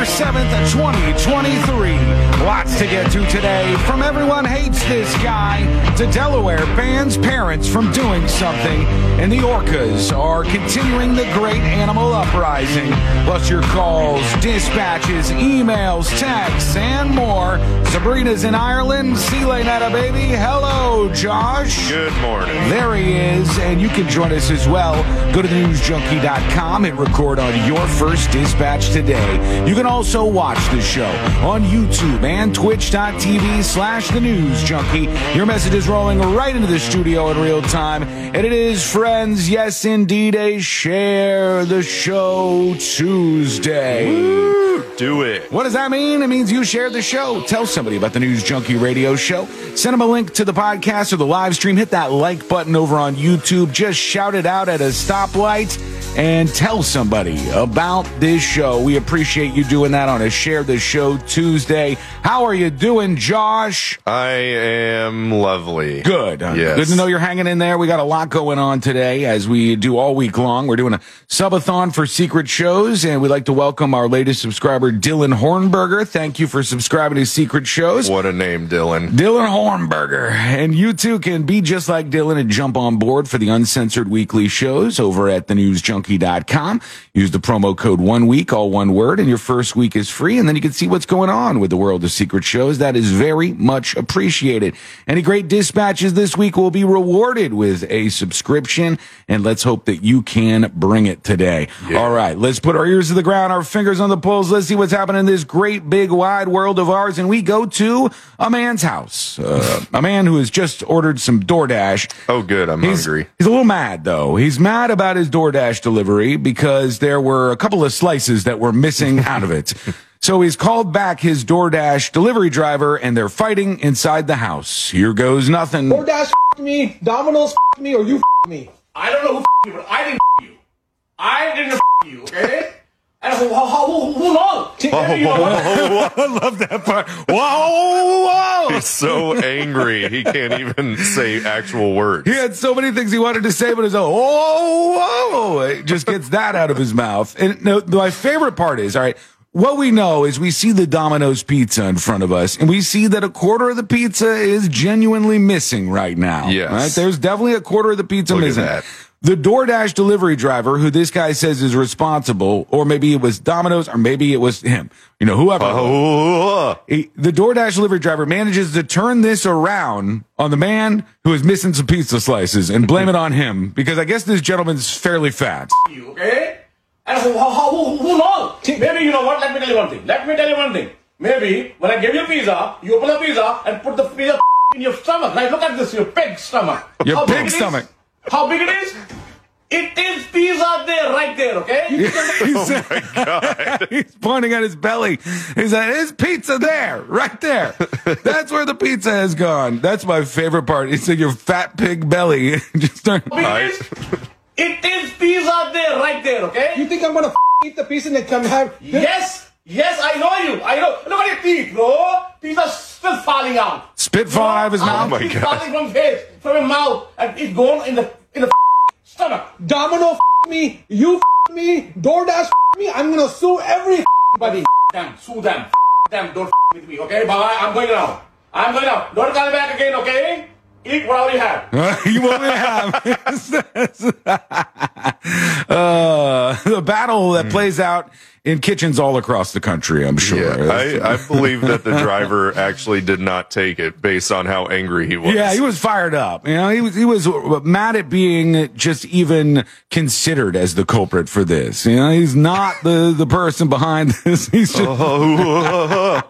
November 7th, 2023. Lots to get to today. From everyone hates this guy to Delaware bans parents from doing something. And the orcas are continuing the great animal uprising. Plus your calls, dispatches, emails, texts, and more. Sabrina's in Ireland. See Netta, baby. Hello, Josh. Good morning. There he is, and you can join us as well. Go to thenewsjunkie.com and record on your first dispatch today. You can also watch the show on YouTube and twitch.tv slash the news junkie. Your message is rolling right into the studio in real time. And it is, friends, yes, indeed, a share the show Tuesday. Do it. What does that mean? It means you share the show. Tell somebody about the News Junkie Radio Show. Send them a link to the podcast or the live stream. Hit that like button over on YouTube. Just shout it out at a stoplight and tell somebody about this show. We appreciate you doing that on a Share the Show Tuesday. How are you doing, Josh? I am lovely. Good. Uh, Yes. Good to know you're hanging in there. We got a lot going on today as we do all week long. We're doing a subathon for secret shows and we'd like to welcome our latest subscriber, Dylan Hornberger. Thank you for subscribing to secret shows. What a name, Dylan. Dylan Hornberger. And you too can be just like Dylan and jump on board for the uncensored weekly shows over at thenewsjunkie.com. Use the promo code one week, all one word, and your first week is free. And then you can see what's going on with the world of secret shows. That is very much appreciated. Any great dispatches this week will be rewarded with a subscription. And let's hope that you can bring it today. All right. Let's put our ears to the ground, our fingers on the pulse. Let's see what's happening in this great big wide world of ours. And we go to a man's house, uh, a man who has just ordered some DoorDash. Oh, good. I'm He's, hungry. he's a little mad though. He's mad about his DoorDash delivery because there were a couple of slices that were missing out of it. So he's called back his DoorDash delivery driver and they're fighting inside the house. Here goes nothing. DoorDash f***ed me, Domino's f***ed me, or you f***ed me. I don't know who f- you, but I didn't f- you. I didn't f- you, okay? And who, how, how, who, who knows? Maybe you know what? I love that part. Whoa, whoa. He's so angry he can't even say actual words. He had so many things he wanted to say, but his like, oh, whoa, it just gets that out of his mouth. And no, my favorite part is, all right, what we know is we see the Domino's pizza in front of us, and we see that a quarter of the pizza is genuinely missing right now. Yes. Right? There's definitely a quarter of the pizza Look at missing. The DoorDash delivery driver, who this guy says is responsible, or maybe it was Domino's, or maybe it was him, you know, whoever. Oh, He- the DoorDash delivery driver manages to turn this around on the man who is missing some pizza slices and blame it on him because I guess this gentleman's fairly fat. you, okay? And who, how, who, who knows? Maybe you know what? Let me tell you one thing. Let me tell you one thing. Maybe when I give you pizza, you open the pizza and put the pizza in your stomach. Like, look at this, your pig stomach. Your How pig big it is? Stomach. How big it is? It is pizza there, right there, okay? He's, oh he's pointing at his belly. He's like, "There's pizza there, right there. That's where the pizza has gone." That's my favorite part. He said, "Your fat pig belly." Just start- How big it is? It is pizza there, right there, okay? You think I'm gonna f- eat the piece and then come have? Yes, yes, I know you. I know. Look at your teeth, bro. Teeth are still falling out. spit falling out of his Bro, mouth. Oh my it's God. falling from face, from your mouth, and it's going in the in the stomach. Domino f- me, you f- me, DoorDash f- me. I'm gonna sue everybody. Them, sue them, them. Don't with me, okay? Bye. I'm going now. I'm going now. Don't come back again, okay? Eat what I already have. you won't have uh, the battle that plays out in kitchens all across the country. I'm sure. yeah. I, I believe that the driver actually did not take it based on how angry he was. Yeah, he was fired up. You know, he was he was mad at being just even considered as the culprit for this. You know, he's not the the person behind this. He's just Oh,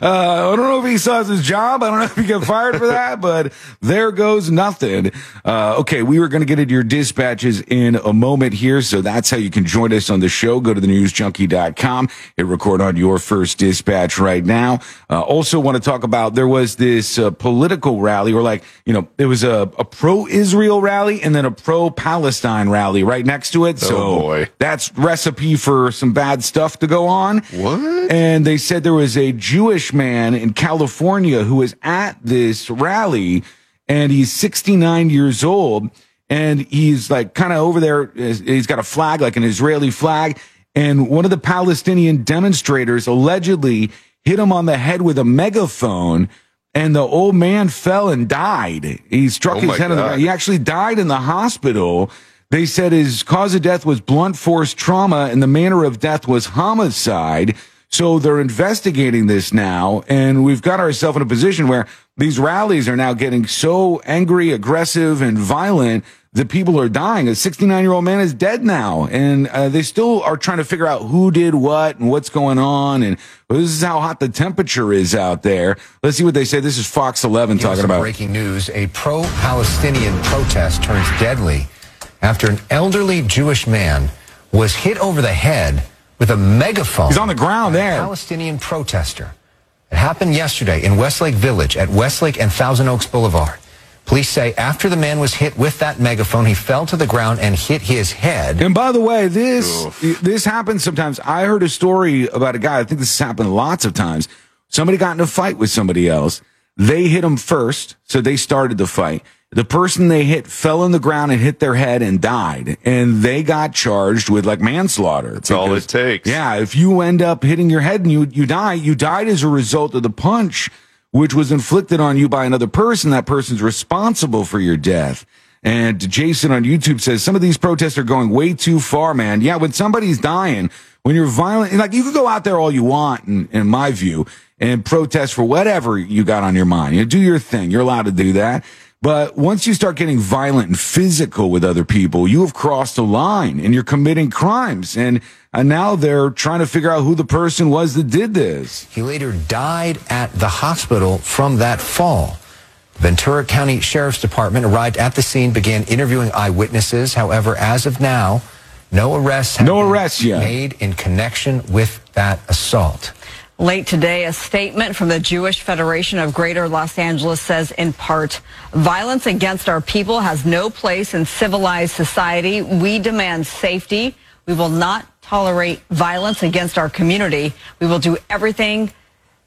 Uh, I don't know if he saw his job. I don't know if he got fired for that, but there goes nothing. Uh, okay, we were going to get into your dispatches in a moment here, so that's how you can join us on the show. Go to the newsjunkie.com. Hit record on your first dispatch right now. Uh, also want to talk about there was this uh, political rally, or like you know, it was a, a pro-Israel rally and then a pro-Palestine rally right next to it. Oh, so boy. that's recipe for some bad stuff to go on. What? And they said there was a Jewish man in California who was at this rally and he's 69 years old and he's like kind of over there. He's got a flag, like an Israeli flag. And one of the Palestinian demonstrators allegedly hit him on the head with a megaphone and the old man fell and died. He struck Oh his head on the ground. He actually died in the hospital. They said his cause of death was blunt force trauma and the manner of death was homicide. So they're investigating this now. And we've got ourselves in a position where these rallies are now getting so angry, aggressive, and violent that people are dying. A 69 year old man is dead now. And uh, they still are trying to figure out who did what and what's going on. And this is how hot the temperature is out there. Let's see what they say. This is Fox 11 Here's talking about. breaking news. A pro-Palestinian protest turns deadly after an elderly Jewish man was hit over the head with a megaphone. He's on the ground there. Palestinian protester. It happened yesterday in Westlake Village at Westlake and Thousand Oaks Boulevard. Police say after the man was hit with that megaphone, he fell to the ground and hit his head. And by the way, this this happens sometimes. I heard a story about a guy. I think this has happened lots of times. Somebody got in a fight with somebody else. They hit him first, so they started the fight. The person they hit fell on the ground and hit their head and died, and they got charged with like manslaughter. That's all it takes. Yeah, if you end up hitting your head and you you die, you died as a result of the punch which was inflicted on you by another person. That person's responsible for your death. And Jason on YouTube says some of these protests are going way too far, man. Yeah, when somebody's dying, when you're violent, like you could go out there all you want, in, in my view, and protest for whatever you got on your mind. You do your thing. You're allowed to do that. But once you start getting violent and physical with other people, you have crossed a line and you're committing crimes. And, and now they're trying to figure out who the person was that did this. He later died at the hospital from that fall. Ventura County Sheriff's Department arrived at the scene, began interviewing eyewitnesses. However, as of now, no arrests have No been arrests yet. made in connection with that assault. Late today, a statement from the Jewish Federation of Greater Los Angeles says, in part, violence against our people has no place in civilized society. We demand safety. We will not tolerate violence against our community. We will do everything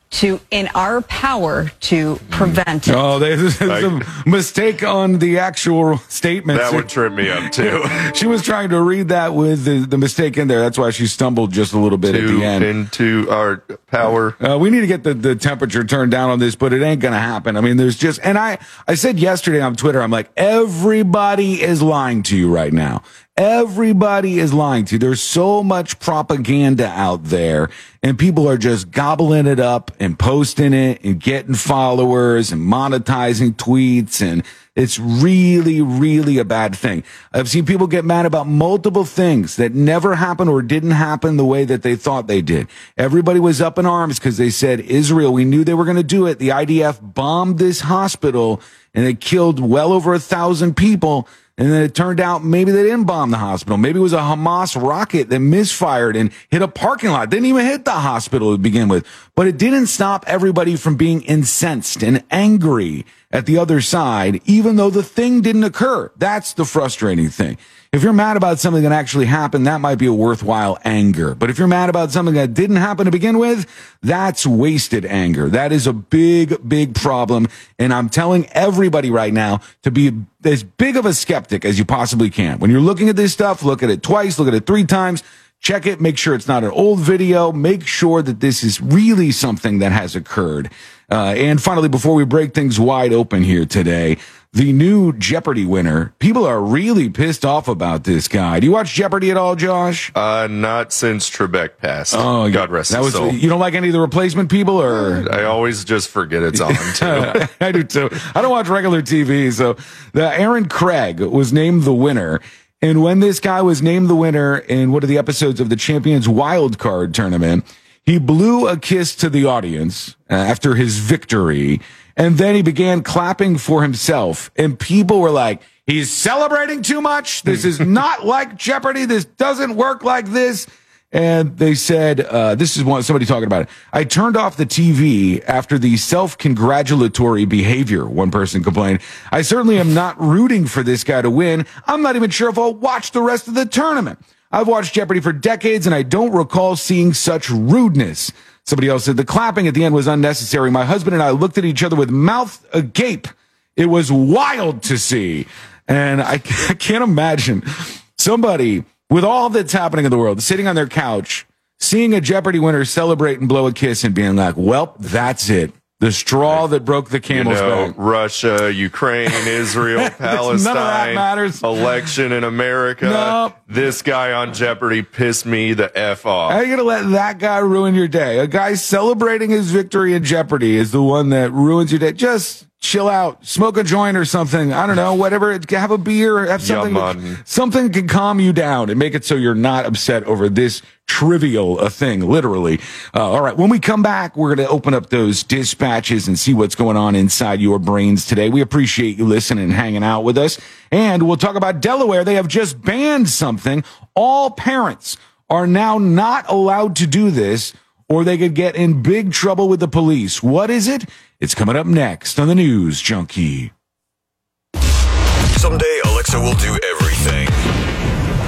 to in our power to prevent it. Oh, there's, there's a mistake on the actual statement. That would trip me up too. she was trying to read that with the, the mistake in there. That's why she stumbled just a little bit at the end. into our power. Uh, we need to get the, the temperature turned down on this, but it ain't going to happen. I mean, there's just, and I, I said yesterday on Twitter, I'm like, everybody is lying to you right now. Everybody is lying to you. There's so much propaganda out there and people are just gobbling it up and posting it and getting followers and monetizing tweets. And it's really, really a bad thing. I've seen people get mad about multiple things that never happened or didn't happen the way that they thought they did. Everybody was up in arms because they said, Israel, we knew they were going to do it. The IDF bombed this hospital and it killed well over a thousand people. And then it turned out maybe they didn't bomb the hospital. Maybe it was a Hamas rocket that misfired and hit a parking lot. Didn't even hit the hospital to begin with. But it didn't stop everybody from being incensed and angry at the other side, even though the thing didn't occur. That's the frustrating thing. If you're mad about something that actually happened, that might be a worthwhile anger. But if you're mad about something that didn't happen to begin with, that's wasted anger. That is a big, big problem. And I'm telling everybody right now to be as big of a skeptic as you possibly can. When you're looking at this stuff, look at it twice, look at it three times. Check it, make sure it's not an old video, make sure that this is really something that has occurred. Uh, and finally, before we break things wide open here today, the new Jeopardy winner, people are really pissed off about this guy. Do you watch Jeopardy at all, Josh? Uh, not since Trebek passed. Oh, God rest that his was, soul. You don't like any of the replacement people, or I always just forget it's on too. I do too. I don't watch regular TV. So the Aaron Craig was named the winner. And when this guy was named the winner in one of the episodes of the Champions Wild Card tournament, He blew a kiss to the audience uh, after his victory, and then he began clapping for himself. And people were like, he's celebrating too much. This is not like Jeopardy. This doesn't work like this. And they said, uh, this is one, somebody talking about it. I turned off the TV after the self congratulatory behavior, one person complained. I certainly am not rooting for this guy to win. I'm not even sure if I'll watch the rest of the tournament. I've watched Jeopardy for decades and I don't recall seeing such rudeness. Somebody else said the clapping at the end was unnecessary. My husband and I looked at each other with mouth agape. It was wild to see. And I, I can't imagine somebody with all that's happening in the world sitting on their couch, seeing a Jeopardy winner celebrate and blow a kiss and being like, well, that's it. The straw that broke the You camel's know, back. Russia, Ukraine, Israel, Palestine, matters. election in America. Nope. This guy on Jeopardy pissed me the F off. How are you going to let that guy ruin your day? A guy celebrating his victory in Jeopardy is the one that ruins your day. Just chill out, smoke a joint or something. I don't know, whatever. Have a beer, have something. man. Something can calm you down and make it so you're not upset over this trivial a thing, literally. Uh, all right. When we come back, we're going to open up those dispatches and see what's going on inside your brains today. We appreciate you listening and hanging out with us. And we'll talk about Delaware. They have just banned something. All parents are now not allowed to do this or they could get in big trouble with the police. What is it? It's coming up next on the News Junkie. Someday Alexa will do everything.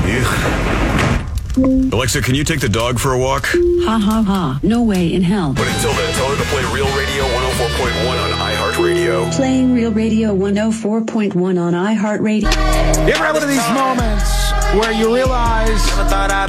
Yeah. Alexa, can you take the dog for a walk? Ha ha ha. No way in hell. But until then, tell her to play Real Radio 104.1 on iHeartRadio. Playing Real Radio 104.1 on iHeartRadio. You ever have one of these moments where you realize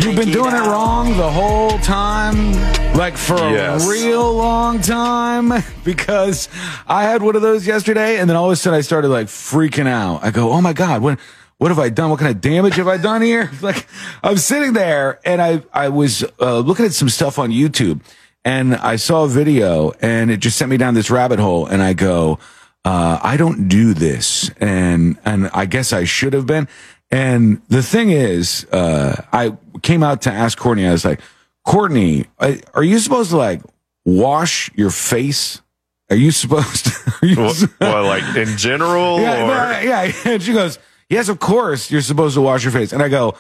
you've been doing it wrong the whole time? Like for Yes. a real long time? Because I had one of those yesterday and then all of a sudden I started like freaking out. I go, oh my God, what, what have I done? What kind of damage have I done here? Like I'm sitting there and I, I was uh, looking at some stuff on YouTube and I saw a video and it just sent me down this rabbit hole and I go, uh, I don't do this. And, and I guess I should have been. And the thing is, uh, I came out to ask Courtney, I was like, Courtney, are you supposed to like wash your face? Are you supposed to? You, What, what, like in general? yeah, yeah. And she goes, yes, of course you're supposed to wash your face. And I go,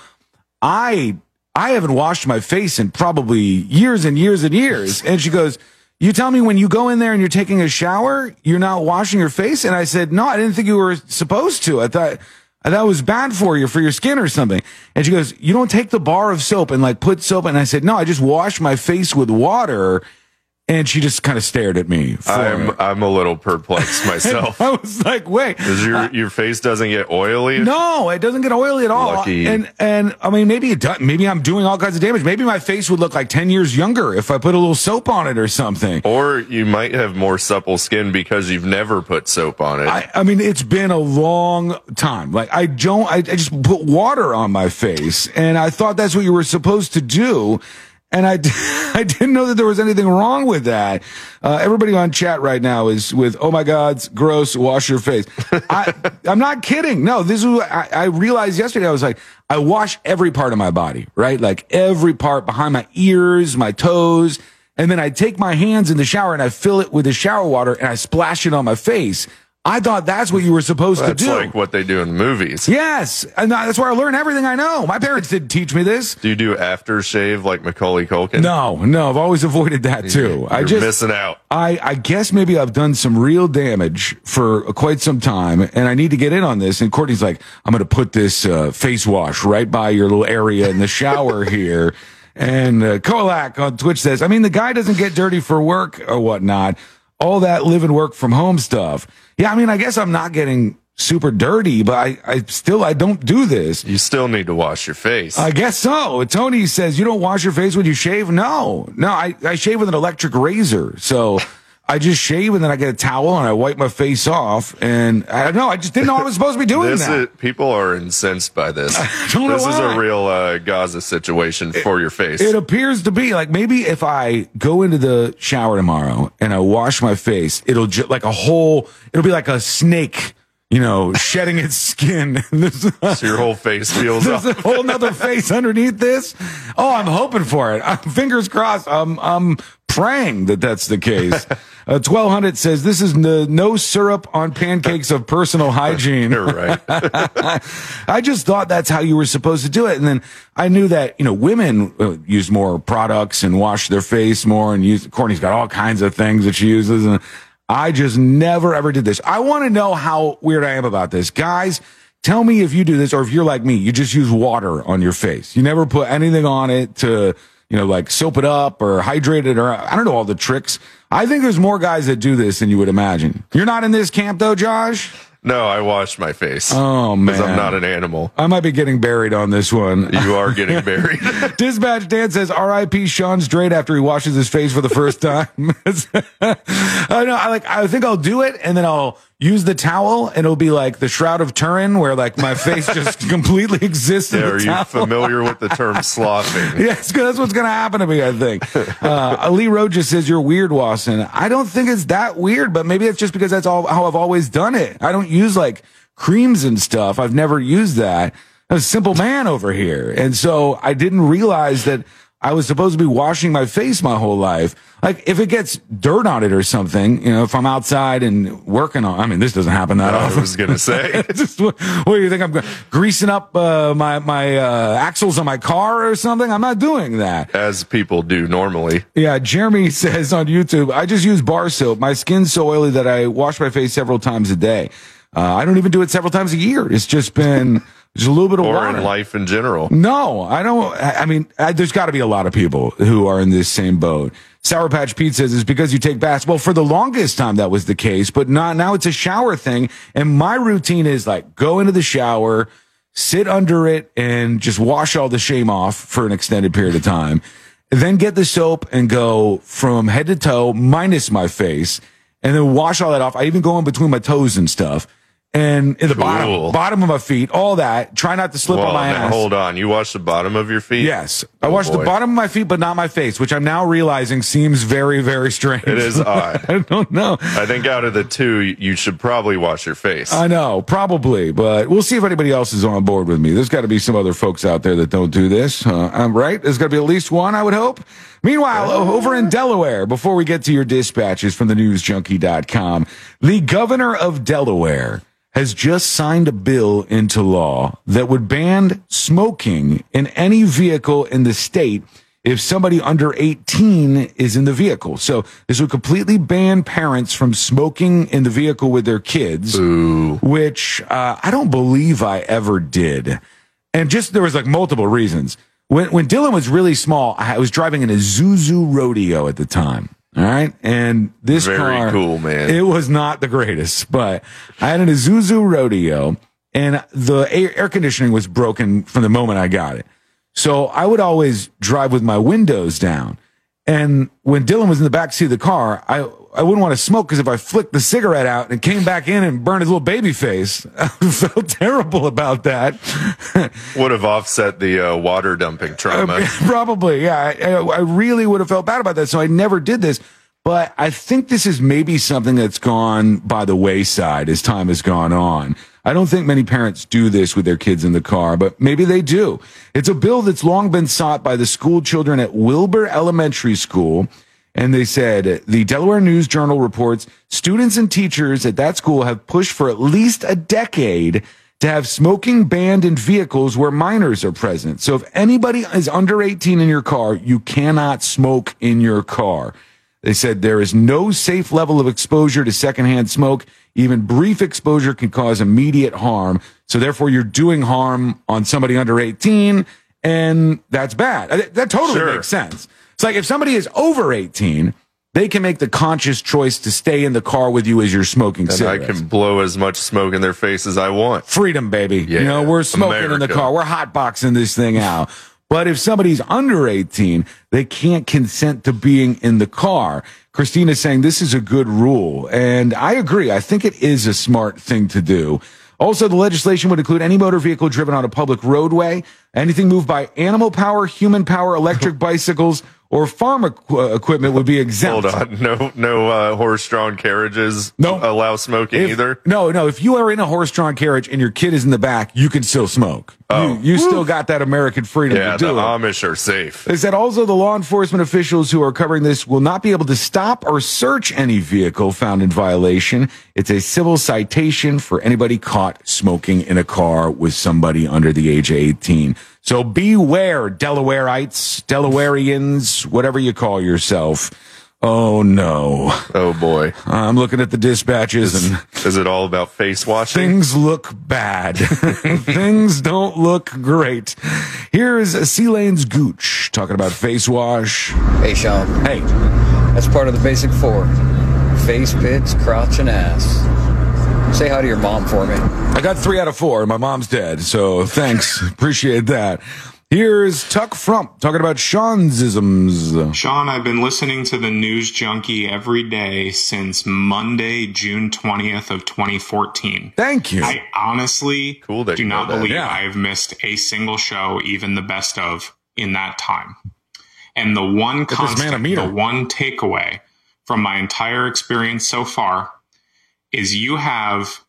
I, I haven't washed my face in probably years and years and years. And she goes, you tell me when you go in there and you're taking a shower, you're not washing your face? And I said, no, I didn't think you were supposed to. I thought, It was bad for you, for your skin or something. And she goes, you don't take the bar of soap and like put soap. And I said, no, I just wash my face with water. And she just kind of stared at me. I'm. I'm a little perplexed myself. I was like, wait. Does your your face doesn't get oily? No, it doesn't get oily at all. Lucky. And and I mean, maybe it does. Maybe I'm doing all kinds of damage. Maybe my face would look like ten years younger if I put a little soap on it or something. Or you might have more supple skin because you've never put soap on it. I, I mean, it's been a long time. Like I don't, I, I just put water on my face, and I thought that's what you were supposed to do. And I, I didn't know that there was anything wrong with that. Uh, everybody on chat right now is with, oh my God, gross, wash your face. I, I'm not kidding. No, this is, what I, I realized yesterday, I was like, I wash every part of my body, right? Like every part behind my ears, my toes. And then I take my hands in the shower and I fill it with the shower water and I splash it on my face. I thought that's what you were supposed That's to do. That's like what they do in movies. yes. And that's where I learned everything I know. My parents didn't teach me this. Do you do aftershave like Macaulay Culkin? No, no, I've always avoided that too. I You're just, missing out. I, I guess maybe I've done some real damage for quite some time and I need to get in on this. And Courtney's like, I'm going to put this uh, face wash right by your little area in the shower here. And uh, Kolak on Twitch says, I mean, the guy doesn't get dirty for work or whatnot. All that live and work from home stuff. Yeah, I mean, I guess I'm not getting super dirty, but I, I still, I don't do this. You still need to wash your face. I guess so. Tony says you don't wash your face when you shave. No, no, I, I shave with an electric razor. So I just shave and then I get a towel and I wipe my face off. And I don't know. I just didn't know I was supposed to be doing this that. is, people are incensed by this. don't know this is why. a real uh, Gaza situation for your face. It appears to be like maybe if I go into the shower tomorrow and I wash my face, it'll just like a whole, it'll be like a snake you know, shedding its skin. So your whole face feels there's a whole nother face underneath this. Oh, I'm hoping for it. I'm, fingers crossed. I'm, I'm praying that that's the case. Uh, 1200 says this is the no syrup on pancakes of personal hygiene. You're right. I just thought that's how you were supposed to do it. And then I knew that, you know, women uh, use more products and wash their face more and use, Courtney's got all kinds of things that she uses. And I just never ever did this. I want to know how weird I am about this. Guys, tell me if you do this or if you're like me, you just use water on your face. You never put anything on it to, you know, like soap it up or hydrate it or I don't know all the tricks. I think there's more guys that do this than you would imagine. You're not in this camp though, Josh? No, I wash my face. Oh, man, Because. I'm not an animal. I might be getting buried on this one. You are getting buried. Dispatch Dan says R.I.P. Sean Straight after he washes his face for the first time. I know. I like. I think I'll do it, and then I'll use the towel, and it'll be like the Shroud of Turin, where like my face just completely exists in Yeah, the are you familiar with the term sloughing? Yeah. That's what's going to happen to me, I think. Uh, Ali Road just says, you're weird, Wasson. I don't think it's that weird, but maybe it's just because that's all how I've always done it. I don't use like creams and stuff. I've never used that. I'm a simple man over here. And so I didn't realize that I was supposed to be washing my face my whole life. Like if it gets dirt on it or something, you know, if I'm outside and working on, I mean, this doesn't happen that I often. was gonna say. Just, what, what do you think? I'm greasing up uh, my my uh, axles on my car or something? I'm not doing that. As people do normally. Yeah, Jeremy says on YouTube, I just use bar soap. My skin's so oily that I wash my face several times a day. Uh, I don't even do it several times a year. It's just been just a little bit of Or water. in life in general. No, I don't. I I mean, I, there's got to be a lot of people who are in this same boat. Sour Patch Pete says it's because you take baths. Well, for the longest time that was the case, but not now. It's a shower thing, and my routine is like go into the shower, sit under it, and just wash all the shame off for an extended period of time. Then get the soap and go from head to toe, minus my face, and then wash all that off. I even go in between my toes and stuff. And in the Cool. bottom, bottom of my feet, all that. Try not to slip on my ass. hold on. You wash the bottom of your feet? Yes. I Oh, wash the bottom of my feet, but not my face, which I'm now realizing seems very, very strange. It is odd. I don't know. I think out of the two, you should probably wash your face. I know, probably, but we'll see if anybody else is on board with me. There's got to be some other folks out there that don't do this. Uh, I'm right. There's got to be at least one, I would hope. Meanwhile, over in Delaware, before we get to your dispatches from the newsjunkie.com, the governor of Delaware has just signed a bill into law that would ban smoking in any vehicle in the state if somebody under 18 is in the vehicle. So this would completely ban parents from smoking in the vehicle with their kids, which uh, I don't believe I ever did. And just there was like multiple reasons. When when Dylan was really small, I was driving in an Isuzu Rodeo at the time. All right, and this Very car, cool, man. It was not the greatest, but I had an Isuzu Rodeo, and the air, air conditioning was broken from the moment I got it. So I would always drive with my windows down. And when Dylan was in the back seat of the car, I, I wouldn't want to smoke because if I flicked the cigarette out and came back in and burned his little baby face, I felt terrible about that. Would have offset the uh, water dumping trauma. Probably, yeah. I, I really would have felt bad about that, so I never did this. But I think this is maybe something that's gone by the wayside as time has gone on. I don't think many parents do this with their kids in the car, but maybe they do. It's a bill that's long been sought by the school children at Wilbur Elementary School. And they said the Delaware News Journal reports students and teachers at that school have pushed for at least a decade to have smoking banned in vehicles where minors are present. So if anybody is under 18 in your car, you cannot smoke in your car. They said there is no safe level of exposure to secondhand smoke. Even brief exposure can cause immediate harm. So therefore you're doing harm on somebody under 18 and that's bad. That totally Sure. makes sense. It's like if somebody is over 18, they can make the conscious choice to stay in the car with you as you're smoking and I can blow as much smoke in their face as I want. Freedom, baby. Yeah, you know, we're smoking in the car. We're hotboxing this thing out. But if somebody's under 18, they can't consent to being in the car. Christina's saying this is a good rule. And I agree. I think it is a smart thing to do. Also, the legislation would include any motor vehicle driven on a public roadway, anything moved by animal power, human power, electric bicycles, or farm equ- equipment would be exempt. Hold on, no, no uh, horse-drawn carriages. No. allow smoking If- either. No, no. If you are in a horse-drawn carriage and your kid is in the back, you can still smoke. Oh. You, you still got that American freedom Yeah, to the do it. Amish are safe. They said also the law enforcement officials who are covering this will not be able to stop or search any vehicle found in violation. It's a civil citation for anybody caught smoking in a car with somebody under the age of 18. So beware, Delawareites, Delawareans, whatever you call yourself. Oh no. Oh boy, I'm looking at the dispatches and is it all about face washing? things look bad. things don't look great. Here's C Lane's Gooch talking about face wash. Hey, Sean. Hey, That's part of the basic four face, pits, crotch, and ass. Say hi to your mom for me. I got three out of four. My mom's dead, so thanks. Appreciate that. Here's Tuck Frump talking about Sean's isms. Sean, I've been listening to the News Junkie every day since Monday, June 20th of 2014. Thank you. I honestly Cool do not believe Yeah. I have missed a single show, even the best of, in that time. And the one this man constant, the one takeaway from my entire experience so far is you have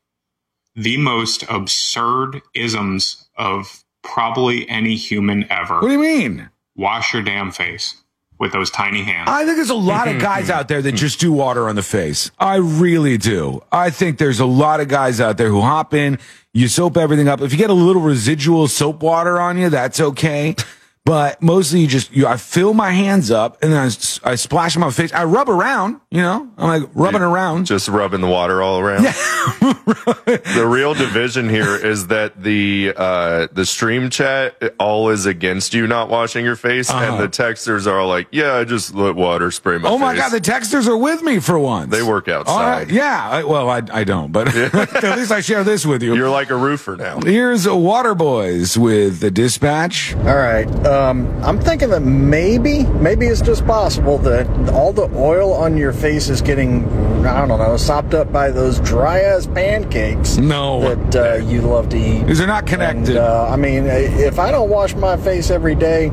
the most absurd isms of probably any human ever. What do you mean? Wash your damn face with those tiny hands. I think there's a lot of guys out there that just do water on the face. I really do. I think there's a lot of guys out there who hop in, you soap everything up. If you get a little residual soap water on you, that's okay. But mostly you just, you, I fill my hands up and then I splash on my face. I rub around, you know, I'm like rubbing around. Just rubbing the water all around. the real division here is that the uh, the stream chat all is against you not washing your face, and the texters are all like, "Yeah, I just let water spray my Uh-huh. Oh face." my God, the texters are with me for once. They work All right, outside. yeah. I, well, I, I don't, but at least I share this with you. You're like a roofer now. Here's a Water Boys with the dispatch. All right. Um, I'm thinking that maybe, maybe it's just possible that all the oil on your face is getting, I don't know, sopped up by those dry ass pancakes No. that uh, you love to eat. These are not connected. And, uh, I mean, if I don't wash my face every day,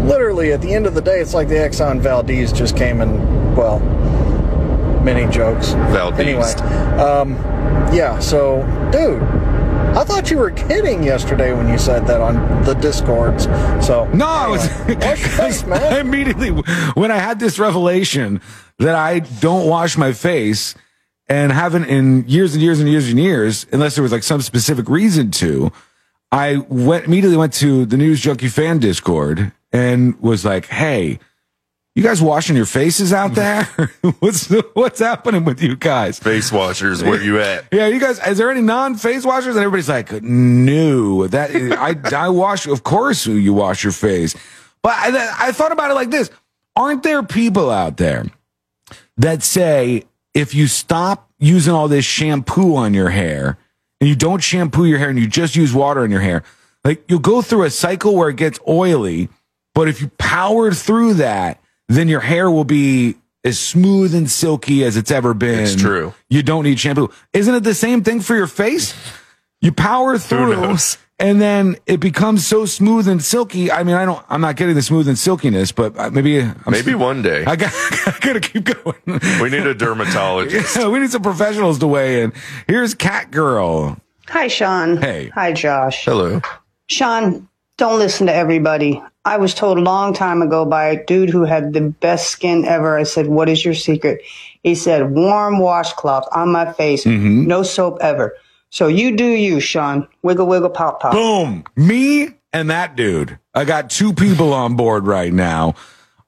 literally at the end of the day, it's like the Exxon Valdez just came and, well, many jokes. Valdez. Anyway, um, yeah, so, dude. I thought you were kidding yesterday when you said that on the discords. So No, I was anyway, face, man. immediately when I had this revelation that I don't wash my face and haven't in years and years and years and years, unless there was like some specific reason to. I went immediately went to the News Junkie fan Discord and was like, "Hey, you guys washing your faces out there? what's what's happening with you guys?" Face washers, where you at? Yeah, you guys, is there any non-face washers? And everybody's like, no, that I, I wash, of course you wash your face. But I, I thought about it like this. Aren't there people out there that say if you stop using all this shampoo on your hair and you don't shampoo your hair and you just use water in your hair, like you'll go through a cycle where it gets oily, but if you powered through that, then your hair will be as smooth and silky as it's ever been. It's true. You don't need shampoo. Isn't it the same thing for your face? You power through and then it becomes so smooth and silky. I mean, I don't, I'm not getting the smooth and silkiness, but uh, maybe, I'm Maybe one day I got, I gotta keep going. we need a dermatologist. Yeah, we need some professionals to weigh in. Here's Cat Girl. Hi, Sean. Hey. Hi, Josh. Hello. Sean, don't listen to everybody. I was told a long time ago by a dude who had the best skin ever. I said, What is your secret? He said, Warm washcloth on my face, Mm-hmm. no soap ever. So you do you, Sean. Wiggle, wiggle, pop, pop. Boom. Me and that dude. I got two people on board right now.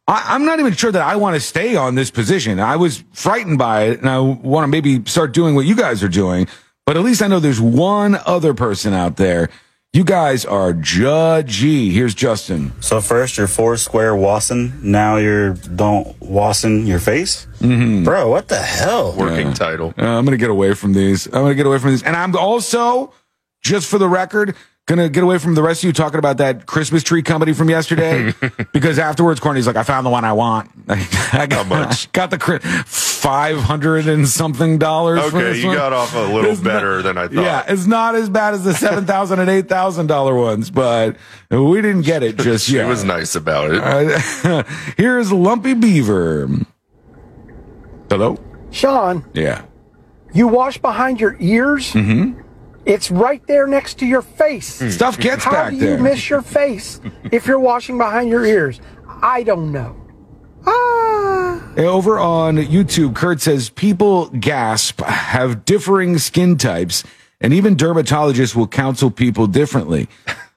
I, I'm not even sure that I want to stay on this position. I was frightened by it and I want to maybe start doing what you guys are doing. But at least I know there's one other person out there. You guys are judgy. Here's Justin. So first you're four square wassing, now you're don't wassing your face? Mm-hmm. Bro, what the hell? Working title. Uh, I'm going to get away from these. I'm going to get away from these. And I'm also, just for the record, going to get away from the rest of you talking about that Christmas tree company from yesterday. because afterwards, Courtney's like, I found the one I want. I got, How much? got the, Chri- five hundred and something dollars. for Okay, this you one. got off a little It's better not- than I thought. Yeah, it's not as bad as the seven thousand and eight thousand dollar ones, but we didn't get it just yet. She was nice about it. Uh, here's Lumpy Beaver. Hello. Sean, Yeah. you wash behind your ears? Mm-hmm. It's right there next to your face. Stuff gets How back do there. you miss your face if you're washing behind your ears? I don't know. Ah. Eh, over on YouTube, Kurt says people gasp, have differing skin types, and even dermatologists will counsel people differently.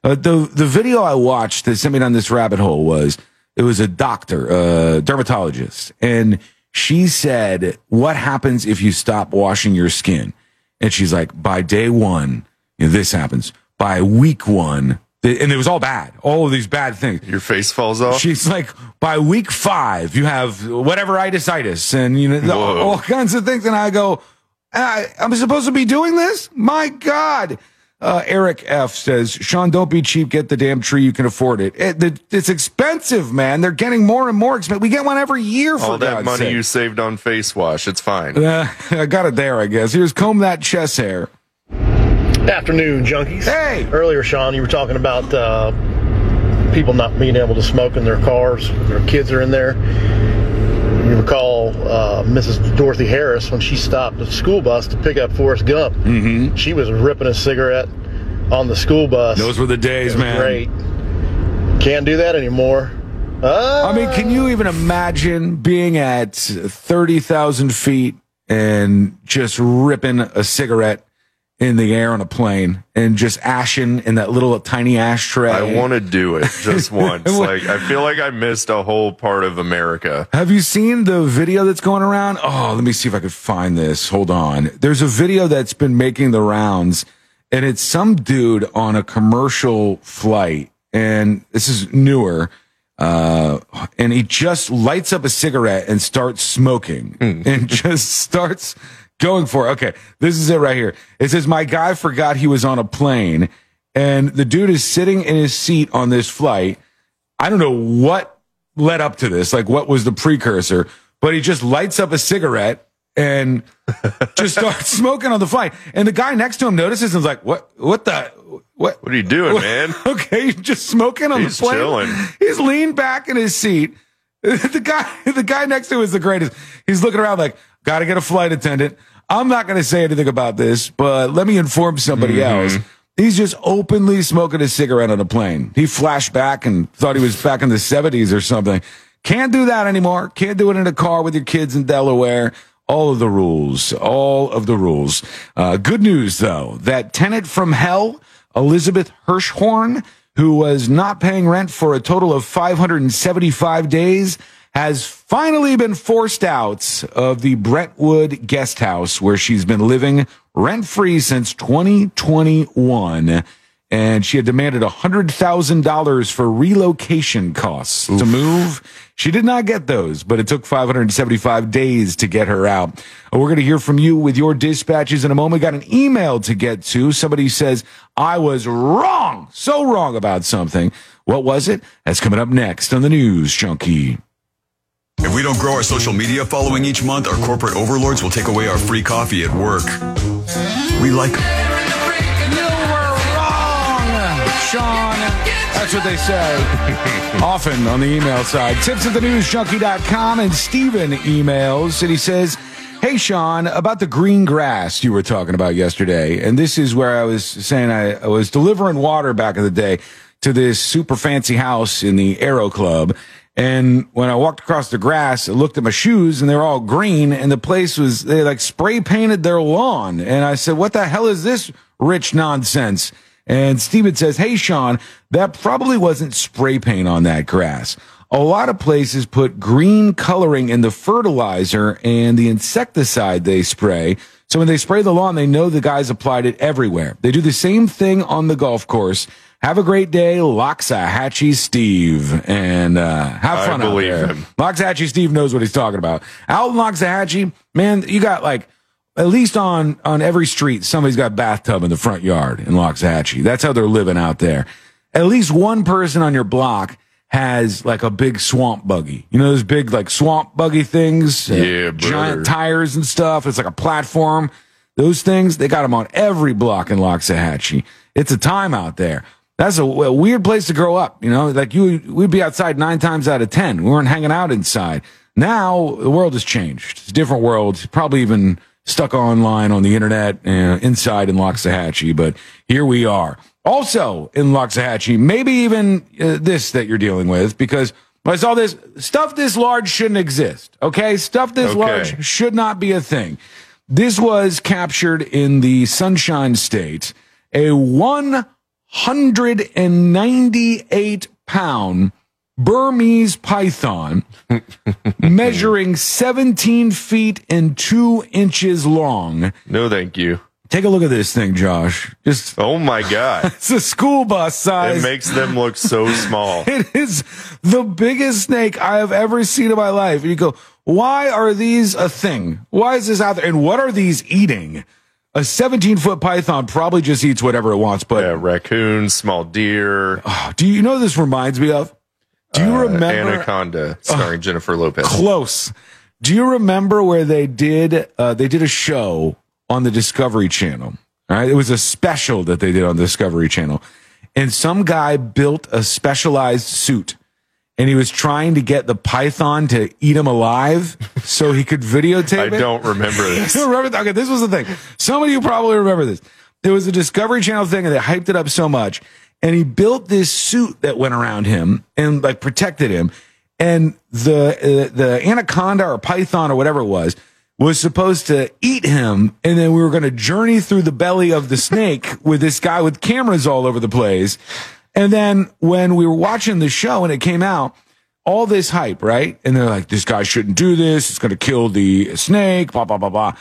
Uh, the the video I watched that sent me down this rabbit hole was it was a doctor, a dermatologist, and she said, "What happens if you stop washing your skin?" And she's like, "By day one, you know, this happens. By week one." And it was all bad. All of these bad things. Your face falls off. She's like, by week five, you have whatever itis, and you know Whoa. all kinds of things. And I go, I, I'm supposed to be doing this? My God. Uh, Eric F says, Sean, don't be cheap. Get the damn tree. You can afford it. it, it- it's expensive, man. They're getting more and more expensive. We get one every year for All that God's money sake. you saved on face wash, it's fine. Uh, I got it there, I guess. Here's comb that chest hair. Afternoon, junkies. Hey. Earlier, Sean, you were talking about uh, people not being able to smoke in their cars. Their kids are in there. You recall uh, Mrs. Dorothy Harris when she stopped the school bus to pick up Forrest Gump. Mm-hmm. She was ripping a cigarette on the school bus. Those were the days, man. Great. Can't do that anymore. Uh, I mean, can you even imagine being at 30,000 feet and just ripping a cigarette in the air on a plane and just ashing in that little tiny ashtray? I want to do it just once. like I feel like I missed a whole part of America. Have you seen the video that's going around? Oh, let me see if I could find this. Hold on. There's a video that's been making the rounds, and it's some dude on a commercial flight, and this is newer. Uh, and he just lights up a cigarette and starts smoking and just starts going for. Okay, this is it right here. It says, My guy forgot he was on a plane, and the dude is sitting in his seat on this flight. I don't know what led up to this, like what was the precursor, but he just lights up a cigarette and just starts smoking on the flight. And the guy next to him notices and is like, what, what the, what? What are you doing, man? Okay, he's just smoking on He's the plane. chilling. He's leaned back in his seat. The guy, the guy next to him is the greatest. He's looking around like, gotta get a flight attendant. I'm not going to say anything about this, but let me inform somebody Mm-hmm. else. He's just openly smoking a cigarette on a plane. He flashed back and thought he was back in the 70s or something. Can't do that anymore. Can't do it in a car with your kids in Delaware. All of the rules. All of the rules. Uh, good news, though, that tenant from hell, Elizabeth Hirschhorn, who was not paying rent for a total of 575 days, has finally been forced out of the Brentwood guest house where she's been living rent free since 2021. And she had demanded $100,000 for relocation costs to move. She did not get those, but it took 575 days to get her out. We're going to hear from you with your dispatches in a moment. We got an email to get to. Somebody says, I was wrong, so wrong about something. What was it? That's coming up next on the News Junkie. If we don't grow our social media following each month, our corporate overlords will take away our free coffee at work. We like no wrong. Sean. That's what they say. Often on the email side. Tips at the news newsjunkie.com and Steven emails and he says, Hey Sean, about the green grass you were talking about yesterday. And this is where I was saying I, I was delivering water back in the day to this super fancy house in the Aero Club. And when I walked across the grass, I looked at my shoes and they're all green and the place was, they like spray painted their lawn. And I said, what the hell is this rich nonsense? And Steven says, Hey, Sean, that probably wasn't spray paint on that grass. A lot of places put green coloring in the fertilizer and the insecticide they spray. So when they spray the lawn, they know the guys applied it everywhere. They do the same thing on the golf course. Have a great day, Loxahatchee Steve, and uh, have I fun out believe there. him. Loxahatchee Steve knows what he's talking about. Out in Loxahatchee, man, you got like at least on on every street, somebody's got a bathtub in the front yard in Loxahatchee. That's how they're living out there. At least one person on your block has like a big swamp buggy. You know those big like swamp buggy things? Yeah, giant tires and stuff. It's like a platform. Those things, they got them on every block in Loxahatchee. It's a time out there. That's a, a weird place to grow up. You know, like you, we'd be outside nine times out of 10. We weren't hanging out inside. Now the world has changed. It's a different world. Probably even stuck online on the internet, uh, inside in Loxahatchee, but here we are. Also in Loxahatchee, maybe even uh, this that you're dealing with because I saw this stuff this large shouldn't exist. Okay. Stuff this Okay. large should not be a thing. This was captured in the Sunshine State, a 198 pound Burmese python measuring 17 feet and 2 inches long. No, thank you. Take a look at this thing, Josh. Just Oh my god. it's a school bus size. It makes them look so small. It is the biggest snake I have ever seen in my life. And you go, why are these a thing? Why is this out there? And what are these eating? A 17 foot python probably just eats whatever it wants, but Yeah, raccoons, small deer, do you know this reminds me of? Do you uh, remember Anaconda, starring Jennifer Lopez. close? Do you remember where they did uh, they did a show on the Discovery Channel? All right, it was a special that they did on the Discovery Channel, and some guy built a specialized suit, and he was trying to get the python to eat him alive so he could videotape I it. don't remember this. You remember? Okay, this was the thing. Some of you probably remember this. There was a Discovery Channel thing, and they hyped it up so much. And he built this suit that went around him and like protected him. And the uh, the anaconda or python or whatever it was was supposed to eat him, and then we were going to journey through the belly of the snake with this guy with cameras all over the place. And then when we were watching the show and it came out, all this hype, right? And they're like, this guy shouldn't do this. It's going to kill the snake, blah, blah, blah, blah.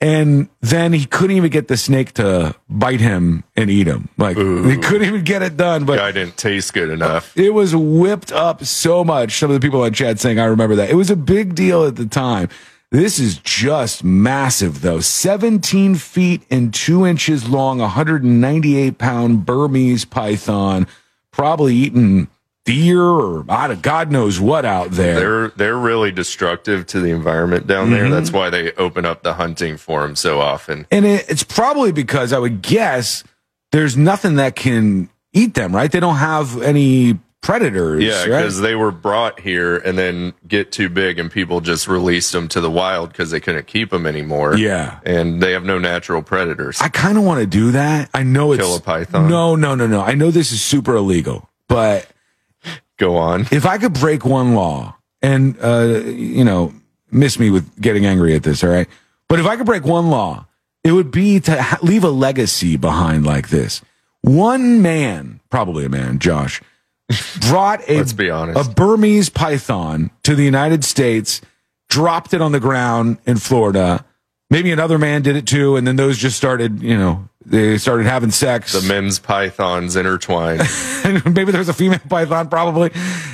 And then he couldn't even get the snake to bite him and eat him. Like, he couldn't even get it done. But I didn't taste good enough. it was whipped up so much. Some of the people on chat saying, I remember that. It was a big deal at the time. This is just massive, though. 17 feet and two inches long, 198 pound Burmese python, probably eating deer or God knows what out there. They're they're really destructive to the environment down there. Mhm. That's why they open up the hunting for them so often. And it, it's probably because I would guess there's nothing that can eat them, right? They don't have any predators. Yeah, right? because they were brought here and then get too big, and people just released them to the wild because they couldn't keep them anymore. Yeah. and they have no natural predators. I kind of want to do that. I know it's Kill a python. No, no, no, no. I know this is super illegal, but Go on. if I could break one law and uh, you know, miss me with getting angry at this, all right? But if I could break one law, it would be to ha- leave a legacy behind like this. One man, probably a man, Josh, brought a Let's be honest. a Burmese python to the United States, dropped it on the ground in Florida. Maybe another man did it too, and then those just started, you know, they started having sex. The men's pythons intertwined. and maybe there's a female python probably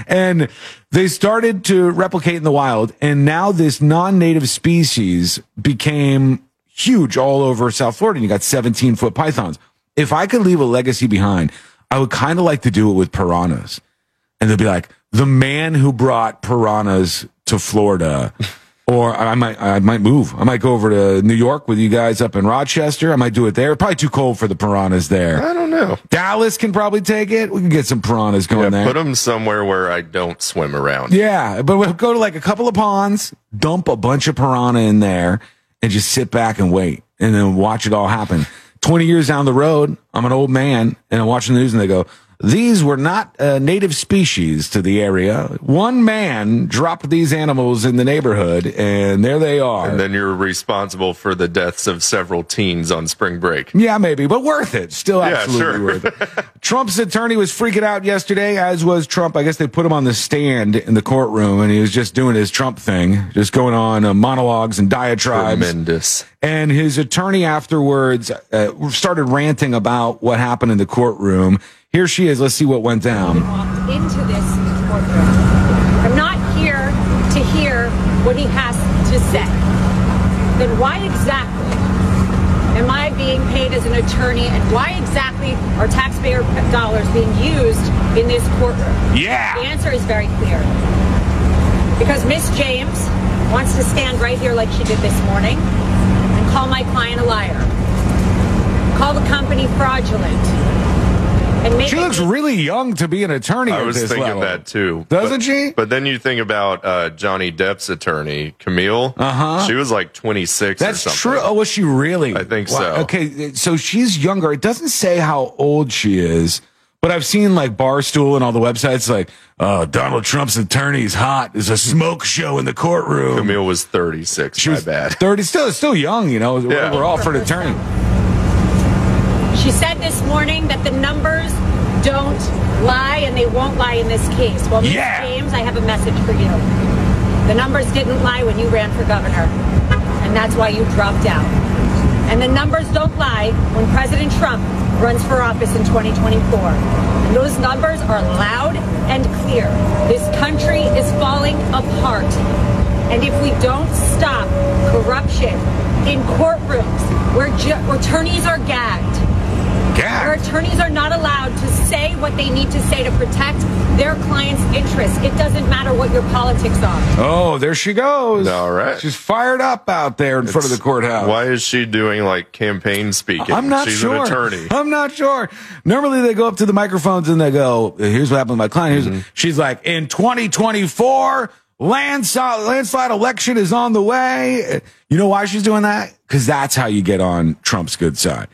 and they started to replicate in the wild and now this non-native species became huge all over south florida and you got 17 foot pythons if i could leave a legacy behind i would kind of like to do it with piranhas and they'll be like the man who brought piranhas to florida or I might, I might move. I might go over to New York with you guys up in Rochester. I might do it there. Probably too cold for the piranhas there. I don't know. Dallas can probably take it. We can get some piranhas going Yeah, there. put them somewhere where I don't swim around. yeah, but we'll go to like a couple of ponds, dump a bunch of piranha in there, and just sit back and wait, and then watch it all happen. Twenty years down the road, I'm an old man, and I'm watching the news, and they go, "These were not uh, native species to the area. One man dropped these animals in the neighborhood, and there they are." And then you're responsible for the deaths of several teens on spring break. Yeah, maybe, but worth it. Still Yeah, absolutely sure. worth it. Trump's attorney was freaking out yesterday, as was Trump. I guess they put him on the stand in the courtroom, and he was just doing his Trump thing, just going on uh, monologues and diatribes. Tremendous. And his attorney afterwards uh, started ranting about what happened in the courtroom. Here she is. Let's see what went down. into this courtroom. I'm not here to hear what he has to say. Then why exactly am I being paid as an attorney and why exactly are taxpayer dollars being used in this courtroom? Yeah. The answer is very clear. Because Miss James wants to stand right here like she did this morning and call my client a liar. Call the company fraudulent. And make She looks really young to be an attorney. I was this thinking level. that too. Doesn't but, she? But then you think about uh, Johnny Depp's attorney, Camille. Uh Uh-huh. She was like 26 That's or something. true. Oh, was she really? I think Wow. so. Okay, so she's younger. It doesn't say how old she is, but I've seen like Barstool and all the websites like, oh, Donald Trump's attorney's hot. There's a smoke show in the courtroom. Camille was 36. She my was bad. 30, still, still young, you know. Yeah. We're all for an attorney. She said this morning that the numbers don't lie and they won't lie in this case. Well, Ms. Yeah. James, I have a message for you. The numbers didn't lie when you ran for governor, and that's why you dropped out. And the numbers don't lie when President Trump runs for office in 2024. And those numbers are loud and clear. This country is falling apart. And if we don't stop corruption in courtrooms where, where attorneys are gagged, where attorneys are not allowed to say what they need to say to protect their clients' interests. It doesn't matter what your politics are. Oh, there she goes. All right. She's fired up out there in front of the courthouse. Why is she doing like campaign speaking? I'm not She's sure. an attorney. I'm not sure. Normally they go up to the microphones and they go, here's what happened with my client. Here's, Mm-hmm. She's like, in 2024, landslide, landslide election is on the way. You know why she's doing that? Because that's how you get on Trump's good side.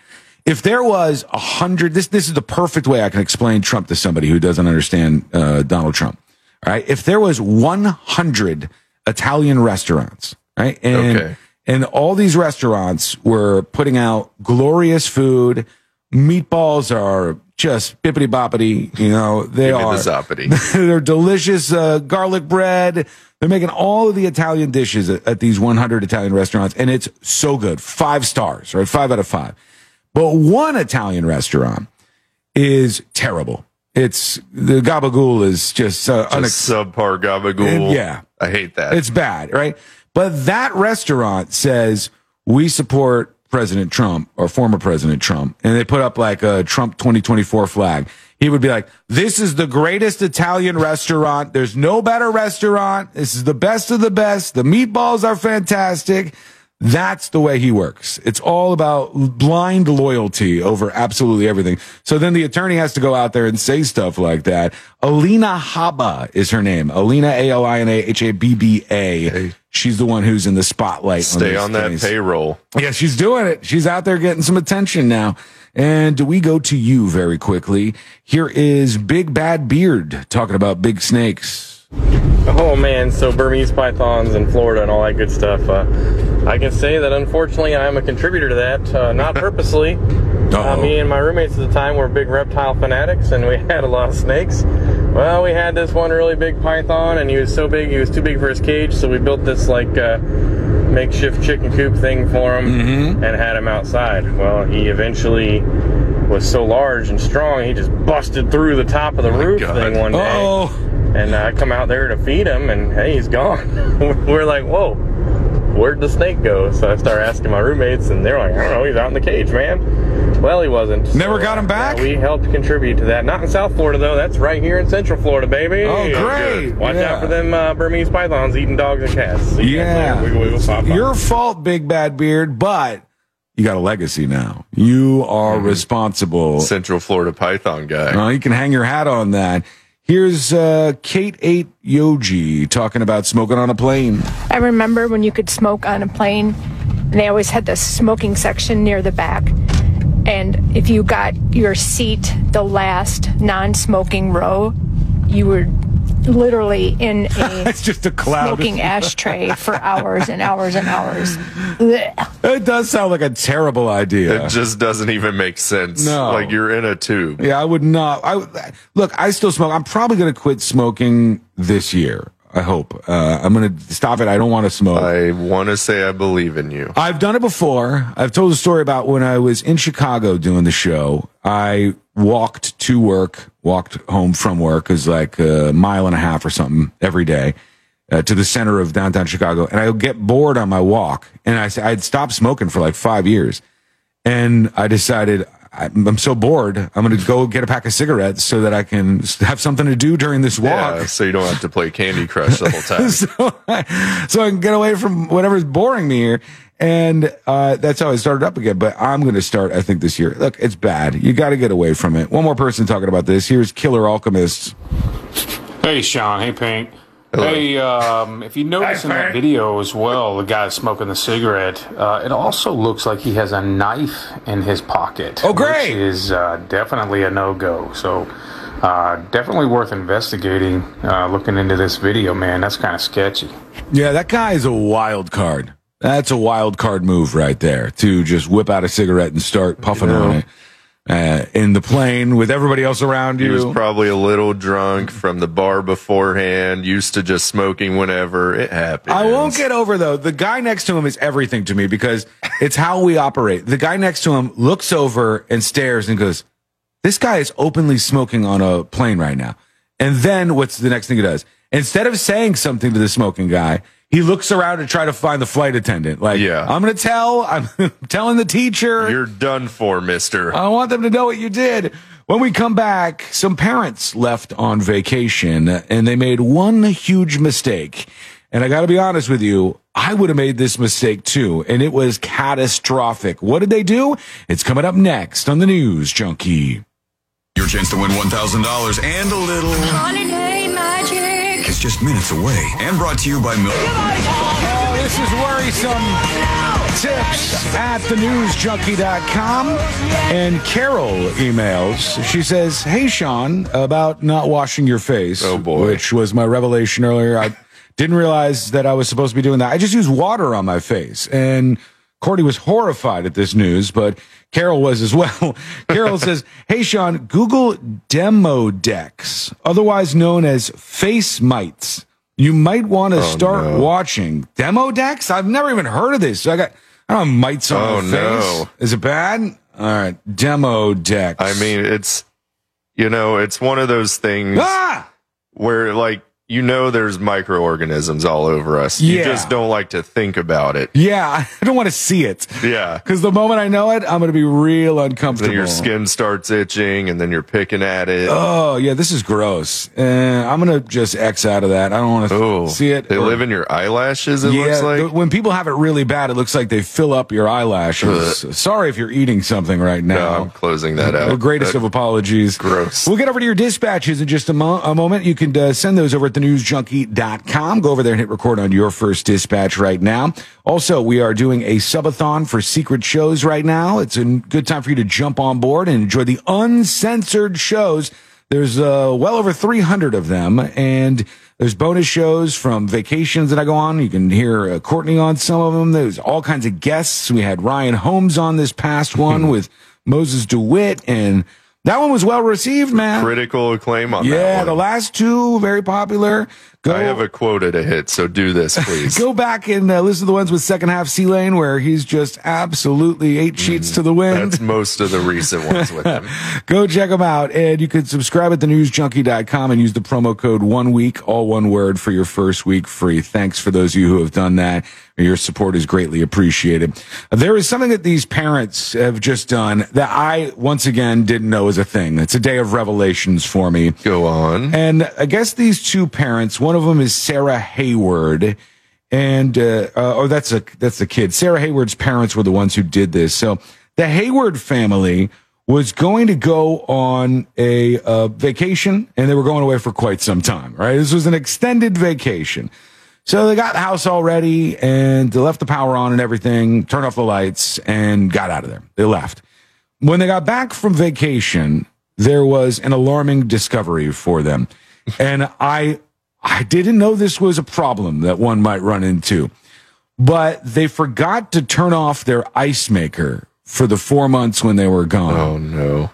If there was a hundred, this, this is the perfect way I can explain Trump to somebody who doesn't understand uh, Donald Trump. All right. If there was 100 Italian restaurants, right? And, Okay. and all these restaurants were putting out glorious food. Meatballs are just bippity boppity, you know, they me the are. they're delicious uh, garlic bread. They're making all of the Italian dishes at, at these 100 Italian restaurants, and it's so good. Five stars, right? Five out of five. But one Italian restaurant is terrible. It's the gabagool is just, uh, unex- Just subpar gabagool. Yeah. I hate that. it's bad, right? But that restaurant says we support President Trump or former President Trump, and they put up like a Trump 2024 flag. He would be like, "This is the greatest Italian restaurant. There's no better restaurant. This is the best of the best. The meatballs are fantastic." That's the way he works. It's all about blind loyalty over absolutely everything. So then the attorney has to go out there and say stuff like that. Alina Habba is her name. Alina A L I N A H A B B A. She's the one who's in the spotlight. Stay this on that payroll. Yeah, she's doing it. She's out there getting some attention now. And do we go to you very quickly. Here is Big Bad Beard talking about big snakes. Oh man, so Burmese pythons in Florida and all that good stuff. Uh, I can say that unfortunately I'm a contributor to that, uh, not purposely. Uh, me and my roommates at the time were big reptile fanatics and we had a lot of snakes. Well, we had this one really big python and he was so big, he was too big for his cage, so we built this like uh, makeshift chicken coop thing for him and had him outside. Well, he eventually was so large and strong, he just busted through the top of the roof thing one day. Oh. And I come out there to feed him, and hey, he's gone. We're like, whoa, where'd the snake go? So I start asking my roommates, and they're like, I don't know, he's out in the cage, man. Well, he wasn't. Never So, got him back? yeah, we helped contribute to that. Not in South Florida, though. That's right here in Central Florida, baby. Oh, great. Watch Yeah. out for them uh, Burmese pythons eating dogs and cats. See Yeah. later. Wiggle, wiggle, pop, pop. Your fault, Big Bad Beard, but you got a legacy now. You are responsible. Central Florida Python guy. Well, you can hang your hat on that. Here's uh, Kate 8 Yogi talking about smoking on a plane. I remember when you could smoke on a plane, and they always had the smoking section near the back. And if you got your seat the last non smoking row, you were literally in a It's just a cloud. smoking ashtray for hours and hours and hours. It does sound like a terrible idea. It just doesn't even make sense. No. Like you're in a tube. Yeah, I would not. I look. I still smoke. I'm probably going to quit smoking this year. I hope. Uh, I'm going to stop it. I don't want to smoke. I want to say I believe in you. I've done it before. I've told a story about when I was in Chicago doing the show. I walked to work, walked home from work, is like a mile and a half or something every day uh, to the center of downtown Chicago. And I would get bored on my walk. And I, I'd stopped smoking for like five years. And I decided I'm I'm so bored. I'm going to go get a pack of cigarettes so that I can have something to do during this walk. Yeah, so you don't have to play Candy Crush the whole time. so, I, so I can get away from whatever's boring me here. And uh, that's how I started up again. But I'm going to start, I think, this year. Look, it's bad. You got to get away from it. One more person talking about this. Here's Killer Alchemist. Hey, Sean. Hey, Pink. Hey, um, if you notice in that video as well, the guy smoking the cigarette, uh, it also looks like he has a knife in his pocket. Oh, great! Which is uh, definitely a no-go. So, uh, definitely worth investigating, uh, looking into this video, man. That's kind of sketchy. Yeah, that guy is a wild card. That's a wild card move right there to just whip out a cigarette and start puffing Yeah. on it uh, in the plane with everybody else around He you. was probably a little drunk from the bar beforehand, used to just smoking whenever it happened. I won't get over though. The guy next to him is everything to me because it's how we operate. The guy next to him looks over and stares and goes, "This guy is openly smoking on a plane right now." And then what's the next thing he does? Instead of saying something to the smoking guy, he looks around to try to find the flight attendant. Like, Yeah. I'm going to tell. I'm telling the teacher. You're done for, mister. I want them to know what you did. When we come back, some parents left on vacation and they made one huge mistake. And I got to be honest with you, I would have made this mistake too. And it was catastrophic. What did they do? It's coming up next on the News Junkie. Your chance to win $1,000 and a little Holiday magic. is just minutes away. And brought to you by Milk. Oh, this is worrisome. Tips at thenewsjunkie.com. And Carol emails. She says, Hey, Sean, about not washing your face. Oh, boy. Which was my revelation earlier. I didn't realize that I was supposed to be doing that. I just use water on my face. And Cordy was horrified at this news, but Carol was as well. Carol says, Hey, Sean, Google Demodex, otherwise known as face mites. You might want to Oh, start no. watching decks. I've never even heard of this. So I got, I don't have mites on Oh, my face. no. Is it bad? All right. Demodex. I mean, it's you know, it's one of those things Ah! where like you know there's microorganisms all over us. You just don't like to think about it. Yeah, I don't want to see it. Yeah. Because the moment I know it, I'm going to be real uncomfortable. Then your skin starts itching and then you're picking at it. Oh yeah, this is gross. Uh, I'm gonna just X out of that. I don't want to see it. They or- live in your eyelashes, it yeah, looks like. when people have it really bad, it looks like they fill up your eyelashes. Sorry if you're eating something right no, now. I'm closing that out. The greatest That- of apologies. Gross. We'll get over to your dispatches in just a, mo- a moment. You can uh, send those over at thenewsjunkie.com. Go over there and hit record on your first dispatch right now. Also, we are doing a subathon for secret shows right now. It's a good time for you to jump on board and enjoy the uncensored shows. There's uh, well over 300 of them, and there's bonus shows from vacations that I go on. You can hear uh, Courtney on some of them. There's all kinds of guests. We had Ryan Holmes on this past one with Moses DeWitt, and that one was well received, man. Critical acclaim on that Yeah, the last two very popular. Go, I have a quota to hit, so do this, please. go back and uh, listen to the ones with second half C Lane where he's just absolutely eight sheets to the wind. Mm, That's most of the recent ones with him. Go check them out. And you can subscribe at thenewsjunkie.com and use the promo code one week, all one word for your first week free. Thanks for those of you who have done that. Your support is greatly appreciated. There is something that these parents have just done that I, once again, didn't know was a thing. It's a day of revelations for me. Go on. And I guess these two parents, one of them is Sarah Hayward, and uh, uh, oh, that's a that's the kid. Sarah Hayward's parents were the ones who did this. So the Hayward family was going to go on a uh, vacation, and they were going away for quite some time. Right, this was an extended vacation. So they got the house all ready, and they left the power on and everything, turned off the lights, and got out of there. They left. When they got back from vacation, there was an alarming discovery for them. And I I didn't know this was a problem that one might run into. But they forgot to turn off their ice maker for the 4 months when they were gone. Oh no.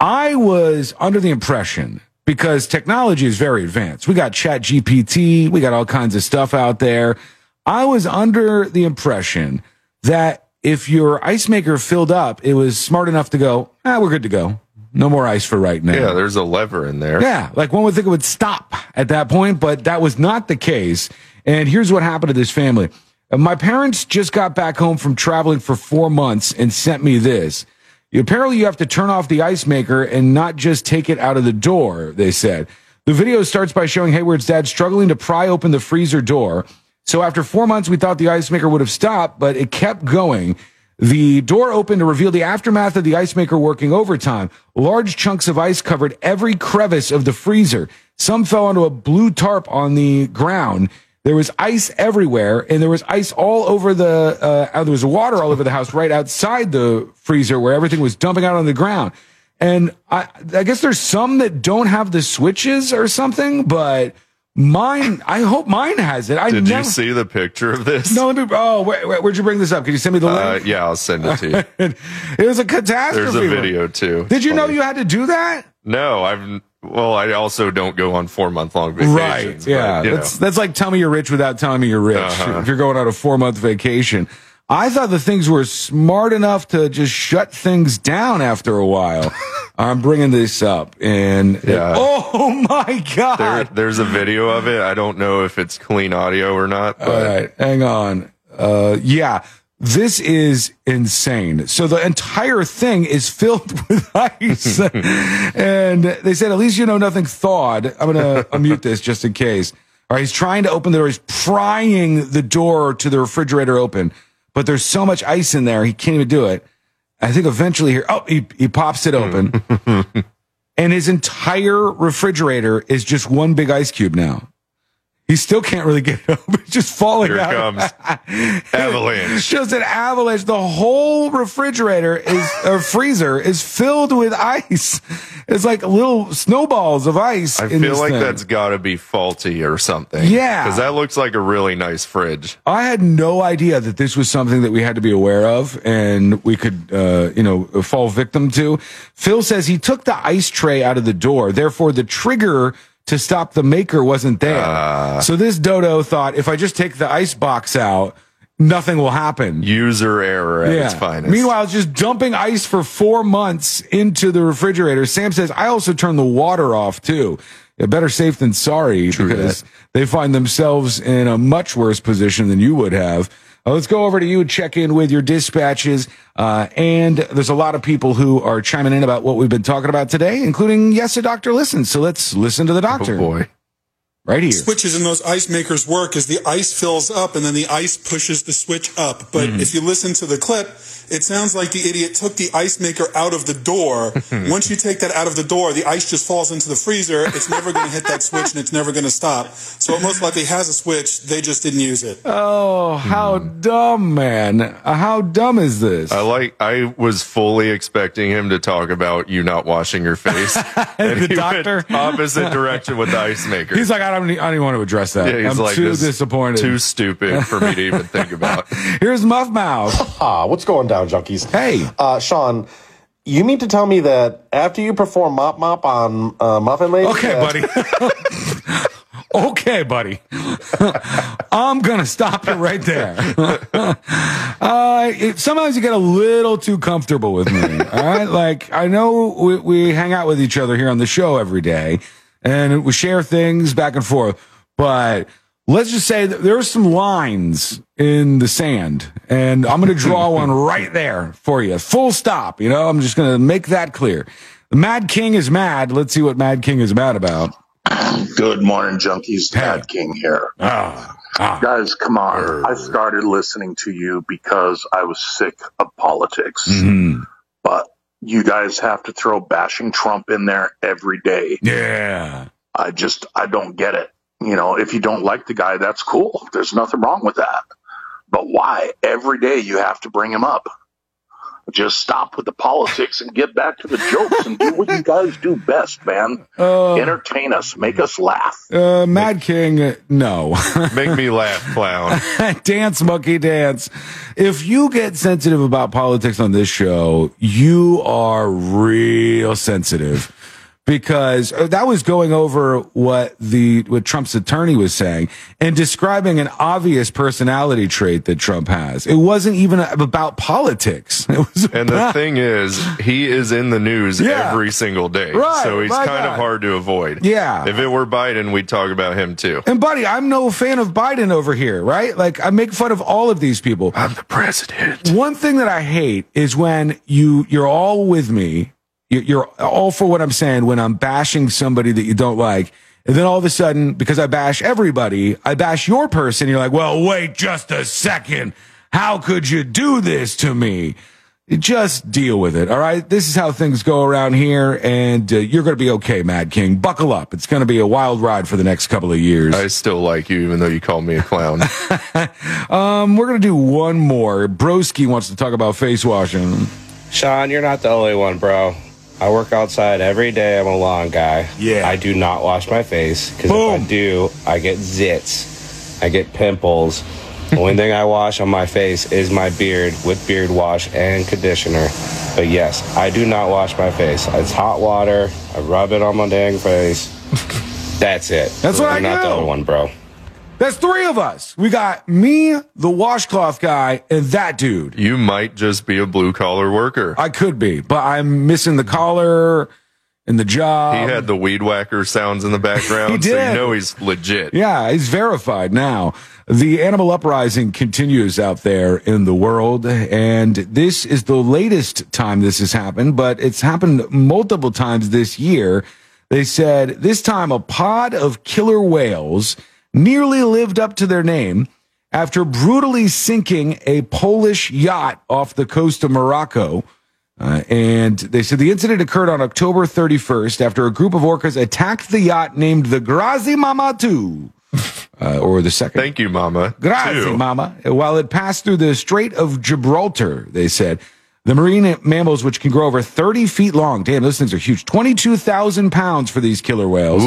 I was under the impression because technology is very advanced. We got Chat GPT, we got all kinds of stuff out there. I was under the impression that if your ice maker filled up, it was smart enough to go, ah, we're good to go. No more ice for right now. Yeah, there's a lever in there. Yeah, like one would think it would stop at that point, but that was not the case. And here's what happened to this family. Uh, my parents just got back home from traveling for four months and sent me this. Apparently, you have to turn off the ice maker and not just take it out of the door, they said. The video starts by showing Hayward's dad struggling to pry open the freezer door. So after four months, we thought the ice maker would have stopped, but it kept going. The door opened to reveal the aftermath of the ice maker working overtime. Large chunks of ice covered every crevice of the freezer. Some fell onto a blue tarp on the ground. There was ice everywhere, and there was ice all over the. Uh, there was water all over the house, right outside the freezer, where everything was dumping out on the ground. And I, I guess there's some that don't have the switches or something, but mine. I hope mine has it. I Did never, you see the picture of this? No, let me. Oh, where, where, would you bring this up? Can you send me the Uh, link? yeah, I'll send it to you. it was a catastrophe. There's a video too. Did you know you had to do that? No, I've. Well, I also don't go on four month long vacations. Right. but, Yeah. know. that's that's like tell me you're rich without telling me you're rich. Uh-huh. If you're going on a four month vacation. I thought the things were smart enough to just shut things down after a while. I'm bringing this up and Yeah. oh my god. There, there's a video of it. I don't know if it's clean audio or not, but All right, hang on. Uh, yeah, this is insane. So the entire thing is filled with ice, and they said at least you know nothing thawed. I'm gonna unmute this just in case. All right, he's trying to open the door. He's prying the door to the refrigerator open, but there's so much ice in there he can't even do it. I think eventually here, oh, he he pops it open, and his entire refrigerator is just one big ice cube now. He still can't really get it open. It's just falling Here it out. comes. Avalanche. Just an avalanche. The whole refrigerator is or freezer is filled with ice. It's like little snowballs of ice. I feel like thing. that's got to be faulty or something. Yeah. because that looks like a really nice fridge. I had no idea that this was something that we had to be aware of and we could, uh, you know, fall victim to. Phil says he took the ice tray out of the door. Therefore, the trigger to stop the maker wasn't there. Ah. so this dodo thought if I just take the ice box out, nothing will happen. User error at its finest. Meanwhile, just dumping ice for four months into the refrigerator. Sam says, I also turn the water off too. Yeah, better safe than sorry because they find themselves in a much worse position than you would have. Uh, let's go over to you, and check in with your dispatches. Uh, and there's a lot of people who are chiming in about what we've been talking about today, including Yes, a Doctor Listens. So let's listen to the doctor. Oh boy. Right here. switches in those ice makers work is the ice fills up and then the ice pushes the switch up. But Mhm. if you listen to the clip, it sounds like the idiot took the ice maker out of the door. Once you take that out of the door, the ice just falls into the freezer. It's never going to hit that switch and it's never going to stop. So it most likely has a switch. They just didn't use it. Oh, how dumb, man. Uh, How dumb is this? I like. I was fully expecting him to talk about you not washing your face. and The he doctor? went opposite direction with the ice maker. He's like, I don't, I don't even want to address that. yeah, he's I'm like too disappointed. Too stupid for me to even think about. Here's Muff Mouth. Ah, what's going down, junkies? Hey. Uh, Sean, you mean to tell me that after you perform Mop Mop on uh, Muffin Lady? Okay, that- buddy. okay, buddy. I'm gonna stop it right there. uh, it, sometimes you get a little too comfortable with me. All right, like I know we, we hang out with each other here on the show every day, and we share things back and forth. But let's just say that there are some lines in the sand, and I'm gonna draw one right there for you. Full stop. You know, I'm just gonna make that clear. The Mad King is mad. Let's see what Mad King is mad about. Good morning, junkies. Mad King here. Ah, Guys, come on. I started listening to you because I was sick of politics. Mm-hmm. But you guys have to throw bashing Trump in there every day. Yeah. I just, I don't get it. You know, if you don't like the guy, that's cool. There's nothing wrong with that. But why? Every day you have to bring him up. Just stop with the politics and get back to the jokes and do what you guys do best, man. Uh, Entertain us, make us laugh. Uh, Mad King, uh, no. Make me laugh, clown. dance, monkey, dance. If you get sensitive about politics on this show, you are real sensitive because uh, that was going over what the what Trump's attorney was saying and describing an obvious personality trait that Trump has. It wasn't even about politics. It was And the thing is, he is in the news Yeah. every single day. Right, so he's kind God. of hard to avoid. Yeah. If it were Biden, we'd talk about him too. And buddy, I'm no fan of Biden over here, right? Like I make fun of all of these people. I'm the president. One thing that I hate is when you you're all with me, you're all for what I'm saying when I'm bashing somebody that you don't like. And then all of a sudden, because I bash everybody, I bash your person. You're like, well, wait just a second. How could you do this to me? Just deal with it. All right. This is how things go around here. And uh, you're going to be okay, Mad King. Buckle up. It's going to be a wild ride for the next couple of years. I still like you, even though you call me a clown. Um, we're gonna do one more. Broski wants to talk about face washing. Sean, you're not the only one, bro. I work outside every day. I'm a lawn guy. Yeah. I do not wash my face because if I do, I get zits. I get pimples. The only thing I wash on my face is my beard with beard wash and conditioner. But yes, I do not wash my face. It's hot water. I rub it on my dang face. That's it. That's what I'm I not the only one, bro. That's three of us. We got me, the washcloth guy, and that dude. you might just be a blue collar worker. I could be, but I'm missing the collar and the job. He had the weed whacker sounds in the background, He so did. you know he's legit. Yeah, he's verified now. The animal uprising continues out there in the world, and this is the latest time this has happened, but it's happened multiple times this year. They said this time a pod of killer whales nearly lived up to their name after brutally sinking a Polish yacht off the coast of Morocco. Uh, and they said the incident occurred on October 31st after a group of orcas attacked the yacht named the Grazie Mamma 2, uh, or the second. Thank you, Mama. Grazie, Two. Mama. While it passed through the Strait of Gibraltar, they said. The marine mammals, which can grow over 30 feet long, damn, those things are huge. 22,000 pounds for these killer whales.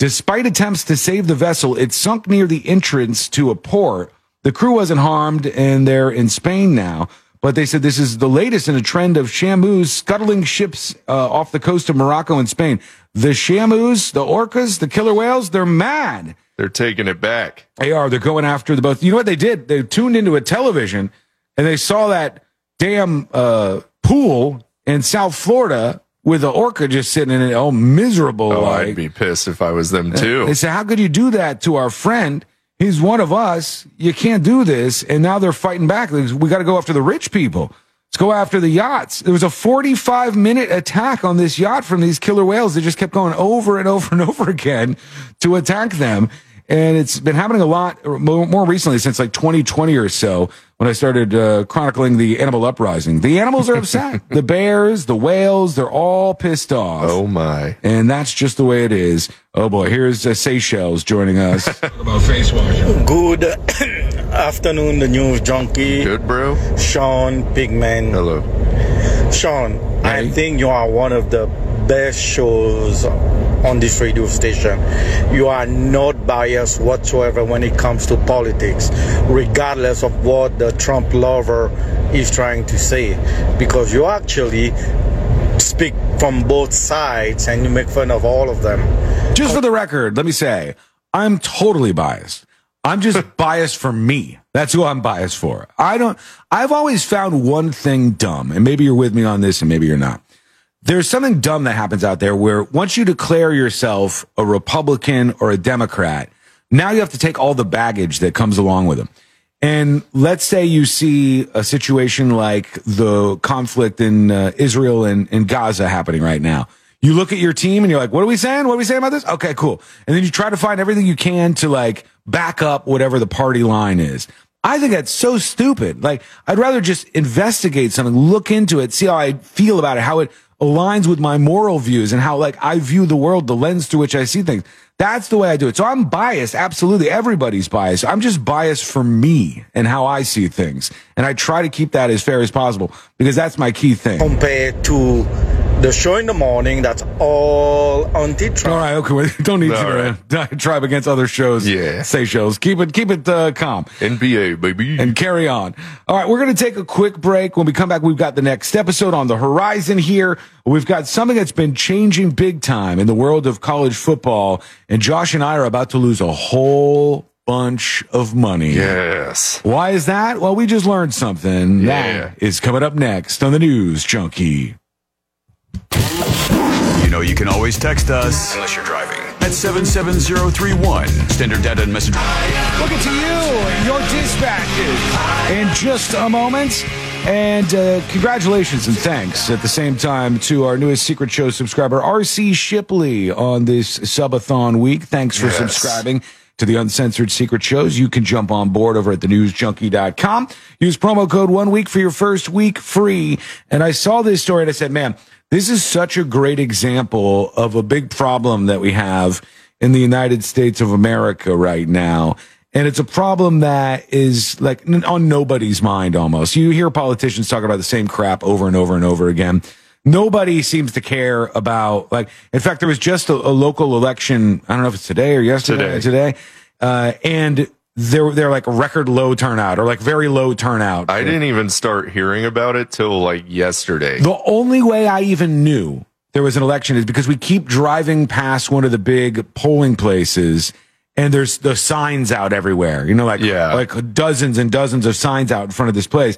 Despite attempts to save the vessel, it sunk near the entrance to a port. The crew wasn't harmed, and they're in Spain now. But they said this is the latest in a trend of shamus scuttling ships uh, off the coast of Morocco and Spain. The shamus, the orcas, the killer whales, they're mad. They're taking it back. They are. They're going after the both. You know what they did? They tuned into a television and they saw that damn uh, pool in South Florida with the orca just sitting in it, all miserable. Oh, like. I'd be pissed if I was them too. They said, "How could you do that to our friend? He's one of us. You can't do this." And now they're fighting back. We got to go after the rich people. Let's go after the yachts. There was a 45 minute attack on this yacht from these killer whales. They just kept going over and over and over again to attack them. And it's been happening a lot uh, more more recently since like 2020 or so when I started uh, chronicling the animal uprising. The animals are upset. the bears, the whales, they're all pissed off. Oh my. And that's just the way it is. Oh boy, here's uh, Seychelles joining us. about face washing. Good afternoon, the news junkie. Good, bro. Sean Pigman. Hello. Sean, I think you are one of the best shows on this radio station. You are not biased whatsoever when it comes to politics, regardless of what the Trump lover is trying to say, because you actually speak from both sides and you make fun of all of them. Just for the record, let me say, I'm totally biased. I'm just biased for me. That's who I'm biased for. I don't, I've always found one thing dumb, and maybe you're with me on this and maybe you're not. There's something dumb that happens out there where once you declare yourself a Republican or a Democrat, now you have to take all the baggage that comes along with them. And let's say you see a situation like the conflict in uh, Israel and, and Gaza happening right now. You look at your team and you're like, what are we saying? What are we saying about this? Okay, cool. And then you try to find everything you can to like back up whatever the party line is. I think that's so stupid. Like, I'd rather just investigate something, look into it, see how I feel about it, how it aligns with my moral views and how like I view the world, the lens through which I see things. That's the way I do it. So I'm biased. Absolutely. Everybody's biased. I'm just biased for me and how I see things. And I try to keep that as fair as possible because that's my key thing. compared to the show in the morning that's all anti-Trump. All right, okay. We don't need All you to tribe against other shows. Yeah. Say shows. Keep it, keep it uh, calm. NBA, baby. And carry on. All right, we're going to take a quick break. When we come back, we've got the next episode on the horizon here. We've got something that's been changing big time in the world of college football. And Josh and I are about to lose a whole bunch of money. Yes. Why is that? Well, we just learned something. Yeah. That is coming up next on the News Junkie. You know you can always text us. Unless you're driving. At 77031. Standard data and message. Look to you, your dispatches. In just a moment. And uh, congratulations and thanks at the same time to our newest Secret Show subscriber, RC Shipley, on this subathon week. Thanks for Yes. subscribing to the uncensored secret shows. You can jump on board over at thenewsjunkie.com. Use promo code one week for your first week free. And I saw this story and I said, man, this is such a great example of a big problem that we have in the United States of America right now. And it's a problem that is like on nobody's mind almost. You hear politicians talk about the same crap over and over and over again. Nobody seems to care about like, in fact, there was just a, a local election. I don't know if it's today or yesterday, today. Uh, and they're, they're like record low turnout or like very low turnout. I didn't even start hearing about it till like yesterday. The only way I even knew there was an election is because we keep driving past one of the big polling places and there's the signs out everywhere. You know, like, yeah. like dozens and dozens of signs out in front of this place.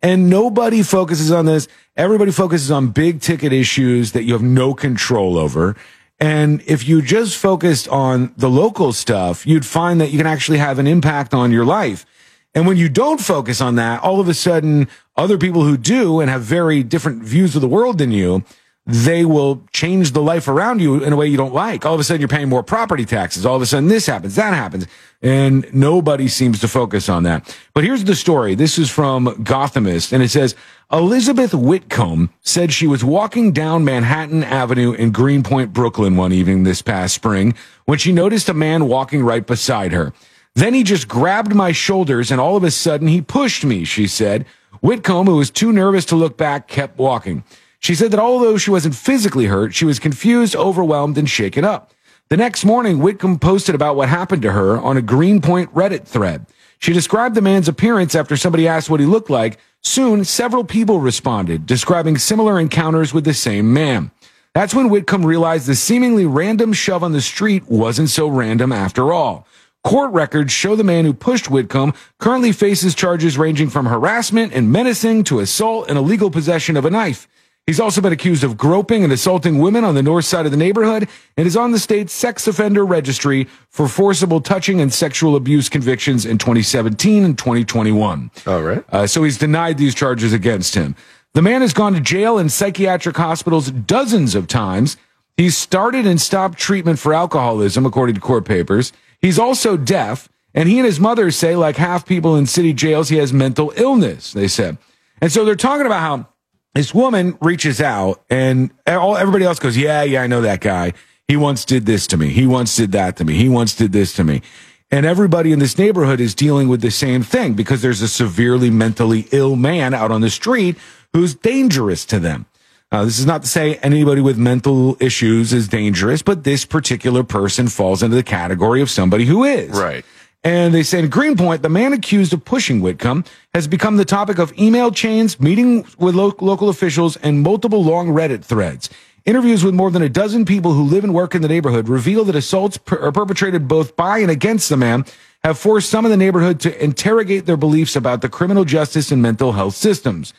And nobody focuses on this. Everybody focuses on big ticket issues that you have no control over. And if you just focused on the local stuff, you'd find that you can actually have an impact on your life. And when you don't focus on that, all of a sudden, other people who do and have very different views of the world than you, they will change the life around you in a way you don't like. All of a sudden, you're paying more property taxes. All of a sudden, this happens, that happens. And nobody seems to focus on that. But here's the story. This is from Gothamist, and it says Elizabeth Whitcomb said she was walking down Manhattan Avenue in Greenpoint, Brooklyn one evening this past spring when she noticed a man walking right beside her. Then he just grabbed my shoulders and all of a sudden he pushed me, she said. Whitcomb, who was too nervous to look back, kept walking. She said that although she wasn't physically hurt, she was confused, overwhelmed, and shaken up. The next morning, Whitcomb posted about what happened to her on a Greenpoint Reddit thread. She described the man's appearance after somebody asked what he looked like. Soon, several people responded, describing similar encounters with the same man. That's when Whitcomb realized the seemingly random shove on the street wasn't so random after all. Court records show the man who pushed Whitcomb currently faces charges ranging from harassment and menacing to assault and illegal possession of a knife. He's also been accused of groping and assaulting women on the north side of the neighborhood and is on the state's sex offender registry for forcible touching and sexual abuse convictions in 2017 and 2021. All right. Uh, so he's denied these charges against him. The man has gone to jail and psychiatric hospitals dozens of times. He's started and stopped treatment for alcoholism, according to court papers. He's also deaf, and he and his mother say, like half people in city jails, he has mental illness, they said. And so they're talking about how this woman reaches out and all, everybody else goes, yeah, yeah, I know that guy. He once did this to me. He once did that to me. He once did this to me. And everybody in this neighborhood is dealing with the same thing because there's a severely mentally ill man out on the street who's dangerous to them. Uh, this is not to say anybody with mental issues is dangerous, but this particular person falls into the category of somebody who is. Right. And they say in Greenpoint, the man accused of pushing Whitcomb has become the topic of email chains, meeting with lo- local officials, and multiple long Reddit threads. Interviews with more than a dozen people who live and work in the neighborhood reveal that assaults per- are perpetrated both by and against the man have forced some in the neighborhood to interrogate their beliefs about the criminal justice and mental health systems.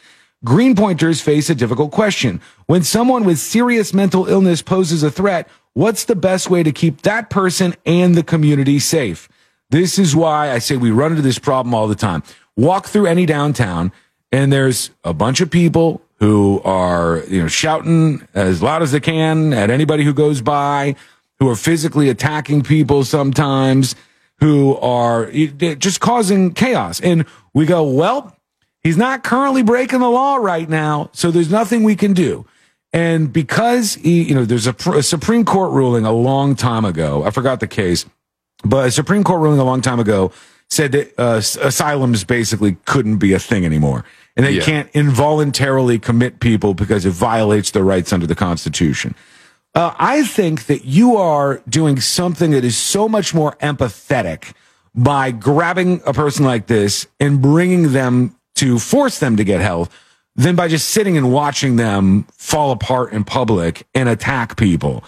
Greenpointers face a difficult question. When someone with serious mental illness poses a threat, what's the best way to keep that person and the community safe? This is why I say we run into this problem all the time. Walk through any downtown and there's a bunch of people who are, you know, shouting as loud as they can at anybody who goes by, who are physically attacking people sometimes, who are just causing chaos. And we go, well, he's not currently breaking the law right now, so there's nothing we can do. And because he, you know, there's a, a Supreme Court ruling a long time ago. I forgot the case, but a Supreme Court ruling a long time ago said that uh, asylums basically couldn't be a thing anymore. And they Yeah. can't involuntarily commit people because it violates their rights under the Constitution. Uh, I think that you are doing something that is so much more empathetic by grabbing a person like this and bringing them to force them to get help than by just sitting and watching them fall apart in public and attack people.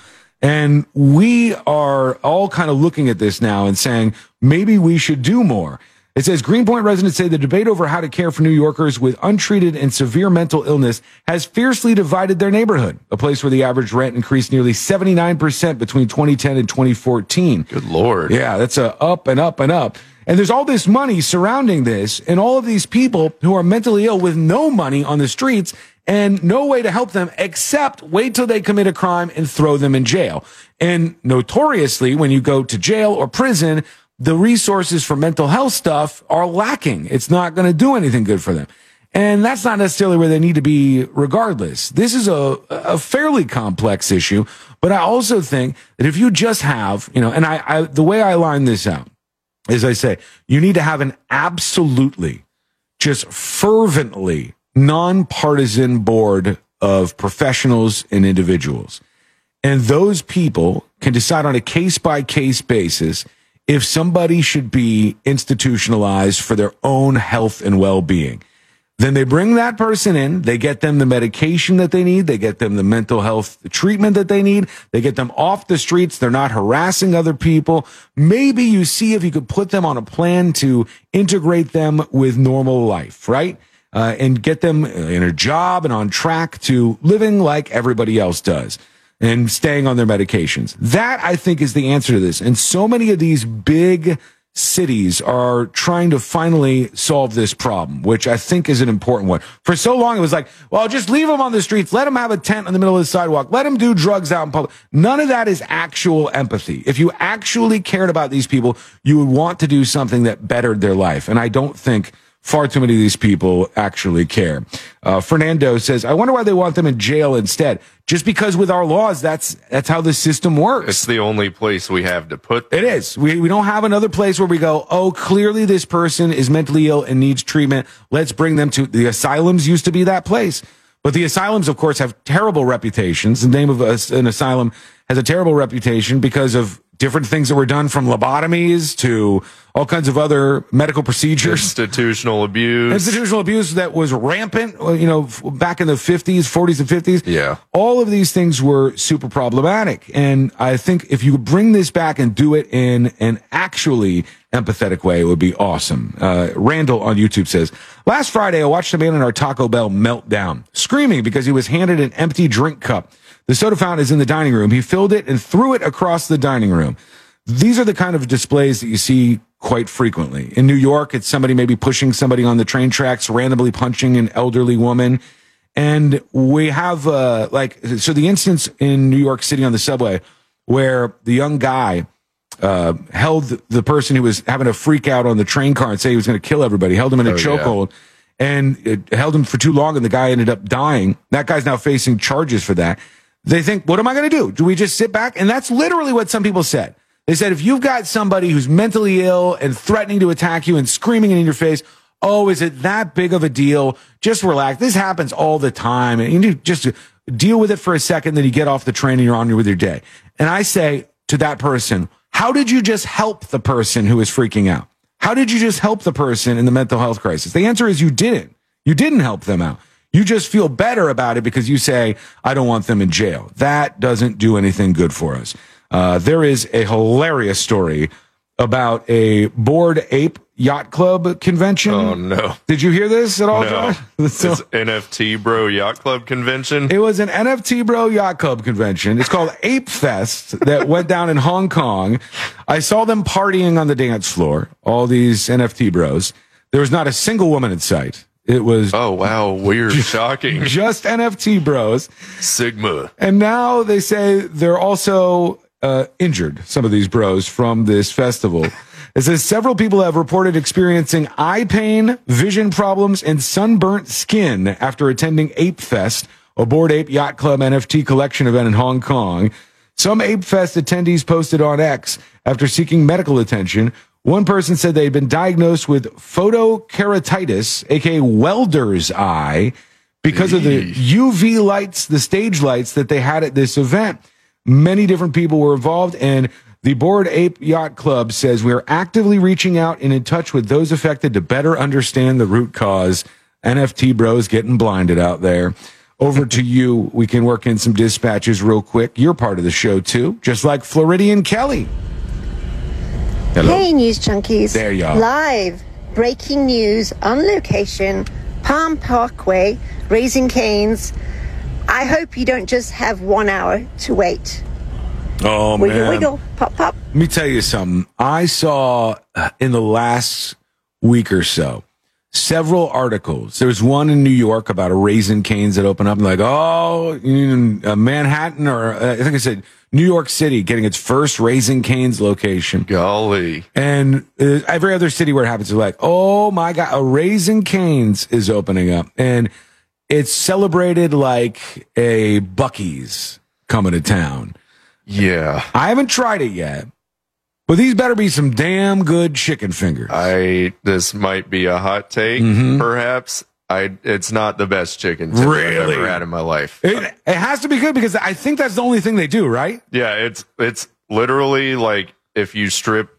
And we are all kind of looking at this now and saying maybe we should do more. It says Greenpoint residents say the debate over how to care for New Yorkers with untreated and severe mental illness has fiercely divided their neighborhood, a place where the average rent increased nearly 79% between 2010 and 2014. Good Lord. Yeah, that's a up and up and up. And there's all this money surrounding this and all of these people who are mentally ill with no money on the streets and no way to help them except wait till they commit a crime and throw them in jail. And notoriously, when you go to jail or prison, the resources for mental health stuff are lacking. It's not going to do anything good for them. And that's not necessarily where they need to be regardless. This is a, a fairly complex issue, but I also think that if you just have, you know, and I, I the way I line this out is I say, you need to have an absolutely just fervently nonpartisan board of professionals and individuals. And those people can decide on a case by case basis if somebody should be institutionalized for their own health and well being. Then they bring that person in, they get them the medication that they need, they get them the mental health treatment that they need, they get them off the streets, they're not harassing other people. Maybe you see if you could put them on a plan to integrate them with normal life, right? Uh, and get them in a job and on track to living like everybody else does and staying on their medications. That I think is the answer to this. And so many of these big cities are trying to finally solve this problem, which I think is an important one. For so long, it was like, well, just leave them on the streets. Let them have a tent in the middle of the sidewalk. Let them do drugs out in public. None of that is actual empathy. If you actually cared about these people, you would want to do something that bettered their life. And I don't think far too many of these people actually care. Uh, Fernando says, I wonder why they want them in jail instead. Just because with our laws, that's, that's how the system works. It's the only place we have to put them. It is. We, we don't have another place where we go, oh, clearly this person is mentally ill and needs treatment. Let's bring them to the asylums used to be that place. But the asylums, of course, have terrible reputations. The name of an asylum has a terrible reputation because of different things that were done from lobotomies to all kinds of other medical procedures. Institutional abuse. Institutional abuse that was rampant, uh, you know, back in the 50s, 40s, and 50s. Yeah. All of these things were super problematic. And I think if you bring this back and do it in an actually empathetic way, it would be awesome. Uh, Randall on YouTube says, Last Friday, I watched a man in our Taco Bell meltdown, screaming because he was handed an empty drink cup. The soda fountain is in the dining room. He filled it and threw it across the dining room. These are the kind of displays that you see quite frequently. In New York, it's somebody maybe pushing somebody on the train tracks, randomly punching an elderly woman. And we have, uh, like, so the instance in New York City on the subway where the young guy, uh, held the person who was having a freak out on the train car and say he was going to kill everybody, held him in a Oh, yeah. chokehold and it held him for too long and the guy ended up dying. That guy's now facing charges for that. They think, what am I going to do? Do we just sit back? And that's literally what some people said. They said, if you've got somebody who's mentally ill and threatening to attack you and screaming in your face, oh, is it that big of a deal? Just relax. This happens all the time. And you need just deal with it for a second. Then you get off the train and you're on with your day. And I say to that person, how did you just help the person who is freaking out? How did you just help the person in the mental health crisis? The answer is you didn't. You didn't help them out. You just feel better about it because you say, I don't want them in jail. That doesn't do anything good for us. Uh, there is a hilarious story about a Bored Ape Yacht Club convention. Oh no! Did you hear this at all, No. John? It's NFT Bro Yacht Club convention. It was an NFT Bro Yacht Club convention. It's called Ape Fest that went down in Hong Kong. I saw them partying on the dance floor, all these NFT bros. There was not a single woman in sight. It was Oh wow, weird, shocking. just NFT bros. Sigma. And now they say they're also uh, injured, some of these bros from this festival. It says several people have reported experiencing eye pain, vision problems, and sunburnt skin after attending Ape Fest, a Bored Ape Yacht Club NFT collection event in Hong Kong. Some Ape Fest attendees posted on X after seeking medical attention One person said they'd been diagnosed with photokeratitis, aka welder's eye, because of the UV lights, the stage lights that they had at this event. Many different people were involved, and the Bored Ape Yacht Club says we are actively reaching out and in touch with those affected to better understand the root cause. NFT bros getting blinded out there. Over to you. We can work in some dispatches real quick. You're part of the show too, just like Floridian Kelly. Hello. Hey, News Junkies. There you are. Live breaking news on location, Palm Parkway, Raising Cane's. I hope you don't just have one hour to wait. Oh wiggle, man. wiggle, pop, pop. Let me tell you something. I saw uh, in the last week or so several articles. There was one in New York about a Raising Cane's that opened up, like, oh, in uh, Manhattan, or uh, I think I said New York City getting its first Raising Cane's location. Golly. And uh, every other city where it happens is like, oh my God, a Raising Cane's is opening up. And it's celebrated like a Buc-ee's coming to town. Yeah. I haven't tried it yet, but these better be some damn good chicken fingers. I this might be a hot take, Mhm. perhaps. I it's not the best chicken tender I've Really? ever had in my life. It, it has to be good because I think that's the only thing they do, right? Yeah, it's it's literally like if you strip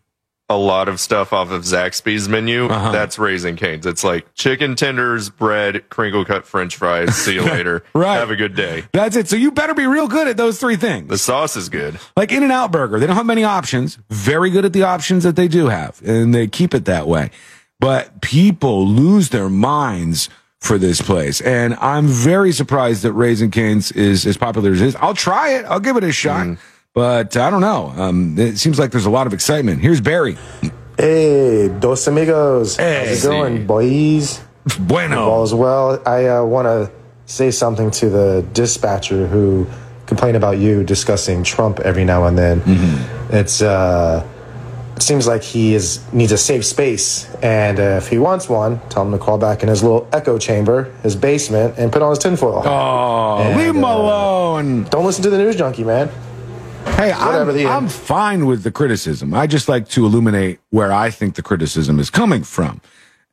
a lot of stuff off of Zaxby's menu, Uh-huh. that's Raising Cane's. It's like chicken tenders, bread, crinkle cut French fries. See you later. Right. Have a good day. That's it. So you better be real good at those three things. The sauce is good. Like In N Out Burger, they don't have many options. Very good at the options that they do have, and they keep it that way. But people lose their minds for this place, and I'm very surprised that Raising Cane's is as popular as it is. I'll try it. I'll give it a shot. But I don't know. Um, it seems like there's a lot of excitement. Here's Barry. Hey, dos amigos. Hey. How's it going, boys? Bueno. All is well. I uh, want to say something to the dispatcher who complained about you discussing Trump every now and then. It's uh, it seems like he is needs a safe space, and uh, if he wants one, tell him to crawl back in his little echo chamber, his basement, and put on his tinfoil. hat. Oh, And, leave him uh, alone. Don't listen to the news junkie, man. Hey, I'm. I'm fine with the criticism. I just like to illuminate where I think the criticism is coming from.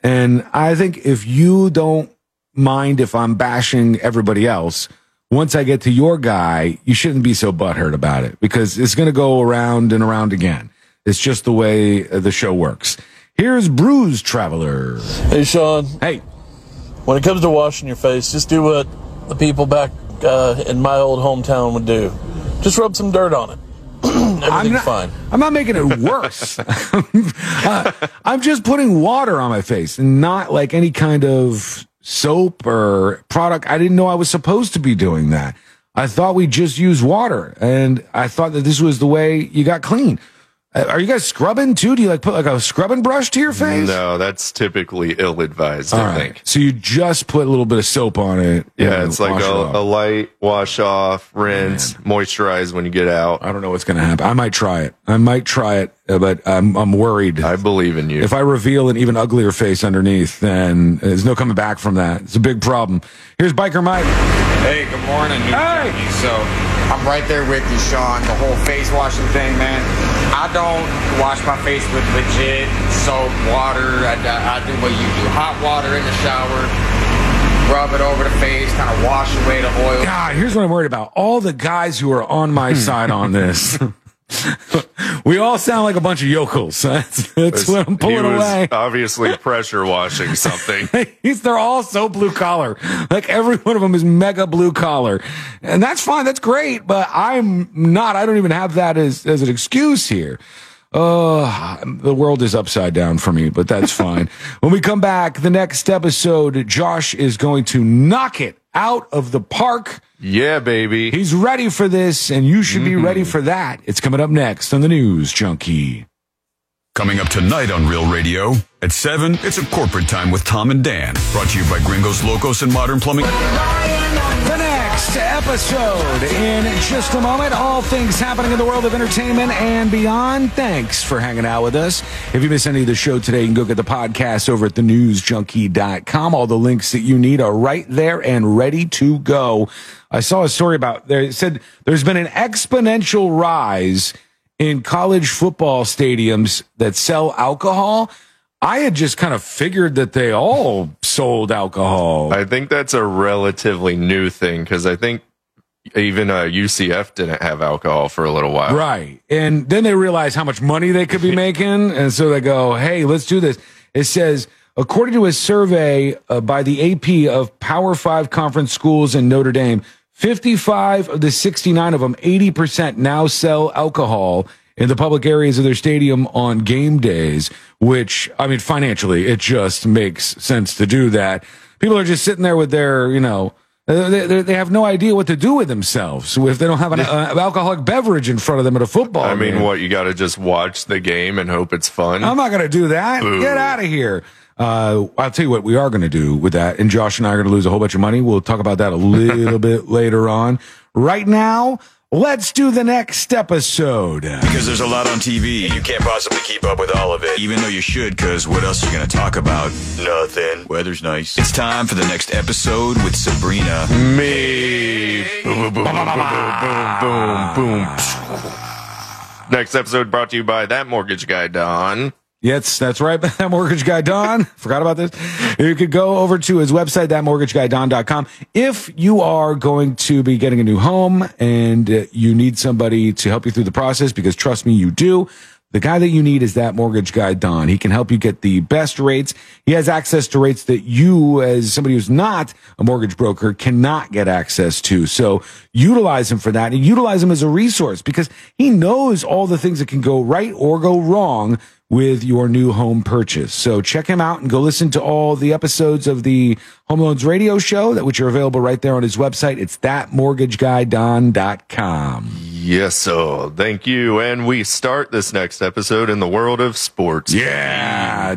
And I think if you don't mind if I'm bashing everybody else, once I get to your guy, you shouldn't be so butthurt about it because it's going to go around and around again. It's just the way uh, the show works. Here's Bruise Traveler. Hey, Sean. Hey. When it comes to washing your face, just do what the people back uh, in my old hometown would do. Just rub some dirt on it. Everything's not, fine. I'm not making it worse. Uh, I'm just putting water on my face and not like any kind of soap or product. I didn't know I was supposed to be doing that. I thought we just use water and I thought that this was the way you got clean. Are you guys scrubbing too? Do you like put like a scrubbing brush to your face? No, that's typically ill advised, I right. think. So you just put a little bit of soap on it. Yeah, it's like a, it a light wash off, rinse, moisturize when you get out. I don't know what's going to happen. I might try it. I might try it, uh, but I'm I'm worried. I believe in you. If I reveal an even uglier face underneath, then there's no coming back from that. It's a big problem. Here's Biker Mike. Hey, good morning, New Junkie. So I'm right there with you, Sean. The whole face washing thing, man. I don't wash my face with legit soap, water. I, I, I do what you do: hot water in the shower, rub it over the face, kind of wash away the oil. God, here's what I'm worried about. All the guys who are on my hmm. side on this. we all sound like a bunch of yokels. That's, that's what I'm pulling away. obviously pressure washing something. They're all so blue collar. Like every one of them is mega blue collar. And that's fine. That's great. But I'm not, I don't even have that as, as an excuse here. Uh, the world is upside down for me, but that's fine. when we come back, the next episode, Josh is going to knock it out of the park. Yeah, baby. He's ready for this, and you should be ready mm-hmm. for that. It's coming up next on the News Junkie. Coming up tonight on Real Radio at 7, it's a corporate time with Tom and Dan. Brought to you by Gringos Locos and Modern Plumbing. Episode in just a moment. All things happening in the world of entertainment and beyond. Thanks for hanging out with us. If you miss any of the show today, you can go get the podcast over at thenewsjunkie.com. All the links that you need are right there and ready to go. I saw a story about there. It said there's been an exponential rise in college football stadiums that sell alcohol. I had just kind of figured that they all sold alcohol. I think that's a relatively new thing because I think even uh, UCF didn't have alcohol for a little while. Right. And then they realize how much money they could be making. And so they go, hey, let's do this. It says, according to a survey uh, by the AP of Power Five conference schools in Notre Dame, 55 of the 69 of them, 80% now sell alcohol in the public areas of their stadium on game days, which, I mean, financially, it just makes sense to do that. People are just sitting there with their, you know, uh, they, they, have no idea what to do with themselves if they don't have an uh, alcoholic beverage in front of them at a football I mean, game. what you got to just watch the game and hope it's fun. I'm not going to do that. Boo. Get out of here. Uh, I'll tell you what we are going to do with that. And Josh and I are going to lose a whole bunch of money. We'll talk about that a little bit later on. Right now, let's do the next episode. Because there's a lot on TV, and you can't possibly keep up with all of it. Even though you should, because what else are you going to talk about? Nothing. Weather's nice. It's time for the next episode with Sabrina. Me. Boom, boom, boom, boom, boom, boom, boom. Next episode brought to you by that mortgage guy, Don. Yes, that's right. That mortgage guy Don. Forgot about this. You could go over to his website, thatmortgageguydon.com. If you are going to be getting a new home and uh, you need somebody to help you through the process, because trust me, you do. The guy that you need is that mortgage guy, Don. He can help you get the best rates. He has access to rates that you, as somebody who's not a mortgage broker, cannot get access to. So utilize him for that and utilize him as a resource because he knows all the things that can go right or go wrong with your new home purchase. So check him out and go listen to all the episodes of the Home Loans Radio Show, that which are available right there on his website. It's thatmortgageguydon.com. Yes, so thank you. And we start this next episode in the world of sports. Yeah.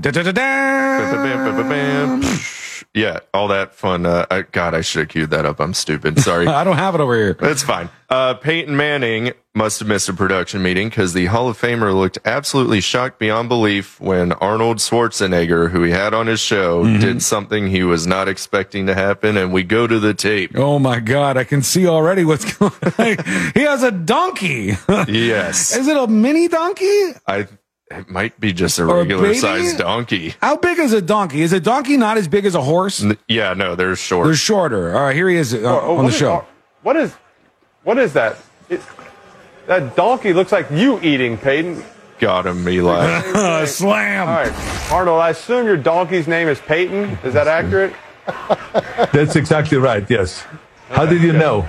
Yeah, all that fun. Uh, I, God, I should have queued that up. I'm stupid. Sorry. I don't have it over here. That's fine. Uh, Peyton Manning must have missed a production meeting because the Hall of Famer looked absolutely shocked beyond belief when Arnold Schwarzenegger, who he had on his show, Mm-hmm. did something he was not expecting to happen. And we go to the tape. Oh my God. I can see already what's going on. he has a donkey. Yes. Is it a mini donkey? I. It might be just a Or a regular sized donkey. How big is a donkey? Is a donkey not as big as a horse? N- Yeah, no, they're short. They're shorter. All right, here he is uh, Oh, oh, on the is- show. oh, what is, what is that? It, that donkey looks like you eating, Peyton. Got him, Eli. Slam. All right, Arnold. I assume your donkey's name is Peyton. Is that accurate? That's exactly right, yes. How did you know?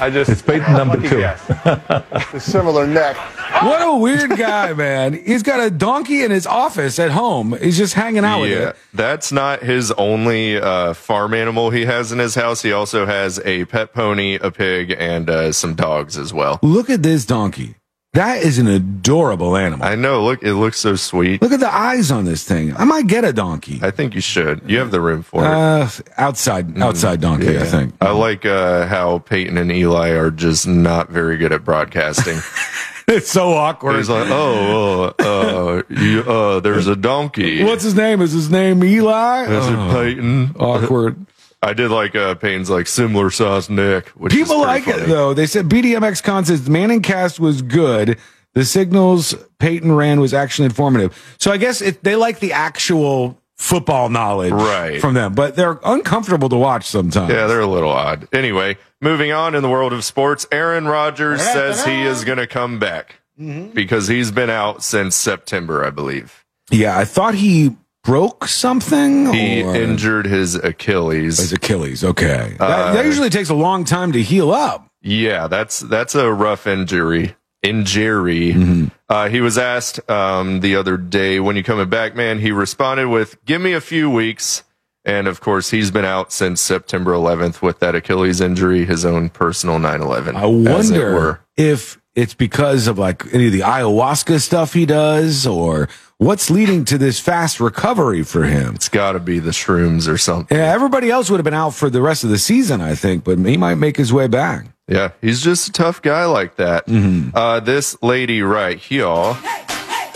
I just It's Peyton number two. guess. a similar neck. What a weird guy, man. He's got a donkey in his office at home. He's just hanging out with yeah, it. that's not his only uh, farm animal he has in his house. He also has a pet pony, a pig, and uh, some dogs as well. Look at this donkey. That is an adorable animal. I know. Look, it looks so sweet. Look at the eyes on this thing. I might get a donkey. I think you should. You have the room for it. Uh, outside, outside donkey. I think. I like uh, how Peyton and Eli are just not very good at broadcasting. it's so awkward. He's like, oh, uh, uh, you, uh, there's a donkey. What's his name? Is his name Eli? Is Oh, it Peyton? awkward. I did like uh, Peyton's like similar sized neck. Which People like pretty it though. They said BDMX Con says Manning cast was good. The signals Peyton ran was actually informative. So I guess it, they like the actual football knowledge Right. from them, but they're uncomfortable to watch sometimes. Yeah, they're a little odd. Anyway, moving on in the world of sports, Aaron Rodgers says he is going to come back Mm-hmm. because he's been out since September, I believe. Yeah, I thought he broke something. He or- injured his Achilles. his Achilles. Okay, Uh, that, that usually takes a long time to heal up. Yeah, that's that's a rough injury. Injury. Mm-hmm. Uh, he was asked um, the other day, "When you coming back, man?" He responded with, "Give me a few weeks." And of course, he's been out since September 11th with that Achilles injury, his own personal 9/11. I wonder if it's because of like any of the ayahuasca stuff he does, or what's leading to this fast recovery for him. It's got to be the shrooms or something. Yeah, everybody else would have been out for the rest of the season, I think, but he might make his way back. Yeah, he's just a tough guy like that. Mm-hmm. Uh, this lady right here.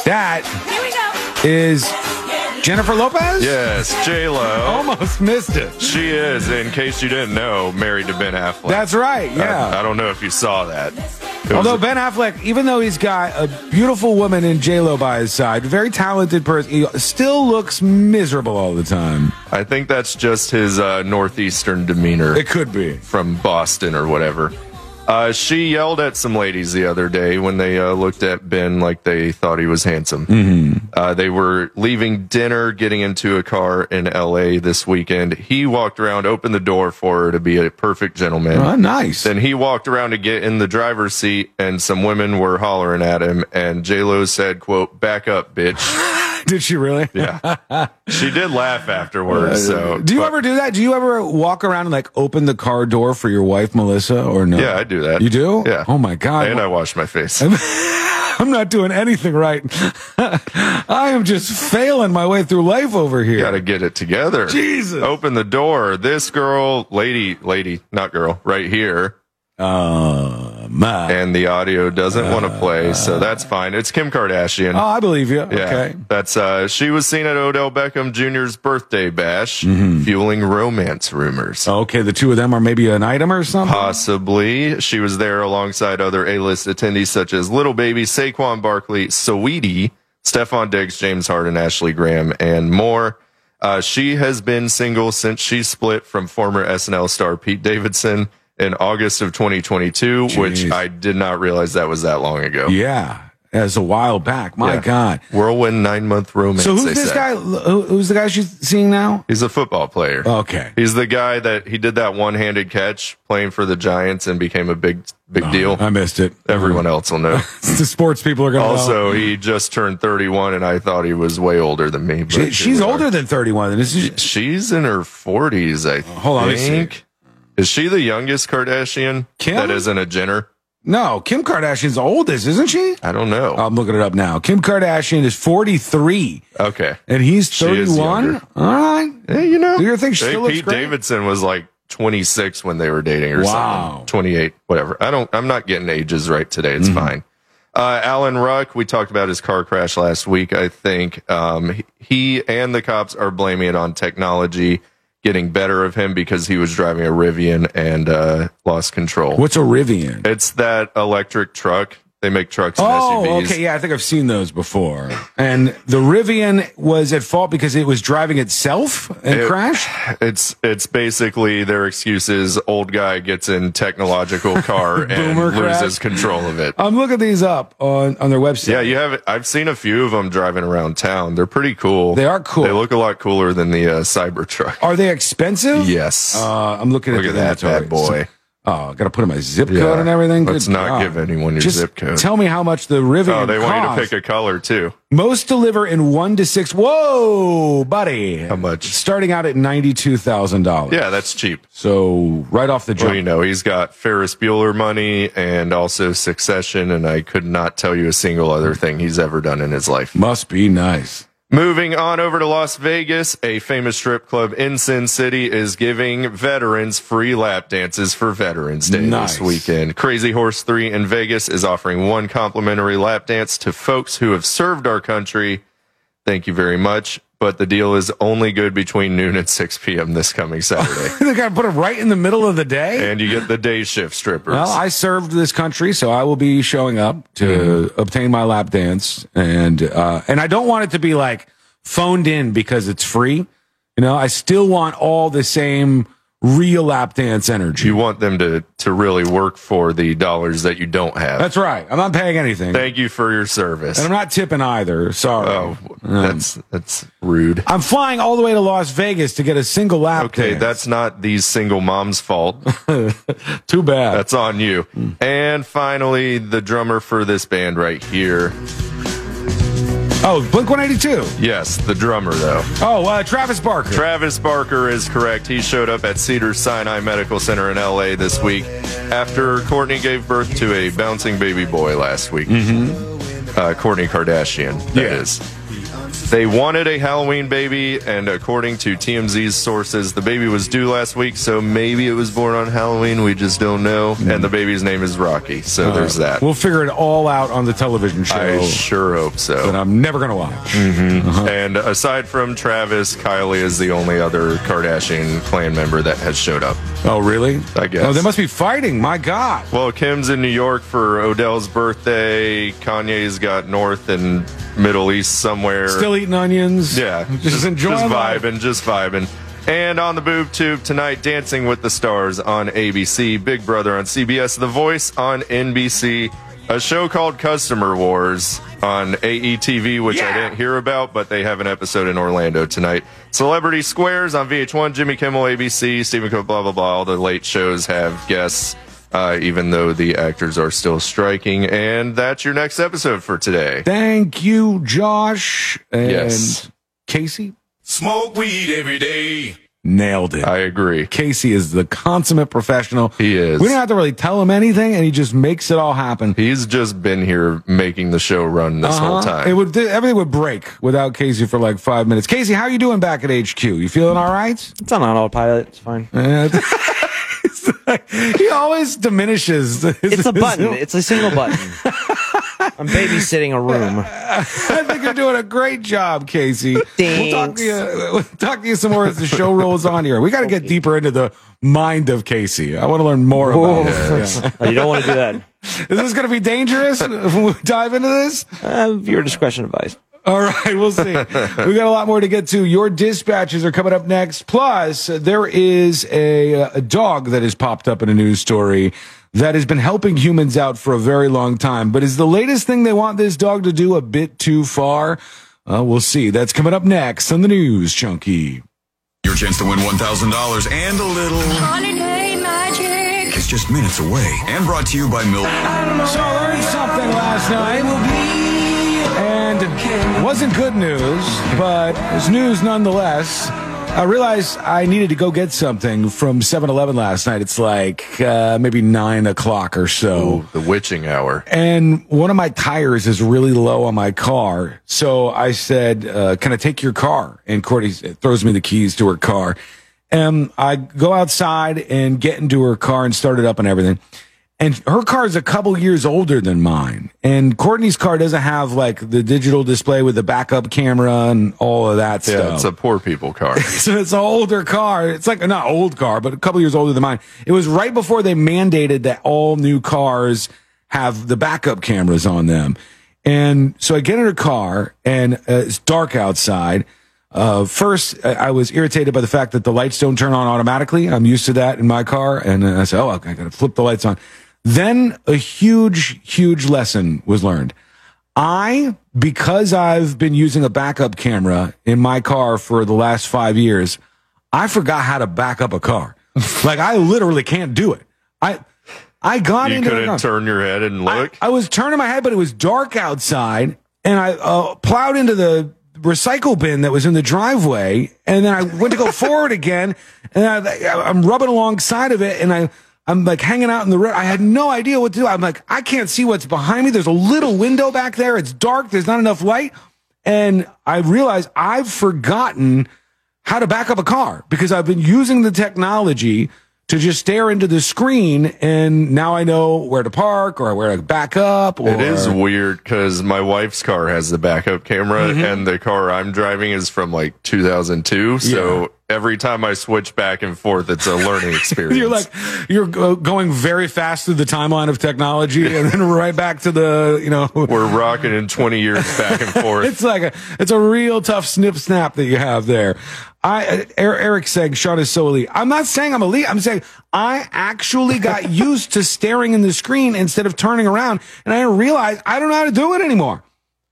That is Jennifer Lopez? Yes, J Lo. Almost missed it. She is, in case you didn't know, married to Ben Affleck. That's right, I- yeah. I, don't know if you saw that. was Although Ben Affleck, even though he's got a beautiful woman in J Lo by his side, very talented person, he still looks miserable all the time. I think that's just his uh, northeastern demeanor. It could be from Boston or whatever. Uh, she yelled at some ladies the other day when they uh, looked at Ben like they thought he was handsome. Mm-hmm. Uh, they were leaving dinner, getting into a car in L.A. this weekend. He walked around, opened the door for her to be a perfect gentleman. Oh, nice. Then he walked around to get in the driver's seat, and some women were hollering at him. And J Lo said, "quote Back up, bitch." Did she really? Yeah, she did laugh afterwards. So, do you ever do that? Do you ever walk around and like open the car door for your wife, Melissa, or no? yeah, I do that. You do? Yeah. Oh my god. And I wash my face. I'm not doing anything right. I am just failing my way through life over here. Got to get it together. Jesus. Open the door. This girl, lady, lady, not girl, right here. Uh, my. And the audio doesn't want to play, so that's fine. It's Kim Kardashian. Oh, I believe you. Yeah, Okay. that's uh she was seen at Odell Beckham Jr.'s birthday bash, Mm-hmm. fueling romance rumors. Okay, the two of them are maybe an item or something. Possibly. She was there alongside other A-list attendees such as Lil Baby, Saquon Barkley, Saweetie, Stefon Diggs, James Harden, Ashley Graham, and more. Uh, she has been single since she split from former SNL star Pete Davidson in August of 2022, which I did not realize that was that long ago. Yeah, as a while back. My Yeah. God. Whirlwind nine month romance. So who's this say. guy? Who's the guy she's seeing now? He's a football player. Okay. He's the guy that he did that one handed catch playing for the Giants and became a big, big oh, deal. I missed it. Everyone else will know. the sports people are going to Also, he just turned 31, and I thought he was way older than me. But She, she's older than 31. This is, She's in her 40s, I hold on, let me see. Is she the youngest Kardashian Kim? that isn't a Jenner? no, Kim Kardashian's oldest, isn't she? I don't know. I'm looking it up now. Kim Kardashian is 43, okay. and he's 31. younger. All right. Hey, you know, Do your thing. She Hey, still looks Pete. Davidson was like 26 when they were dating or Wow. something. 28, whatever. I don't, I'm not getting ages right today. Mm-hmm. It's fine. Uh, Alan Ruck, we talked about his car crash last week. I think, um, he and the cops are blaming it on technology getting better of him because he was driving a Rivian and, uh, lost control. What's a Rivian? It's that electric truck. They make trucks and Oh, okay. Yeah, I think I've seen those before. And the Rivian was at fault because it was driving itself and It- crashed? It's it's basically their excuses. Old guy gets in technological car and crash? loses control of it. I'm looking these up on, on their website. Yeah, you have. I've seen a few of them driving around town. They're pretty cool. They are cool. They look a lot cooler than the uh, Cybertruck. Are they expensive? Yes. Uh, I'm looking Look at at the that bad boy. Oh, got to put in my zip code Yeah. and everything. Let's Good not God. give anyone your Just zip code. Tell me how much the Rivian. Oh, they want you to pick a color too. Most deliver in one to six. Whoa, buddy! How much? Starting out at ninety-two thousand dollars. Yeah, that's cheap. So right off the Well, you know, he's got Ferris Bueller money and also Succession, and I could not tell you a single other thing he's ever done in his life. Must be nice. Moving on over to Las Vegas, a famous strip club in Sin City is giving veterans free lap dances for Veterans Day Nice. this weekend. Crazy Horse 3 in Vegas is offering one complimentary lap dance to folks who have served our country. Thank you very much. But the deal is only good between noon and 6 p.m. this coming Saturday. they got to put it right in the middle of the day. and you get the day shift strippers. Well, I served this country, so I will be showing up to Mm-hmm. obtain my lap dance, and uh, and I don't want it to be like phoned in because it's free. You know, I still want all the same real lap dance energy. you want them to, to really work for the dollars that you don't have. That's right. I'm not paying anything, Thank you for your service. and I'm not tipping either. Sorry. Oh, um, that's that's rude. I'm flying all the way to Las Vegas to get a single lap Okay, dance. that's not these single moms' fault. too bad. That's on you. And finally, the drummer for this band right here. Oh, Blink 182. Yes, the drummer though. Oh, uh, Travis Barker. Travis Barker is correct. He showed up at Cedar Sinai Medical Center in LA this week after Kourtney gave birth to a bouncing baby boy last week. Mm-hmm. Uh, Kourtney Kardashian, that is. They wanted a Halloween baby, and according to TMZ's sources, the baby was due last week, so maybe it was born on Halloween. We just don't know. Hmm. And the baby's name is Rocky, so uh, there's that. We'll figure it all out on the television show. I sure hope so. That I'm never going to watch. hmm And aside from Travis, Kylie is the only other Kardashian clan member that has showed up. Oh, really? I oh, guess. Oh, they must be fighting. My God. Well, Kim's in New York for Odell's birthday. Kanye's got North and Middle East somewhere. Still eating onions. Yeah, Just enjoying just life. vibing, just vibing. And on the boob tube tonight, Dancing with the Stars on ABC, Big Brother on CBS, The Voice on NBC, a show called Customer Wars on AETV, which I didn't hear about, but they have an episode in Orlando tonight. Celebrity Squares on VH1, Jimmy Kimmel, ABC, Stephen Cook, blah blah blah. All the late shows have guests. Uh, even though the actors are still striking, and that's your next episode for today. Thank you, Josh. And Yes. Casey Smoke weed every day. nailed it. I agree. Casey is the consummate professional. He is. We don't have to really tell him anything, and he just makes it all happen. He's just been here making the show run this whole Uh-huh. time. It would everything would break without Casey for like five minutes. Casey, how are you doing back at HQ? You feeling all right? It's on autopilot. It's fine. He always diminishes. It's a button. It's a single button. I'm babysitting a room. I think you're doing a great job, Casey. We'll talk to you. We'll talk to you some more as the show rolls on here. We got to get deeper into the mind of Casey. I want to learn more about it. Yeah. You don't want to do that. Is this going to be dangerous if we dive into this? Uh, your discretion advised. All right, we'll see. we got a lot more to get to. Your dispatches are coming up next. Plus, there is a, a dog that has popped up in a news story that has been helping humans out for a very long time. But is the latest thing they want this dog to do a bit too far? Uh, we'll see. That's coming up next on the News Junkie. Your chance to win $1,000 and a little Holiday magic. is just minutes away. And brought to you by Milk. So I learned something last night. And wasn't good news, but it's news nonetheless. I realized I needed to go get something from 7 Eleven last night. It's like uh, maybe 9 o'clock or so. the witching hour. And one of my tires is really low on my car. So I said, uh, Can I take your car? And Courtney throws me the keys to her car. And I go outside and get into her car and start it up and everything. And her car is a couple years older than mine. And Courtney's car doesn't have like the digital display with the backup camera and all of that Yeah, stuff. it's a poor people car. so it's an older car. It's like not old car, but a couple years older than mine. It was right before they mandated that all new cars have the backup cameras on them. And so I get in her car and uh, it's dark outside. Uh, first, I was irritated by the fact that the lights don't turn on automatically. I'm used to that in my car. And uh, I said, Oh, I got to flip the lights on. Then a huge, huge lesson was learned. I, because I've been using a backup camera in my car for the last five years, I forgot how to back up a car. like I literally can't do it. I, I got you into the couldn't turn your head and look. I was turning my head, but it was dark outside, and I uh, plowed into the recycle bin that was in the driveway, and then I went to go forward again, and I, I'm rubbing alongside of it, and I. I'm like hanging out in the road. I had no idea what to do. I'm like, I can't see what's behind me. There's a little window back there. It's dark. There's not enough light. And I realized I've forgotten how to back up a car because I've been using the technology to just stare into the screen and now I know where to park or where to back up. Or, It is weird because my wife's car has the backup camera, Mhm. and the car I'm driving is from like 2002. So every time I switch back and forth, it's a learning experience. You're like you're going very fast through the timeline of technology, and then right back to the you know we're rocking in 20 years back and forth. it's like a it's a real tough snip snap that you have there. I uh, Er- Eric saying Sean is so elite. I'm not saying I'm elite. I'm saying I actually got used to staring in the screen instead of turning around, and I realized I don't know how to do it anymore.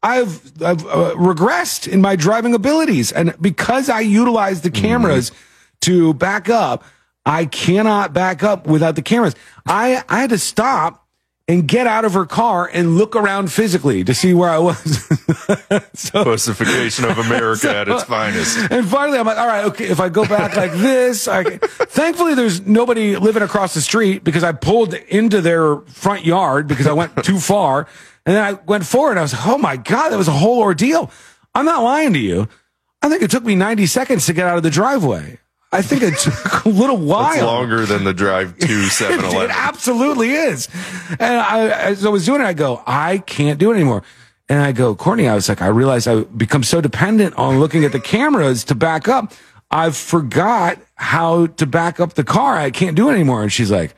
I've I've uh, regressed in my driving abilities, and because I utilize the cameras to back up, I cannot back up without the cameras. I I had to stop and get out of her car and look around physically to see where I was. Pussification of America at its finest. And finally, I'm like, all right, okay, if I go back like this, I can... thankfully there's nobody living across the street because I pulled into their front yard because I went too far. And then I went forward and I was like, oh my God, that was a whole ordeal. I'm not lying to you. I think it took me 90 seconds to get out of the driveway. I think it took a little while. It's longer than the drive to 7 it absolutely is. And I, as I was doing it, I go, I can't do it anymore. And I go, Courtney, I was like, I realized I become so dependent on looking at the cameras to back up. I've forgot how to back up the car. I can't do it anymore. And she's like,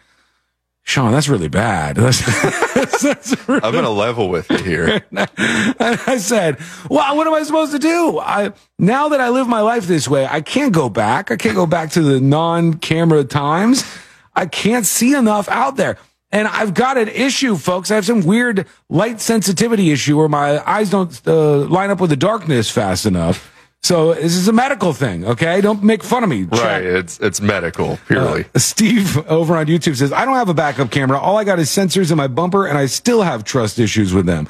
Sean, that's really bad. That's, that's really I'm going to level with you here. and I said, "Well, what am I supposed to do? I now that I live my life this way, I can't go back. I can't go back to the non-camera times. I can't see enough out there." And I've got an issue, folks. I have some weird light sensitivity issue where my eyes don't uh, line up with the darkness fast enough. So this is a medical thing, okay? Don't make fun of me. Right. It's it's medical, purely. Uh, Steve over on YouTube says, I don't have a backup camera. All I got is sensors in my bumper, and I still have trust issues with them.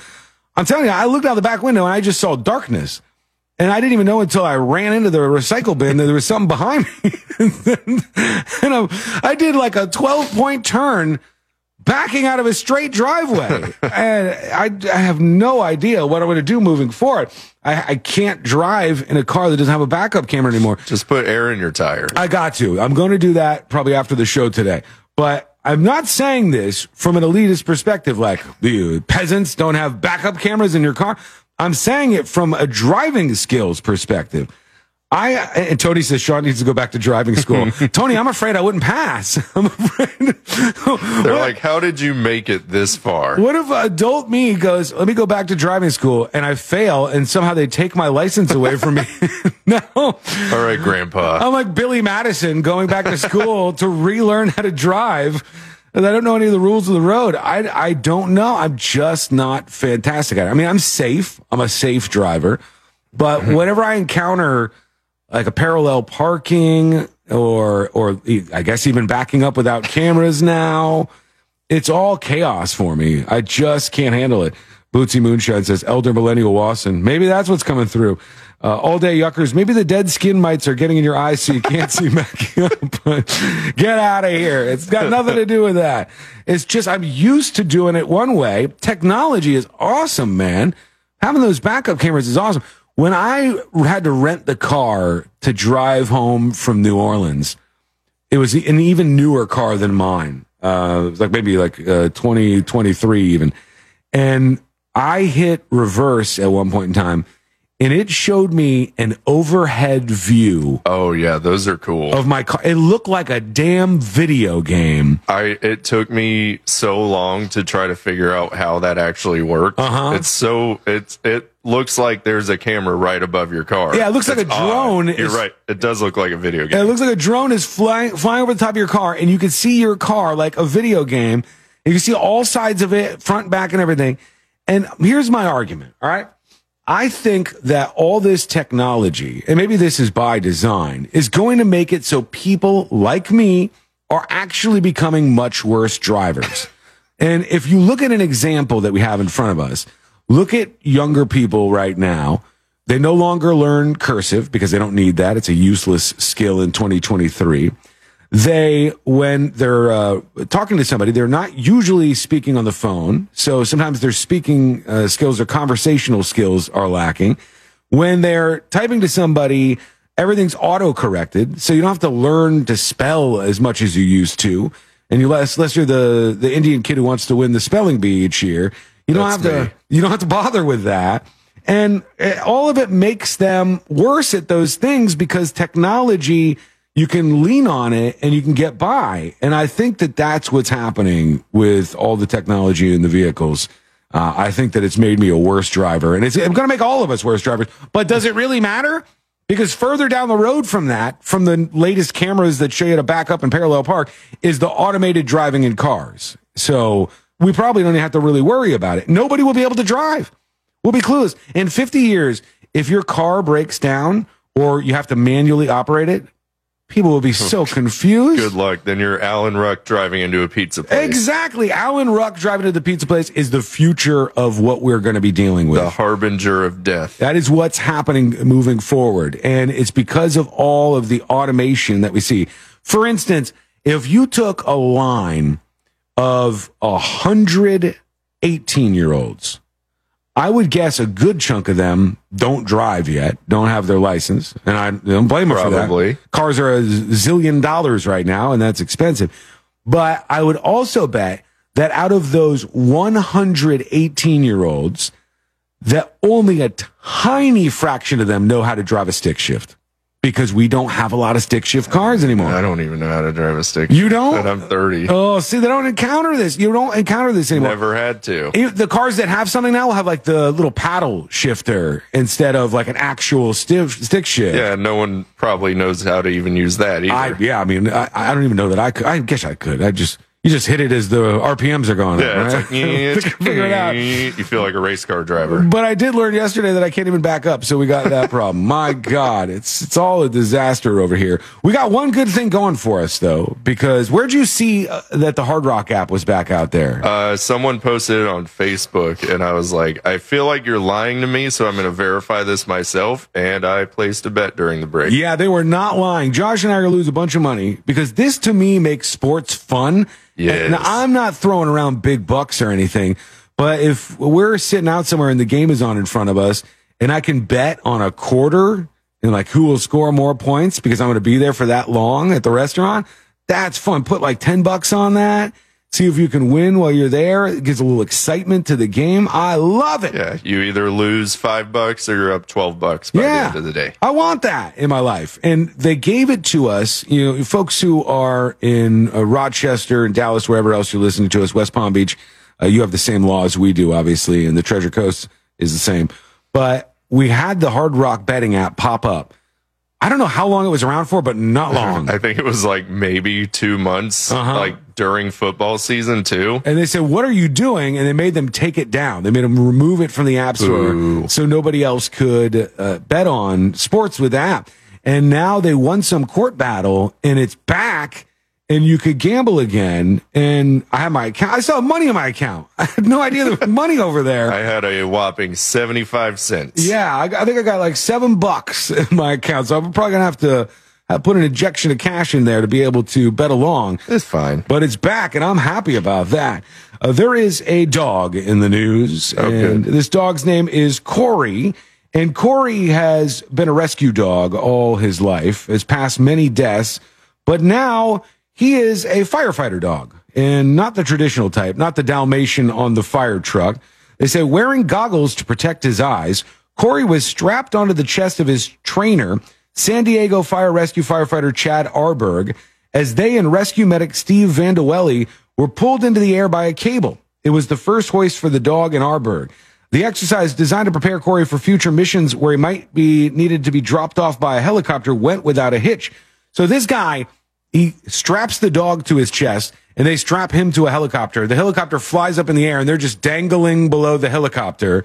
I'm telling you, I looked out the back window and I just saw darkness. And I didn't even know until I ran into the recycle bin that there was something behind me. and I, I did like a 12 point turn backing out of a straight driveway. and I, I have no idea what I'm going to do moving forward. I, I can't drive in a car that doesn't have a backup camera anymore. Just put air in your tire. I got to. I'm going to do that probably after the show today. But I'm not saying this from an elitist perspective, like the peasants don't have backup cameras in your car. I'm saying it from a driving skills perspective. I and Tony says Sean needs to go back to driving school. Tony, I'm afraid I wouldn't pass. I'm afraid. They're like, how did you make it this far? What if adult me goes, let me go back to driving school and I fail and somehow they take my license away from me? no. All right, Grandpa. I'm like Billy Madison going back to school to relearn how to drive. And I don't know any of the rules of the road. I, I don't know. I'm just not fantastic at it. I mean, I'm safe. I'm a safe driver. But mm-hmm. whenever I encounter like a parallel parking or or I guess even backing up without cameras now. It's all chaos for me. I just can't handle it. Bootsy Moonshine says, Elder Millennial Wasson. Maybe that's what's coming through. Uh, all day yuckers. Maybe the dead skin mites are getting in your eyes so you can't see backing up. Get out of here. It's got nothing to do with that. It's just I'm used to doing it one way. Technology is awesome, man. Having those backup cameras is awesome. When I had to rent the car to drive home from New Orleans, it was an even newer car than mine. Uh, it was like maybe like uh, 2023 even. And I hit reverse at one point in time and it showed me an overhead view. Oh yeah, those are cool. Of my car. It looked like a damn video game. I it took me so long to try to figure out how that actually worked. Uh-huh. It's so it's it looks like there's a camera right above your car. Yeah, it looks like a drone odd. You're is- right. It does look like a video game. it looks like a drone is flying flying over the top of your car, and you can see your car like a video game. You can see all sides of it, front, back, and everything. And here's my argument. All right. I think that all this technology, and maybe this is by design, is going to make it so people like me are actually becoming much worse drivers. and if you look at an example that we have in front of us, look at younger people right now. They no longer learn cursive because they don't need that. It's a useless skill in 2023. They, when they're uh, talking to somebody, they're not usually speaking on the phone. So sometimes their speaking uh, skills or conversational skills are lacking. When they're typing to somebody, everything's auto corrected. So you don't have to learn to spell as much as you used to. And you less, unless you're the, the Indian kid who wants to win the spelling bee each year, you don't That's have me. to, you don't have to bother with that. And uh, all of it makes them worse at those things because technology, you can lean on it and you can get by. And I think that that's what's happening with all the technology in the vehicles. Uh, I think that it's made me a worse driver and it's, going to make all of us worse drivers. But does it really matter? Because further down the road from that, from the latest cameras that show you to back up and parallel park, is the automated driving in cars. So we probably don't have to really worry about it. Nobody will be able to drive. We'll be clueless. In 50 years, if your car breaks down or you have to manually operate it, people will be so confused. Good luck. Then you're Alan Ruck driving into a pizza place. Exactly. Alan Ruck driving to the pizza place is the future of what we're going to be dealing with. The harbinger of death. That is what's happening moving forward. And it's because of all of the automation that we see. For instance, if you took a line of a hundred 18 year olds, I would guess a good chunk of them don't drive yet, don't have their license, and I don't blame them for Probably. that. Cars are a zillion dollars right now, and that's expensive. But I would also bet that out of those 118 year olds, that only a tiny fraction of them know how to drive a stick shift because we don't have a lot of stick shift cars anymore. I don't even know how to drive a stick. You don't? And I'm 30. Oh, see, they don't encounter this. You don't encounter this anymore. Never had to. The cars that have something now will have like the little paddle shifter instead of like an actual stiff stick shift. Yeah, no one probably knows how to even use that either. I, yeah, I mean, I, I don't even know that I could. I guess I could. I just you just hit it as the RPMs are going. yeah, up, it's right? like, Figure it out. You feel like a race car driver. But I did learn yesterday that I can't even back up, so we got that problem. My God, it's it's all a disaster over here. We got one good thing going for us though, because where'd you see uh, that the Hard Rock app was back out there? Uh, someone posted it on Facebook, and I was like, I feel like you're lying to me, so I'm going to verify this myself. And I placed a bet during the break. Yeah, they were not lying. Josh and I are gonna lose a bunch of money because this to me makes sports fun. Yes. Now, I'm not throwing around big bucks or anything, but if we're sitting out somewhere and the game is on in front of us and I can bet on a quarter and like who will score more points because I'm going to be there for that long at the restaurant, that's fun. Put like 10 bucks on that. See if you can win while you're there. It gives a little excitement to the game. I love it. Yeah, you either lose five bucks or you're up 12 bucks by the end of the day. I want that in my life. And they gave it to us, you know, folks who are in uh, Rochester and Dallas, wherever else you're listening to us, West Palm Beach, uh, you have the same laws we do, obviously, and the Treasure Coast is the same. But we had the Hard Rock betting app pop up. I don't know how long it was around for, but not long. I think it was like maybe two months, Uh-huh. like during football season too. And they said, "What are you doing?" And they made them take it down. They made them remove it from the app store Boo. so nobody else could uh, bet on sports with the app. And now they won some court battle, and it's back, and you could gamble again. And I have my account. I still have money in my account. I had no idea there was money over there. I had a whopping 75 cents. Yeah, I, I think I got like seven bucks in my account, so I'm probably gonna have to uh, put an injection of cash in there to be able to bet along. It's fine, but it's back, and I'm happy about that. Uh, there is a dog in the news, and this dog's name is Corey. And Corey has been a rescue dog all his life, has passed many deaths, but now he is a firefighter dog and not the traditional type, not the Dalmatian on the fire truck. They say wearing goggles to protect his eyes, Corey was strapped onto the chest of his trainer, San Diego Fire Rescue firefighter Chad Arberg, as they and rescue medic Steve Vandewelli were pulled into the air by a cable. It was the first hoist for the dog and Arberg. The exercise designed to prepare Corey for future missions where he might be needed to be dropped off by a helicopter went without a hitch. So this guy, he straps the dog to his chest and they strap him to a helicopter. The helicopter flies up in the air and they're just dangling below the helicopter.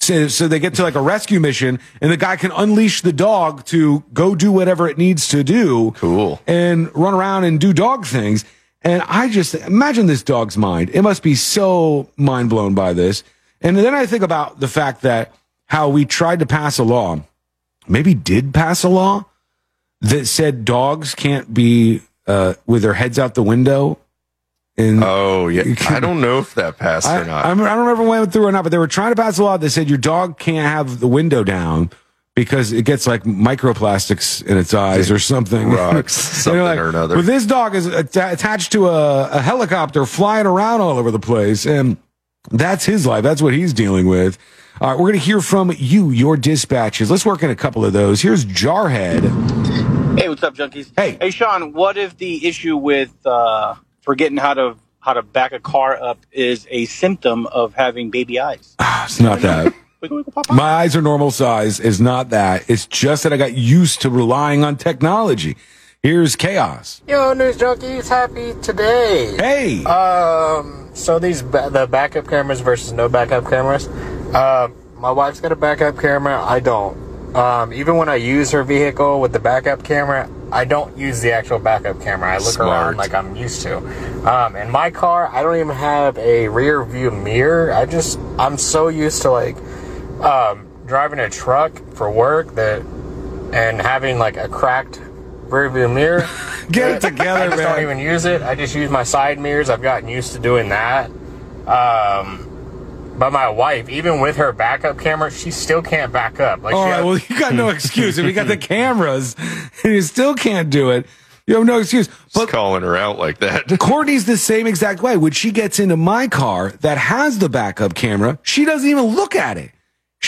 So, so they get to like a rescue mission and the guy can unleash the dog to go do whatever it needs to do. Cool. And run around and do dog things. And I just imagine this dog's mind. It must be so mind blown by this. And then I think about the fact that how we tried to pass a law, maybe did pass a law that said dogs can't be uh, with their heads out the window. And oh yeah, I don't know if that passed I, or not. I, I don't remember when it went through or not, but they were trying to pass a law that said your dog can't have the window down because it gets like microplastics in its eyes or something. Rocks, something or another. But this dog is atta- attached to a, a helicopter flying around all over the place. And that's his life. That's what he's dealing with. All right, we're going to hear from you, your dispatches. Let's work in a couple of those. Here's Jarhead. Hey, what's up, junkies? Hey, hey, Sean. What if the issue with uh, forgetting how to how to back a car up is a symptom of having baby eyes? It's not that. My eyes are normal size. It's not that. It's just that I got used to relying on technology. Here's chaos. Yo, news junkies, happy today. Hey. Um, so these ba- the backup cameras versus no backup cameras. Um, my wife's got a backup camera. I don't. Um, even when I use her vehicle with the backup camera, I don't use the actual backup camera. I look Smart. around like I'm used to. Um, in my car, I don't even have a rear view mirror. I just I'm so used to like um, driving a truck for work that and having like a cracked rear view mirror. Get it together, I just man. don't even use it. I just use my side mirrors. I've gotten used to doing that. Um, But my wife, even with her backup camera, she still can't back up. Like, All she right, has- well, you got no excuse. If you got the cameras and you still can't do it, you have no excuse. Just calling her out like that. Kourtney's the same exact way. When she gets into my car that has the backup camera, she doesn't even look at it.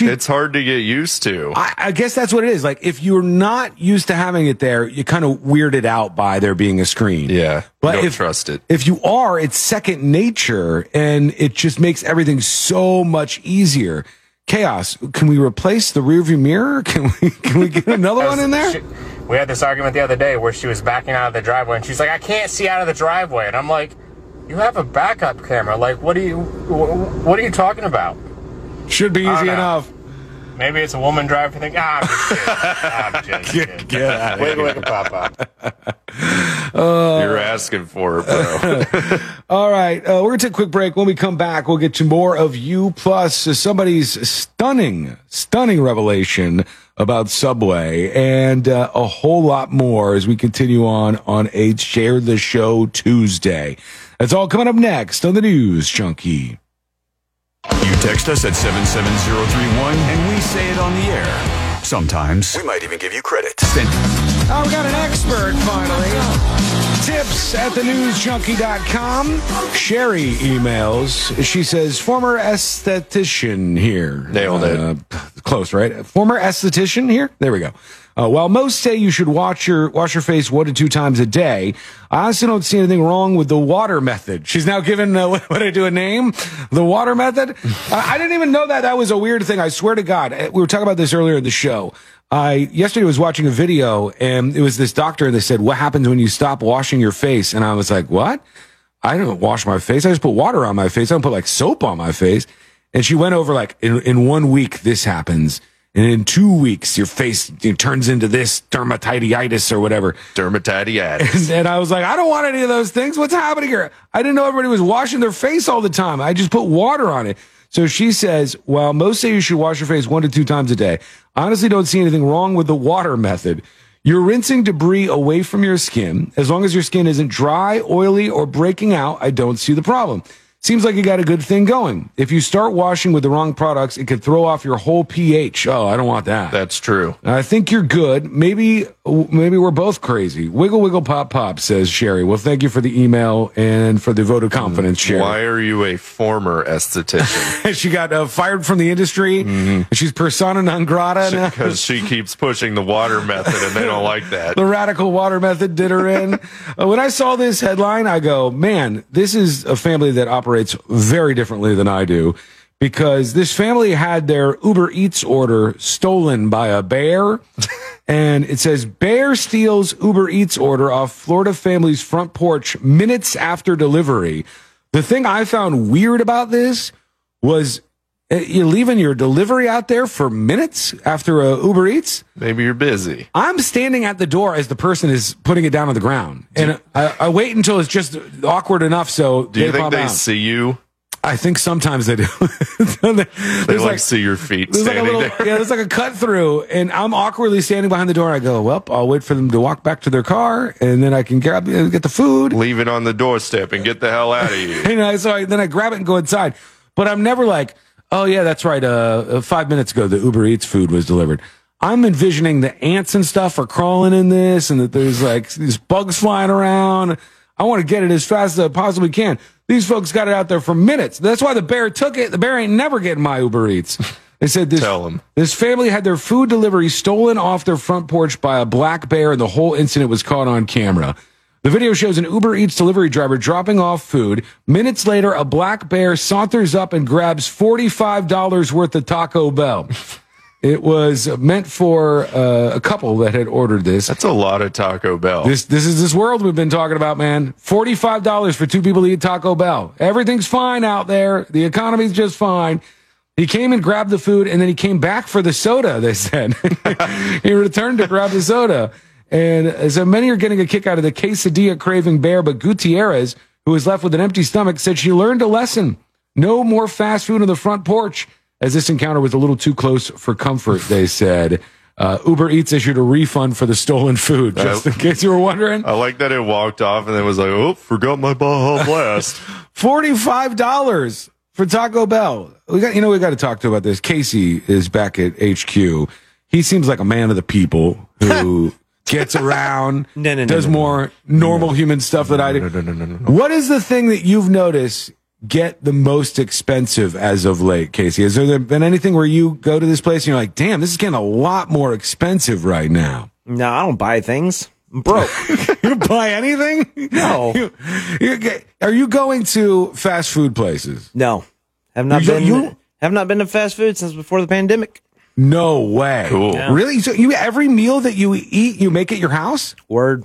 It's hard to get used to. I, I guess that's what it is. Like, if you're not used to having it there, you're kind of weirded out by there being a screen. Yeah, But don't if- trust it. If you are, it's second nature and it just makes everything so much easier. Chaos. Can we replace the rearview mirror? Can we, can we get another one in there? She- we had this argument the other day where she was backing out of the driveway and she's like, I can't see out of the driveway. And I'm like, you have a backup camera. Like, what are you, what are you talking about? Should be I don't easy enough. Maybe it's a woman driving thing. Ah, I'm just kidding. I'm just kidding. Get out of Wiggle, here. wiggle, pop, pop. You're asking for it, bro. All right, uh, we're gonna take a quick break. When we come back, we'll get to more of you plus uh, somebody's stunning, stunning revelation about Subway and uh, a whole lot more as we continue on on a Share the Show Tuesday. That's all coming up next on the News Junkie. You text us at 77031 and we say it on the air. Sometimes we might even give you credit. Send Oh, we got an expert finally. Tips at thenewsjunkie.com. Sherry emails. She says, former esthetician here. Nailed it. Uh, close, right? Former esthetician here? There we go. Uh, while most say you should wash your wash your face one to two times a day, I honestly don't see anything wrong with the water method. She's now given uh, what, what I do a name, the water method. I, I didn't even know that that was a weird thing. I swear to God, Uh, we were talking about this earlier in the show. I yesterday was watching a video and it was this doctor and they said, "What happens when you stop washing your face?" And I was like, "What? I don't wash my face. I just put water on my face. I don't put like soap on my face." And she went over like in, in one week this happens. And in two weeks, your face turns into this dermatitis or whatever. Dermatitis. And, and I was like, I don't want any of those things. What's happening here? I didn't know everybody was washing their face all the time. I just put water on it. So she says, well, most say you should wash your face one to two times a day. I honestly don't see anything wrong with the water method. You're rinsing debris away from your skin. As long as your skin isn't dry, oily, or breaking out, I don't see the problem. Seems like you got a good thing going. If you start washing with the wrong products, it could throw off your whole pH. Oh, I don't want that. That's true. I think you're good. Maybe, maybe we're both crazy. Wiggle, wiggle, pop, pop, says Sherry. Well, thank you for the email and for the vote of confidence, Sherry. Why are you a former esthetician? she got uh, fired from the industry. and She's persona non grata. Because she keeps pushing the water method and they don't like that. The radical water method did her in. Uh, when I saw this headline, I go, man, this is a family that operates very differently than I do because this family had their Uber Eats order stolen by a bear. and it says, Bear steals Uber Eats order off Florida family's front porch minutes after delivery. The thing I found weird about this was uh, you're leaving your delivery out there for minutes after uh, Uber Eats. Maybe you're busy. I'm standing at the door as the person is putting it down on the ground, and I, I wait until it's just awkward enough so Do you think they out. see you? I think sometimes they do. They like, like- see your feet There's like a standing little, there. yeah, there's like a cut through, and I'm awkwardly standing behind the door. I go, well, I'll wait for them to walk back to their car, and then I can grab uh, get the food. Leave it on the doorstep and get the hell out of here. And I, so I, then I grab it and go inside. But I'm never like, oh yeah, that's right. Uh, uh, five minutes ago, the Uber Eats food was delivered. I'm envisioning the ants and stuff are crawling in this, and that there's like these bugs flying around. I want to get it as fast as I possibly can. These folks got it out there for minutes. That's why the bear took it. The bear ain't never getting my Uber Eats. They said this, Tell this family had their food delivery stolen off their front porch by a black bear, and the whole incident was caught on camera. The video shows an Uber Eats delivery driver dropping off food. Minutes later, a black bear saunters up and grabs $45 worth of Taco Bell. It was meant for uh, a couple that had ordered this. That's a lot of Taco Bell. This this is this world we've been talking about, man. Forty five dollars for two people to eat Taco Bell. Everything's fine out there. The economy's just fine. He came and grabbed the food, and then he came back for the soda. They said he returned to grab the soda, and so many are getting a kick out of the quesadilla craving bear. But Gutierrez, who was left with an empty stomach, said she learned a lesson: no more fast food on the front porch. As this encounter was a little too close for comfort, they said. Uh, Uber Eats issued a refund for the stolen food, just in case you were wondering. I like that it walked off and then was like, oh, forgot my Baja Blast. Forty-five dollars for Taco Bell. We got, you know, we got to talk to about this. Casey is back at HQ. He seems like a man of the people who gets around, No, no, no, does no, no. more normal human stuff that I do. What is the thing that you've noticed get the most expensive as of late, Casey? Has there been anything where you go to this place and you're like, damn, this is getting a lot more expensive right now? No, I don't buy things. I'm broke. you buy anything? No. You- you are you going to fast food places? No, have not You- been. you- have not been to fast food since before the pandemic. No way. Cool. Yeah. Really? So you every meal that you eat, you make at your house? Word.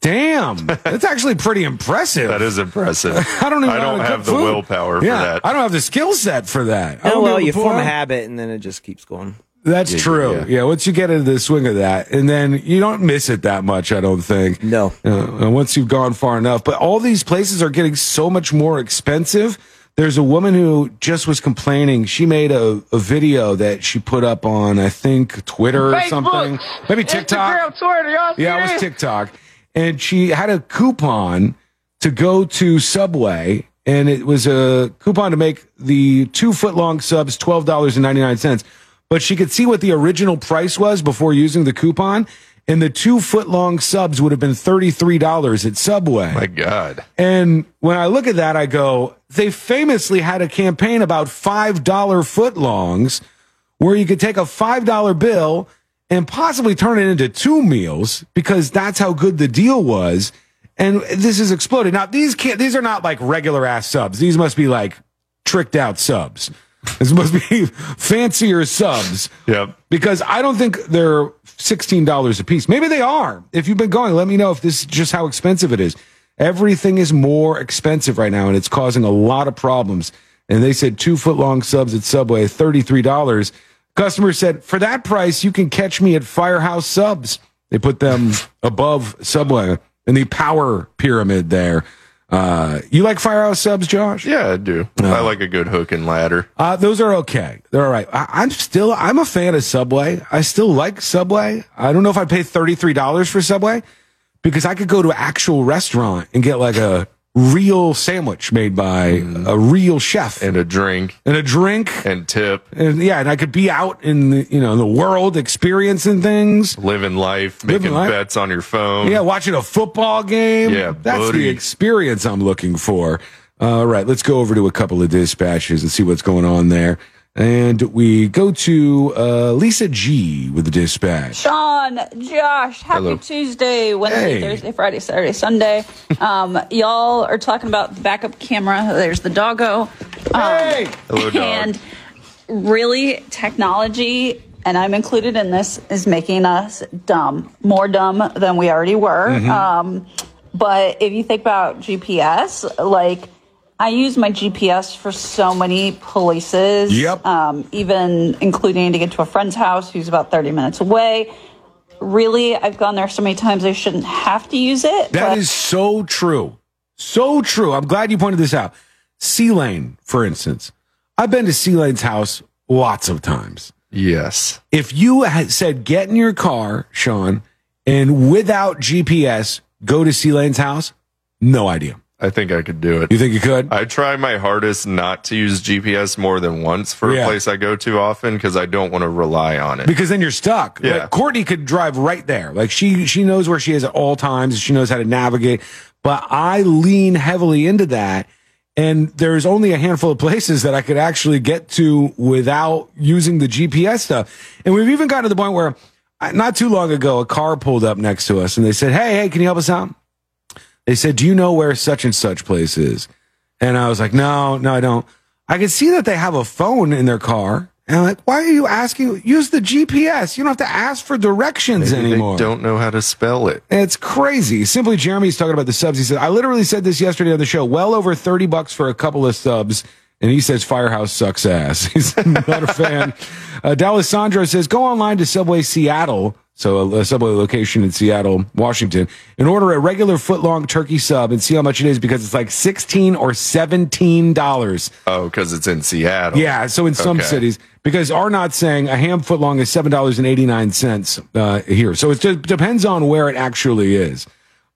Damn, that's actually pretty impressive. That is impressive. I don't even. I don't how have the food. willpower for that. I don't have the skill set for that. Oh don't well, you pull form a habit and then it just keeps going. That's Yeah, true. yeah. Yeah. once you get into the swing of that, and then you don't miss it that much. I don't think. No. Uh, and once you've gone far enough, but all these places are getting so much more expensive. There's a woman who just was complaining. She made a, a video that she put up on, I think, Twitter or something, maybe TikTok. Twitter, y'all Yeah, it was TikTok. And she had a coupon to go to Subway, and it was a coupon to make the two foot long subs $12.99. But she could see what the original price was before using the coupon, and the two foot long subs would have been $33 at Subway. My God. And when I look at that, I go, they famously had a campaign about $5 footlongs where you could take a $5 bill and possibly turn it into two meals because that's how good the deal was. And this has exploded. Now, these can't, these are not like regular ass subs. These must be like tricked out subs. This must be fancier subs Yep. because I don't think they're sixteen dollars a piece. Maybe they are. If you've been going, let me know if this is just how expensive it is. Everything is more expensive right now, and it's causing a lot of problems. And they said two foot long subs at Subway, thirty three dollars. Customer said for that price, you can catch me at Firehouse Subs. They put them above Subway in the power pyramid there. Uh, you like Firehouse Subs, Josh? Yeah, I do. I like a good hook and ladder. Uh, those are okay. They're all right. I, I'm still, I'm a fan of Subway. I still like Subway. I don't know if I'd pay $33 for Subway because I could go to an actual restaurant and get like a real sandwich made by a real chef and a drink and a drink and tip and yeah, and I could be out in the, you know, the world experiencing things. living life, Living making life. bets on your phone. Yeah, watching a football game. Yeah, that's buddy. the experience I'm looking for. All right, let's go over to a couple of dispatches and see what's going on there. And we go to uh, Lisa G with the dispatch. Sean, Josh, happy Hello. Tuesday, Wednesday, Hey. Thursday, Friday, Saturday, Sunday. Um, y'all are talking about the backup camera. There's the doggo. Um, Hello, dog. And really, technology, and I'm included in this, is making us dumb, more dumb than we already were. Mhm. Um, but if you think about GPS, like I use my GPS for so many places. Yep. Um, even including to get to a friend's house who's about 30 minutes away. Really, I've gone there so many times I shouldn't have to use it. That but is so true. So true. I'm glad you pointed this out. C Lane, for instance. I've been to C Lane's house lots of times. Yes. If you had said, get in your car, Sean, and without GPS, go to C Lane's house, no idea. I think I could do it. You think you could? I try my hardest not to use GPS more than once for Yeah. a place I go to often because I don't want to rely on it. because then you're stuck. Yeah. Like, Kourtney could drive right there. Like she she knows where she is at all times. She knows how to navigate. But I lean heavily into that. And there's only a handful of places that I could actually get to without using the GPS stuff. And we've even gotten to the point where uh, not too long ago, a car pulled up next to us and they said, Hey, hey, can you help us out? They said, Do you know where such and such place is? And I was like, No, no, I don't. I could see that they have a phone in their car. And I'm like, why are you asking? Use the GPS. You don't have to ask for directions Maybe anymore. They don't know how to spell it. It's crazy. Simply Jeremy's talking about the subs. He said, I literally said this yesterday on the show. Well over 30 bucks for a couple of subs. And he says Firehouse sucks ass. He's not a fan. Uh, D'Alessandro says, go online to Subway Seattle. So a, a Subway location in Seattle, Washington, and order a regular foot long turkey sub and see how much it is because it's like 16 or $17. Oh, because it's in Seattle. Yeah, so in some Okay. cities, because are not saying a ham foot long is seven dollars and eighty nine cents uh, here. So it just depends on where it actually is.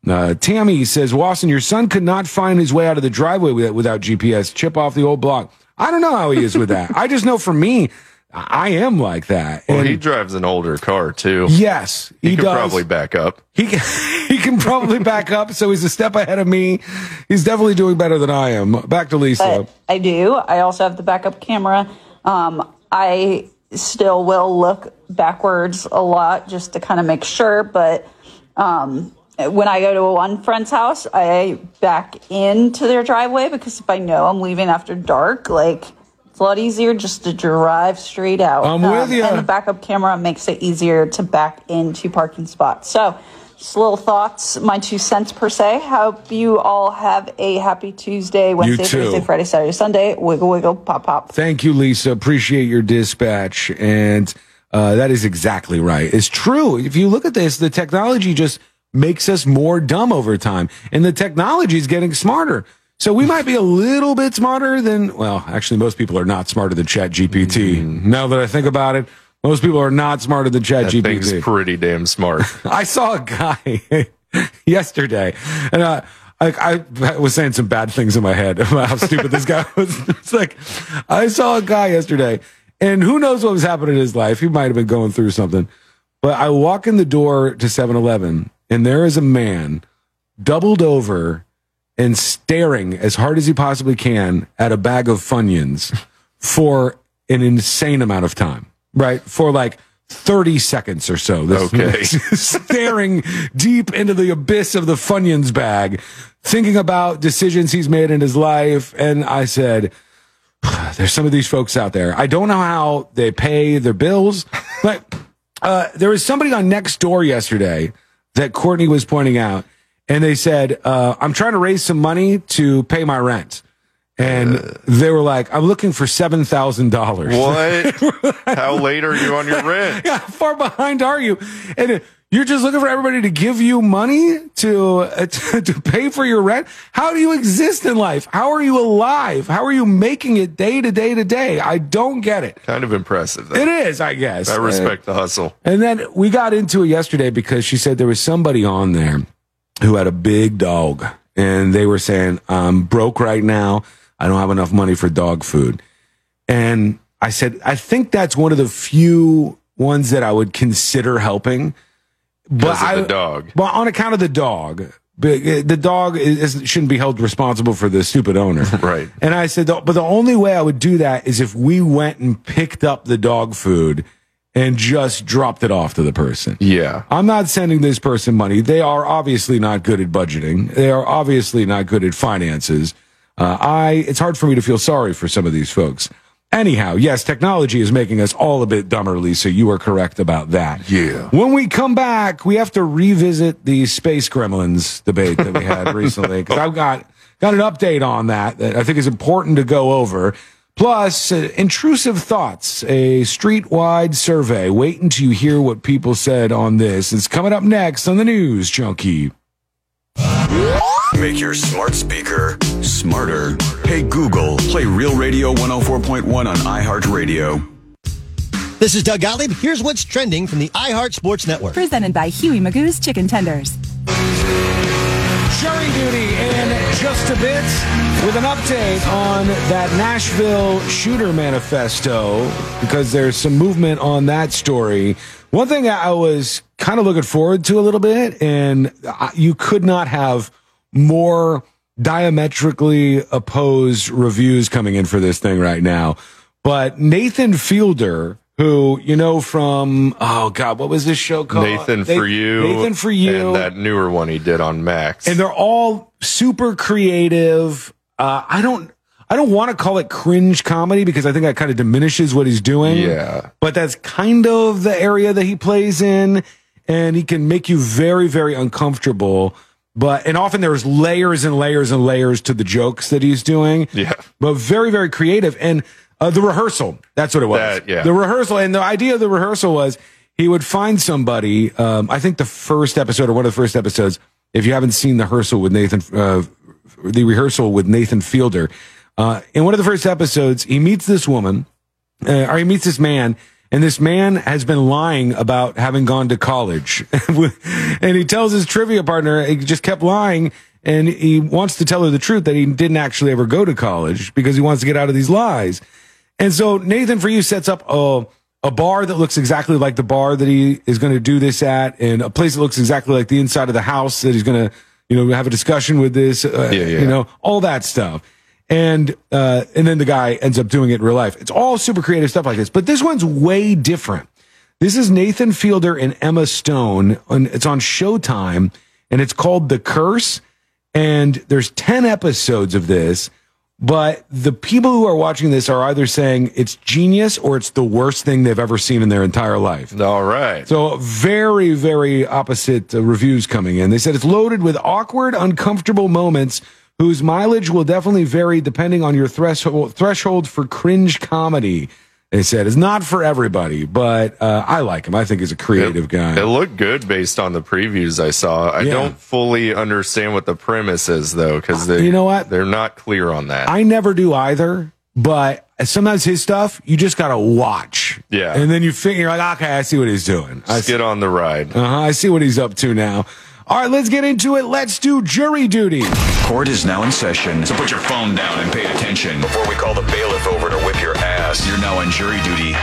Uh, Tammy says, Wasson, your son could not find his way out of the driveway with, without GPS. Chip off the old block. I don't know how he is with that. I just know for me, I am like that. Well, And he drives an older car too. yes, he, he could does. probably back up. He can, he can probably back up, so he's a step ahead of me. He's definitely doing better than I am. Back to Lisa. I do. I also have the backup camera. Um, I still will look backwards a lot just to kind of make sure. But um, when I go to one friend's house, I back into their driveway because if I know I'm leaving after dark, like it's a lot easier just to drive straight out. I'm with ya. And the backup camera makes it easier to back into parking spots. So. Just little thoughts, my two cents per se. Hope you all have a happy Tuesday, Wednesday. Thursday, Friday, Saturday, Sunday. Wiggle, wiggle, pop, pop. Thank you, Lisa. Appreciate your dispatch. And uh, that is exactly right. It's true. If you look at this, the technology just makes us more dumb over time. And the technology is getting smarter. So we might be a little bit smarter than, well, actually, most people are not smarter than Chat GPT. Now that I think about it, most people are not smarter than Chat That GPT. thing's pretty damn smart. I saw a guy yesterday, and uh, I, I was saying some bad things in my head about how stupid this guy was. It's like I saw a guy yesterday, and who knows what was happening in his life? He might have been going through something. But I walk in the door to 7-Eleven, and there is a man doubled over and staring as hard as he possibly can at a bag of Funyuns for an insane amount of time. Right for like. 30 seconds or so. This Okay. staring deep into the abyss of the Funyuns bag, thinking about decisions he's made in his life. And I said, there's some of these folks out there. I don't know how they pay their bills, but uh, there was somebody on next door yesterday that Kourtney was pointing out, and they said, uh, I'm trying to raise some money to pay my rent. And they were like, I'm looking for $7,000. What? How late are you on your rent? Yeah, how far behind are you? And uh, you're just looking for everybody to give you money to, uh, to to pay for your rent. How do you exist in life? How are you alive? How are you making it day to day to day? I don't get it. Kind of impressive. Though. It is, I guess. I respect the hustle. And then we got into it yesterday because she said there was somebody on there who had a big dog, and they were saying, "I'm broke right now. I don't have enough money for dog food." And I said, I think that's one of the few ones that I would consider helping. But I, the dog. Well, on account of the dog. The dog is, shouldn't be held responsible for the stupid owner. Right. And I said, but the only way I would do that is if we went and picked up the dog food and just dropped it off to the person. Yeah. I'm not sending this person money. They are obviously not good at budgeting. They are obviously not good at finances. Uh, I, it's hard for me to feel sorry for some of these folks. Anyhow, yes, technology is making us all a bit dumber, Lisa. You are correct about that. Yeah. When we come back, we have to revisit the space gremlins debate that we had recently because I've got got an update on that that I think is important to go over. Plus, uh, intrusive thoughts, a street-wide survey. Wait until you hear what people said on this. It's coming up next on the News Junkie. Make your smart speaker smarter. Hey Google, play Real Radio 104.1 on iHeartRadio. This is Doug Gottlieb. Here's what's trending from the iHeart Sports Network. Presented by Huey Magoo's Chicken Tenders. Jury duty in just a bit with an update on that Nashville shooter manifesto because there's some movement on that story. One thing I was kind of looking forward to a little bit, and you could not have more diametrically opposed reviews coming in for this thing right now. But Nathan Fielder, who you know from oh god, what was this show called? Nathan Na- for you. Nathan for you, And that newer one he did on Max. and they're all super creative. Uh, I don't, I don't want to call it cringe comedy because I think that kind of diminishes what he's doing. Yeah. but that's kind of the area that he plays in, and he can make you very, very uncomfortable. But and often there's layers and layers and layers to the jokes that he's doing. Yeah. but very, very creative. And uh, the rehearsal, that's what it was. That, yeah. The rehearsal, and the idea of the rehearsal was he would find somebody. Um, I think the first episode or one of the first episodes, if you haven't seen the rehearsal with Nathan, uh, the rehearsal with Nathan Fielder, uh, in one of the first episodes, he meets this woman, uh, or he meets this man, and this man has been lying about having gone to college. and he tells his trivia partner, he just kept lying. And he wants to tell her the truth that he didn't actually ever go to college because he wants to get out of these lies. And so Nathan for you sets up a, a bar that looks exactly like the bar that he is going to do this at and a place that looks exactly like the inside of the house that he's going to, you know, have a discussion with this, uh, Yeah, yeah. you know, all that stuff. And, uh, and then the guy ends up doing it in real life. It's all super creative stuff like this, but this one's way different. This is Nathan Fielder and Emma Stone. And it's on Showtime and it's called The Curse. And there's 10 episodes of this, but the people who are watching this are either saying it's genius or it's the worst thing they've ever seen in their entire life. All right. So very, very opposite uh, reviews coming in. They said it's loaded with awkward, uncomfortable moments whose mileage will definitely vary depending on your threshold, threshold for cringe comedy. They said it's not for everybody, but uh, I like him. I think he's a creative guy. It looked good based on the previews I saw. I Yeah. don't fully understand what the premise is though, because they You know what? they're not clear on that. I never do either, but sometimes his stuff you just gotta watch. Yeah. and then you figure like, okay, I see what he's doing. I Just get on the ride. Uh-huh, I see what he's up to now. All right, let's get into it. Let's do jury duty. Court is now in session, so put your phone down and pay attention before we call the bailiff over to whip your. You're now on jury duty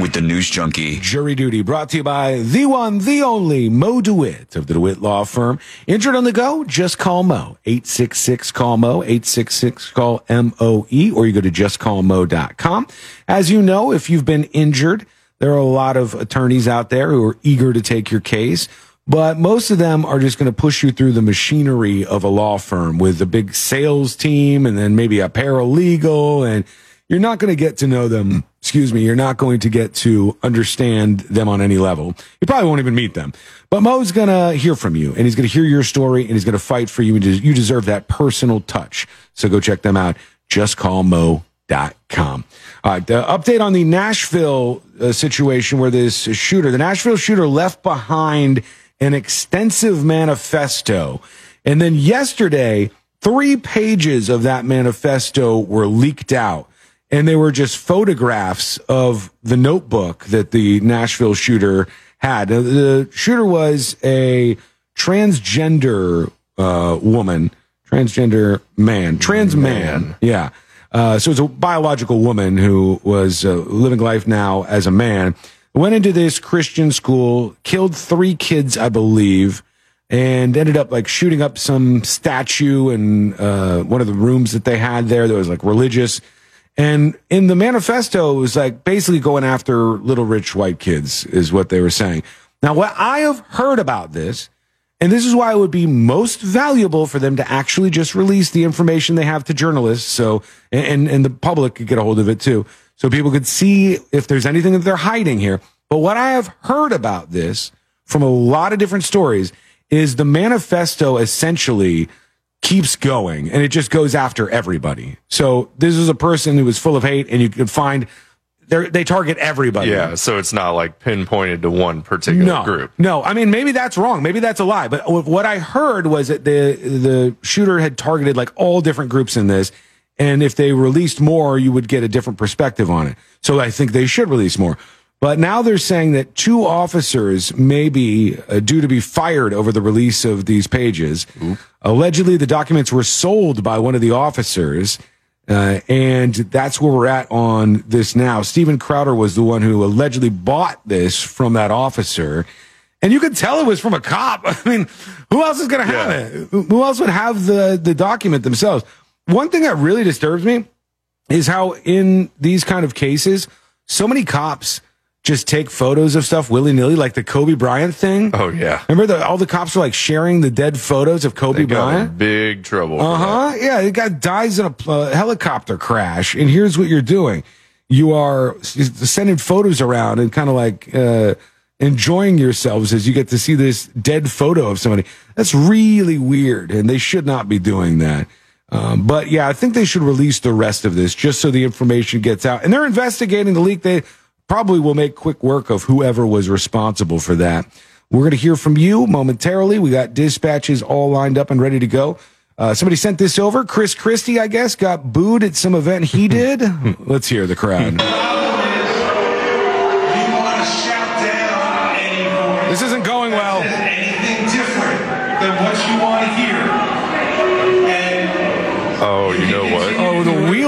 with the news junkie. Jury duty brought to you by the one, the only Mo DeWitt of the DeWitt Law Firm. Injured on the go? Just call Mo. 866 call Mo, 866 call M O E, or you go to justcallmo.com. As you know, if you've been injured, there are a lot of attorneys out there who are eager to take your case. But most of them are just going to push you through the machinery of a law firm with a big sales team and then maybe a paralegal and you're not going to get to know them. Excuse me. You're not going to get to understand them on any level. You probably won't even meet them. But Mo's going to hear from you and he's going to hear your story and he's going to fight for you. And you deserve that personal touch. So go check them out. JustCallMo.com. All right. The update on the Nashville uh, situation where this shooter, the Nashville shooter left behind an extensive manifesto. And then yesterday, three pages of that manifesto were leaked out and they were just photographs of the notebook that the Nashville shooter had. Now, The shooter was a transgender uh, woman, transgender man, trans man. Yeah. Uh, so it's a biological woman who was uh, living life now as a man. Went into this Christian school, killed three kids, I believe, and ended up like shooting up some statue in uh, one of the rooms that they had there that was like religious. And in the manifesto, it was like basically going after little rich white kids, is what they were saying. Now, what I have heard about this, and this is why it would be most valuable for them to actually just release the information they have to journalists, so and and the public could get a hold of it too, so people could see if there's anything that they're hiding here. But what I have heard about this from a lot of different stories is the manifesto essentially keeps going and it just goes after everybody. So this is a person who was full of hate and you can find they they target everybody. Yeah, so it's not like pinpointed to one particular no, group. No, I mean maybe that's wrong. Maybe that's a lie. But what I heard was that the the shooter had targeted like all different groups in this, and if they released more, you would get a different perspective on it. So I think they should release more. But now they're saying that two officers may be uh, due to be fired over the release of these pages. Allegedly, the documents were sold by one of the officers. Uh, and that's where we're at on this now. Steven Crowder was the one who allegedly bought this from that officer. And you could tell it was from a cop. I mean, who else is going to have it? Who else would have the, the document themselves? One thing that really disturbs me is how in these kind of cases, so many cops just take photos of stuff willy nilly, like the Kobe Bryant thing. Oh yeah, Remember that all the cops were like sharing the dead photos of Kobe They Bryant? big trouble. Uh huh. Yeah, the guy dies in a uh, helicopter crash, and here's what you're doing: you are sending photos around and kind of like uh, enjoying yourselves as you get to see this dead photo of somebody. That's really weird, and they should not be doing that. Um, but yeah, I think they should release the rest of this just so the information gets out. And they're investigating the leak. They probably will make quick work of whoever was responsible for that. We're going to hear from you momentarily. We got dispatches all lined up and ready to go. Uh, somebody sent this over. Chris Christie, I guess, got booed at some event he did. Let's hear the crowd.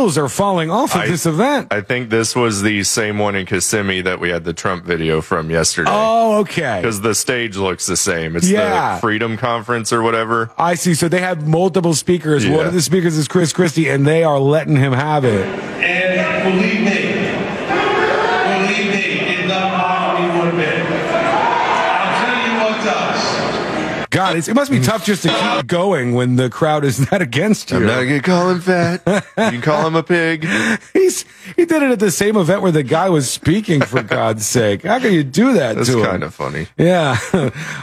Wheels are falling off of I- this event. I think this was the same one in Kissimmee that we had the Trump video from yesterday. Oh, okay. Because the stage looks the same. It's Yeah. the Freedom Conference or whatever. I see. So they have multiple speakers. Yeah. One of the speakers is Chris Christie, and they are letting him have it. And believe me, God, it's, it must be tough just to keep going when the crowd is not against you. I'm not gonna call him fat. You can call him a pig. He's he did it at the same event where the guy was speaking. For God's sake, how can you do that That's to him? kind of funny. Yeah.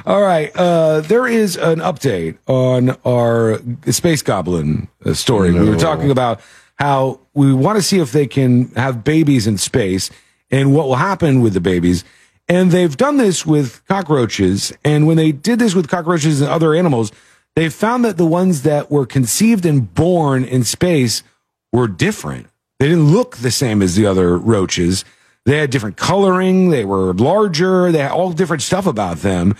All right. Uh, there is an update on our Space Goblin uh, story. We were talking about how we want to see if they can have babies in space and what will happen with the babies. And they've done this with cockroaches. And when they did this with cockroaches and other animals, they found that the ones that were conceived and born in space were different. They didn't look the same as the other roaches. They had different coloring. They were larger. They had all different stuff about them,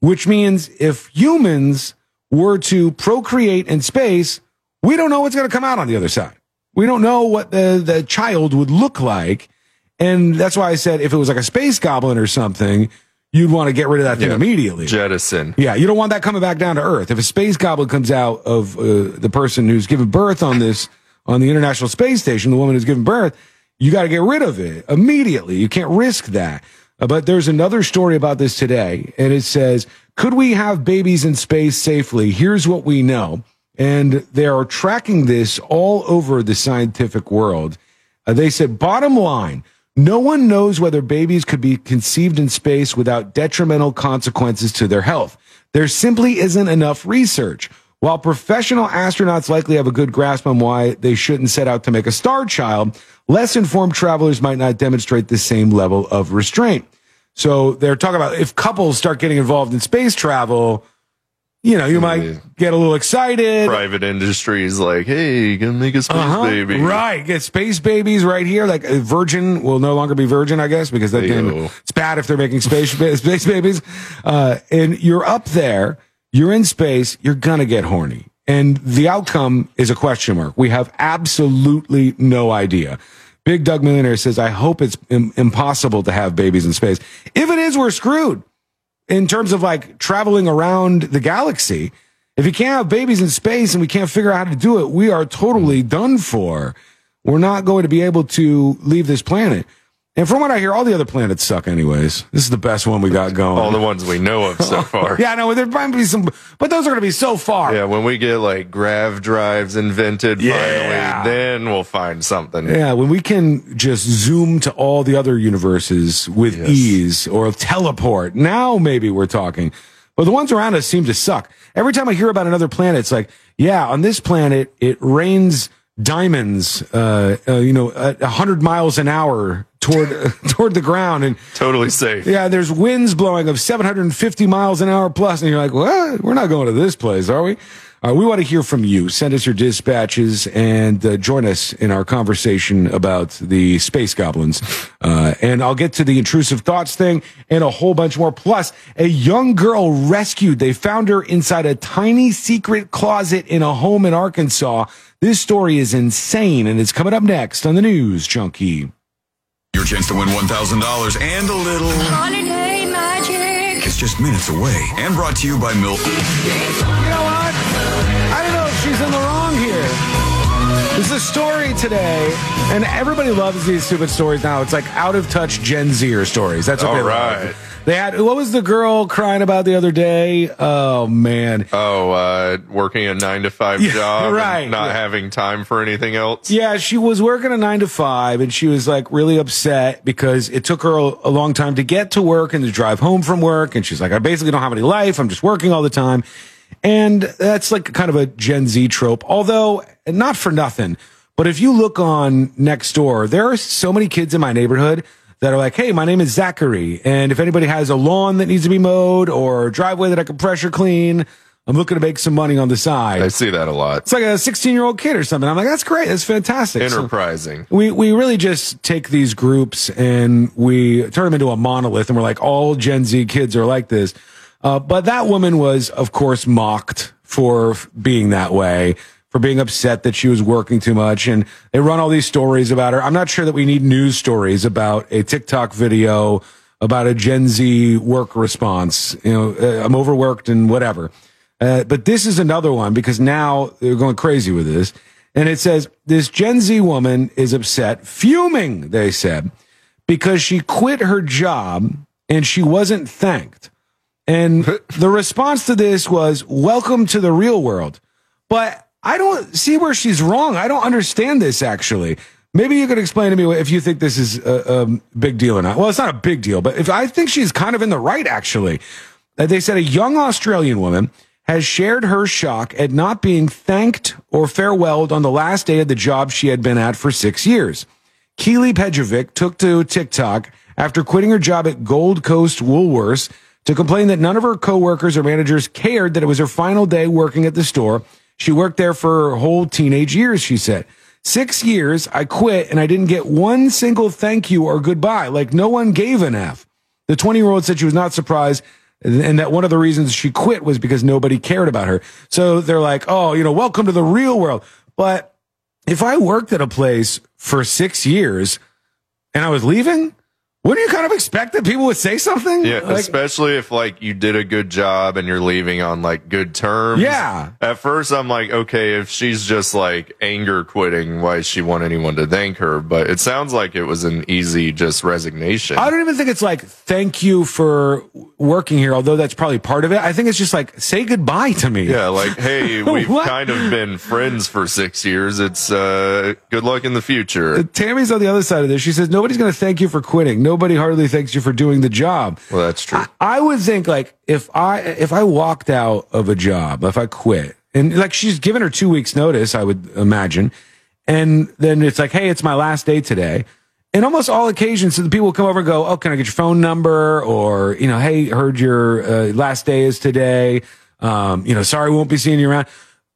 which means if humans were to procreate in space, we don't know what's going to come out on the other side. We don't know what the, the child would look like. And that's why I said if it was like a space goblin or something, you'd want to get rid of that thing Yeah. immediately. Jettison. Yeah, you don't want that coming back down to earth. If a space goblin comes out of uh, the person who's given birth on this on the International Space Station, the woman who's given birth, you got to get rid of it immediately. You can't risk that. Uh, but there's another story about this today, and it says, "Could we have babies in space safely?" Here's what we know, and they are tracking this all over the scientific world. Uh, they said, bottom line, no one knows whether babies could be conceived in space without detrimental consequences to their health. There simply isn't enough research. While professional astronauts likely have a good grasp on why they shouldn't set out to make a star child, less informed travelers might not demonstrate the same level of restraint. So they're talking about if couples start getting involved in space travel, you know, you might get a little excited. Private industries like, hey, you gonna make a space Uh-huh. baby. Right. Get space babies right here. Like Virgin will no longer be Virgin, I guess, because that can, it's bad if they're making space space babies. Uh, and you're up there, you're in space, you're gonna get horny. And the outcome is a question mark. We have absolutely no idea. Big Doug Millionaire says, I hope it's Im- impossible to have babies in space. If it is, we're screwed in terms of like traveling around the galaxy. If you can't have babies in space and we can't figure out how to do it, we are totally done for. We're not going to be able to leave this planet. And from what I hear, all the other planets suck anyways. This is the best one we got going. All the ones we know of so far. yeah, I know there might be some, but those are going to be so far. Yeah, when we get like grav drives invented Yeah. finally, then we'll find something. Yeah, when we can just zoom to all the other universes with ease or teleport, now maybe we're talking. But the ones around us seem to suck. Every time I hear about another planet, it's like, yeah, on this planet, it rains diamonds, uh, uh you know, at 100 miles an hour toward, toward the ground. And Totally safe. yeah, there's winds blowing of 750 miles an hour plus, and you're like, "What? We're not going to this place, are we?" Uh, we want to hear from you. Send us your dispatches and uh, join us in our conversation about the space goblins. Uh, and I'll get to the intrusive thoughts thing and a whole bunch more. Plus, a young girl rescued. They found her inside a tiny secret closet in a home in Arkansas. This story is insane, and it's coming up next on the News Junkie. Your chance to win $1,000 and a little. Holiday magic. It's just minutes away. And brought to you by Milton. You know what? I don't know if she's in the wrong here. There's a story today, and everybody loves these stupid stories now. It's like out of touch Gen Zer stories. That's what All they right. love. They had what was the girl crying about the other day? Oh man. Oh, uh, working a nine to five Yeah, job, and right. not Yeah. having time for anything else. Yeah, she was working a nine to five and she was like really upset because it took her a, a long time to get to work and to drive home from work. And she's like, I basically don't have any life. I'm just working all the time. And that's like kind of a Gen Z trope, although not for nothing. But if you look on next door, there are so many kids in my neighborhood that are like, Hey, my name is Zachary. And if anybody has a lawn that needs to be mowed or a driveway that I can pressure clean, I'm looking to make some money on the side. I see that a lot. It's like a 16 year old kid or something. I'm like, that's great. That's fantastic. So- Enterprising. we we really just take these groups and we turn them into a monolith, and we're like, all Gen Z kids are like this. Uh, but that woman was, of course, mocked for being that way, for being upset that she was working too much. And they run all these stories about her. I'm not sure that we need news stories about a TikTok video about a Gen Z work response. You know, uh, I'm overworked and whatever. Uh, but this is another one because now they're going crazy with this. And it says this Gen Z woman is upset, fuming, they said, because she quit her job and she wasn't thanked. And the response to this was, welcome to the real world. But I don't see where she's wrong. I don't understand this actually. Maybe you could explain to me if you think this is a, a big deal or not. Well, it's not a big deal, but if I think she's kind of in the right actually. Uh, They said a young Australian woman has shared her shock at not being thanked or farewelled on the last day of the job she had been at for six years. Keely Pejovic took to TikTok after quitting her job at Gold Coast Woolworths to complain that none of her coworkers or managers cared that it was her final day working at the store. She worked there for her whole teenage years, she said. Six years, I quit and I didn't get one single thank you or goodbye. Like no one gave an F. The 20 year old said she was not surprised and that one of the reasons she quit was because nobody cared about her. So they're like, oh, you know, welcome to the real world. But if I worked at a place for six years and I was leaving, wouldn't you kind of expect that people would say something? Yeah, Like- especially if like you did a good job and you're leaving on like good terms. Yeah. At first, I'm like, okay, if she's just like anger quitting, why does she want anyone to thank her? But it sounds like it was an easy just resignation. I don't even think it's like thank you for working here, although that's probably part of it. I think it's just like say goodbye to me. Yeah, like, hey, we've kind of been friends for six years. It's uh, good luck in the future. Tammy's on the other side of this. She says nobody's going to thank you for quitting. Nobody hardly thanks you for doing the job. Well, that's true. I would think like if I if I walked out of a job, if I quit, and like she's given her two weeks notice, I would imagine, and then it's like, hey, it's my last day today. And almost all occasions, the people come over and go, "Oh, can I get your phone number?" Or you know, "Hey, heard your uh, last day is today. Um, you know, sorry, won't be seeing you around."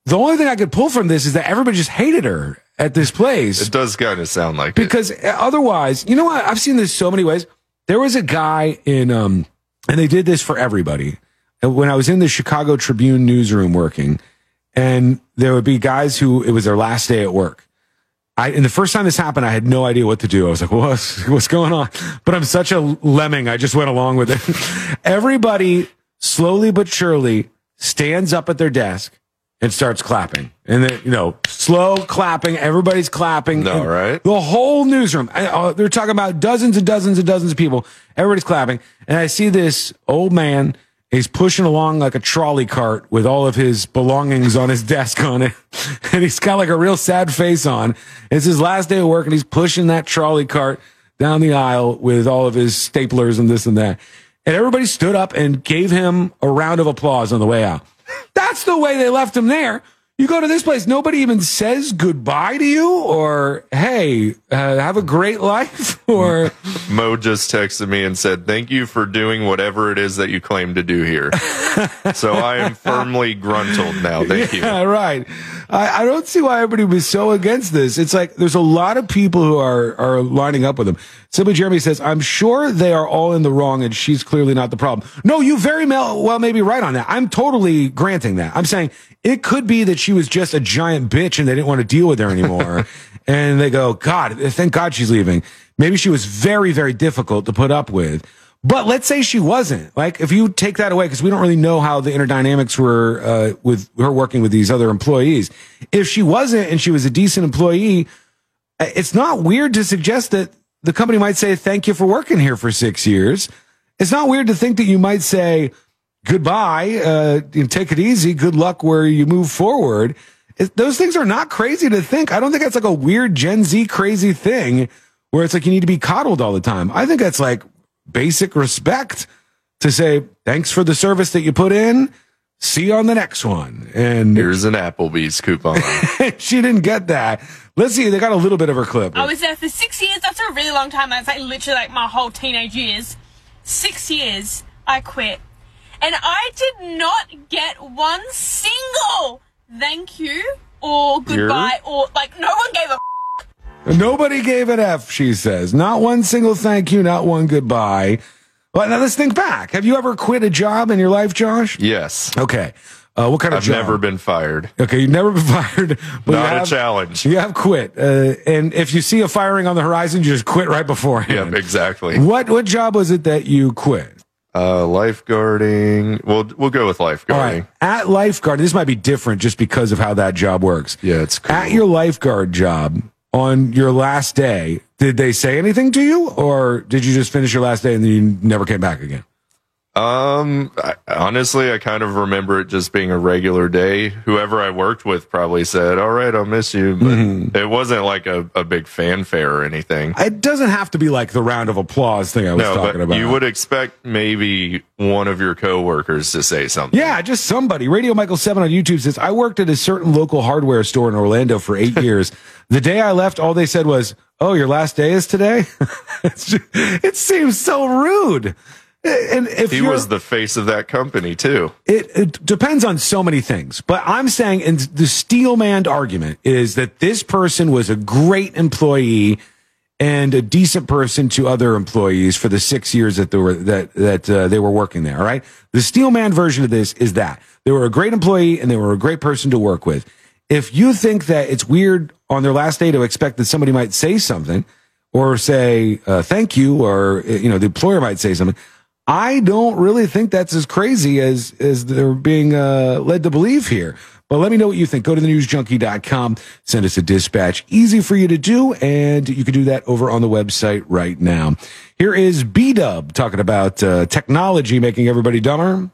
The only thing I could pull from this is that everybody just hated her at this place. It does kind of sound like it. because otherwise, you know what? I've seen this so many ways. There was a guy in, um, and they did this for everybody. And When I was in the Chicago Tribune newsroom working, and there would be guys who it was their last day at work. I, and the first time this happened, I had no idea what to do. I was like, what's, what's going on? But I'm such a lemming. I just went along with it. Everybody slowly but surely stands up at their desk and starts clapping. And then, you know, slow clapping. Everybody's clapping. No, And right? The whole newsroom. I- uh, They're talking about dozens and dozens and dozens of people. Everybody's clapping. And I see this old man. He's pushing along like a trolley cart with all of his belongings on his desk on it. And he's got like a real sad face on. It's his last day of work and he's pushing that trolley cart down the aisle with all of his staplers and this and that. And everybody stood up and gave him a round of applause on the way out. That's the way they left him there. You go to this place, nobody even says goodbye to you or, hey, uh, have a great life or, Mo just texted me and said, Thank you for doing whatever it is that you claim to do here. so I am firmly gruntled now. Thank you. Yeah, right. I, I don't see why everybody was so against this. It's like there's a lot of people who are are lining up with him. Simply Jeremy says, I'm sure they are all in the wrong and she's clearly not the problem. No, you very well may be right on that. I'm totally granting that. I'm saying it could be that she was just a giant bitch and they didn't want to deal with her anymore. and they go, God, thank God she's leaving. Maybe she was very, very difficult to put up with. But let's say she wasn't. Like, if you take that away, because we don't really know how the inner dynamics were uh, with her working with these other employees. If she wasn't and she was a decent employee, it's not weird to suggest that the company might say, thank you for working here for six years. It's not weird to think that you might say, goodbye, uh, take it easy, good luck where you move forward. It, those things are not crazy to think. I don't think that's like a weird Gen Z crazy thing where it's like you need to be coddled all the time. I think that's like basic respect to say, thanks for the service that you put in. See you on the next one. And here's an Applebee's coupon. she didn't get that. Let's see. They got a little bit of her clip. I was there for six years. That's a really long time. That's like literally like my whole teenage years. Six years. I quit. And I did not get one single thank you or goodbye or like no one gave a Nobody gave an F, she says. Not one single thank you, not one goodbye. Well, now let's think back. Have you ever quit a job in your life, Josh? Yes. Okay. Uh, what kind of I've job? never been fired. Okay, you've never been fired. But Not you a challenge. You have quit, uh, and if you see a firing on the horizon, you just quit right before. Yep, exactly. What what job was it that you quit? Uh, lifeguarding. We'll we'll go with lifeguarding. right, at lifeguard. This might be different just because of how that job works. Yeah, it's cool. At your lifeguard job on your last day, did they say anything to you, or did you just finish your last day and then you never came back again? Um, I, honestly, I kind of remember it just being a regular day. Whoever I worked with probably said, "All right, I'll miss you," but Mm-hmm. it wasn't like a, a big fanfare or anything. It doesn't have to be like the round of applause thing I was no, talking but about. you would expect maybe one of your coworkers to say something. Yeah, just somebody. Radio Michael 7 on YouTube says, I worked at a certain local hardware store in Orlando for eight years. The day I left, all they said was, Oh, your last day is today? It seems so rude. And if he was the face of that company too. it, it depends on so many things, but I'm saying, and the Steelman argument is that this person was a great employee and a decent person to other employees for the six years that they were that that uh, they were working there. All right, the Steelman version of this is that they were a great employee and they were a great person to work with. If you think that it's weird on their last day to expect that somebody might say something or say uh, thank you, or uh, you know the employer might say something. I don't really think that's as crazy as as they're being uh, led to believe here. But let me know what you think. Go to thenewsjunkie.com, send us a dispatch. Easy for you to do, and you can do that over on the website right now. Here is B Dub talking about uh, technology making everybody dumber.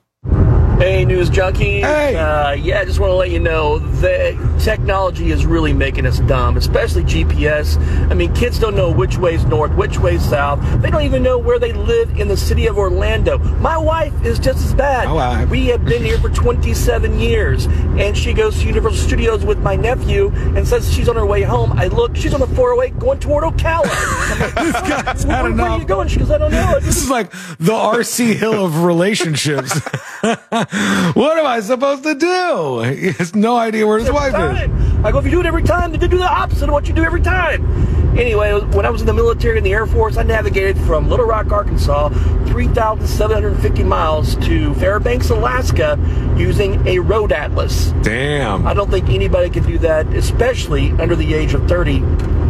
Hey, news junkie. Hey. Uh, yeah, I just want to let you know that technology is really making us dumb, especially GPS. I mean, kids don't know which way's north, which way's south. They don't even know where they live in the city of Orlando. My wife is just as bad. Oh, I- We have been here for 27 years, and she goes to Universal Studios with my nephew and says she's on her way home. I look, she's on the 408 going toward Ocala. I'm like, This guy's had where, where are you going? She goes, I don't know. This is like the RC Hill of relationships. what am I supposed to do? He has no idea where his every wife is. I go, if you do it every time, then do the opposite of what you do every time. Anyway, when I was in the military in the Air Force, I navigated from Little Rock, Arkansas, 3,750 miles to Fairbanks, Alaska, using a road atlas. Damn. I don't think anybody can do that, especially under the age of 30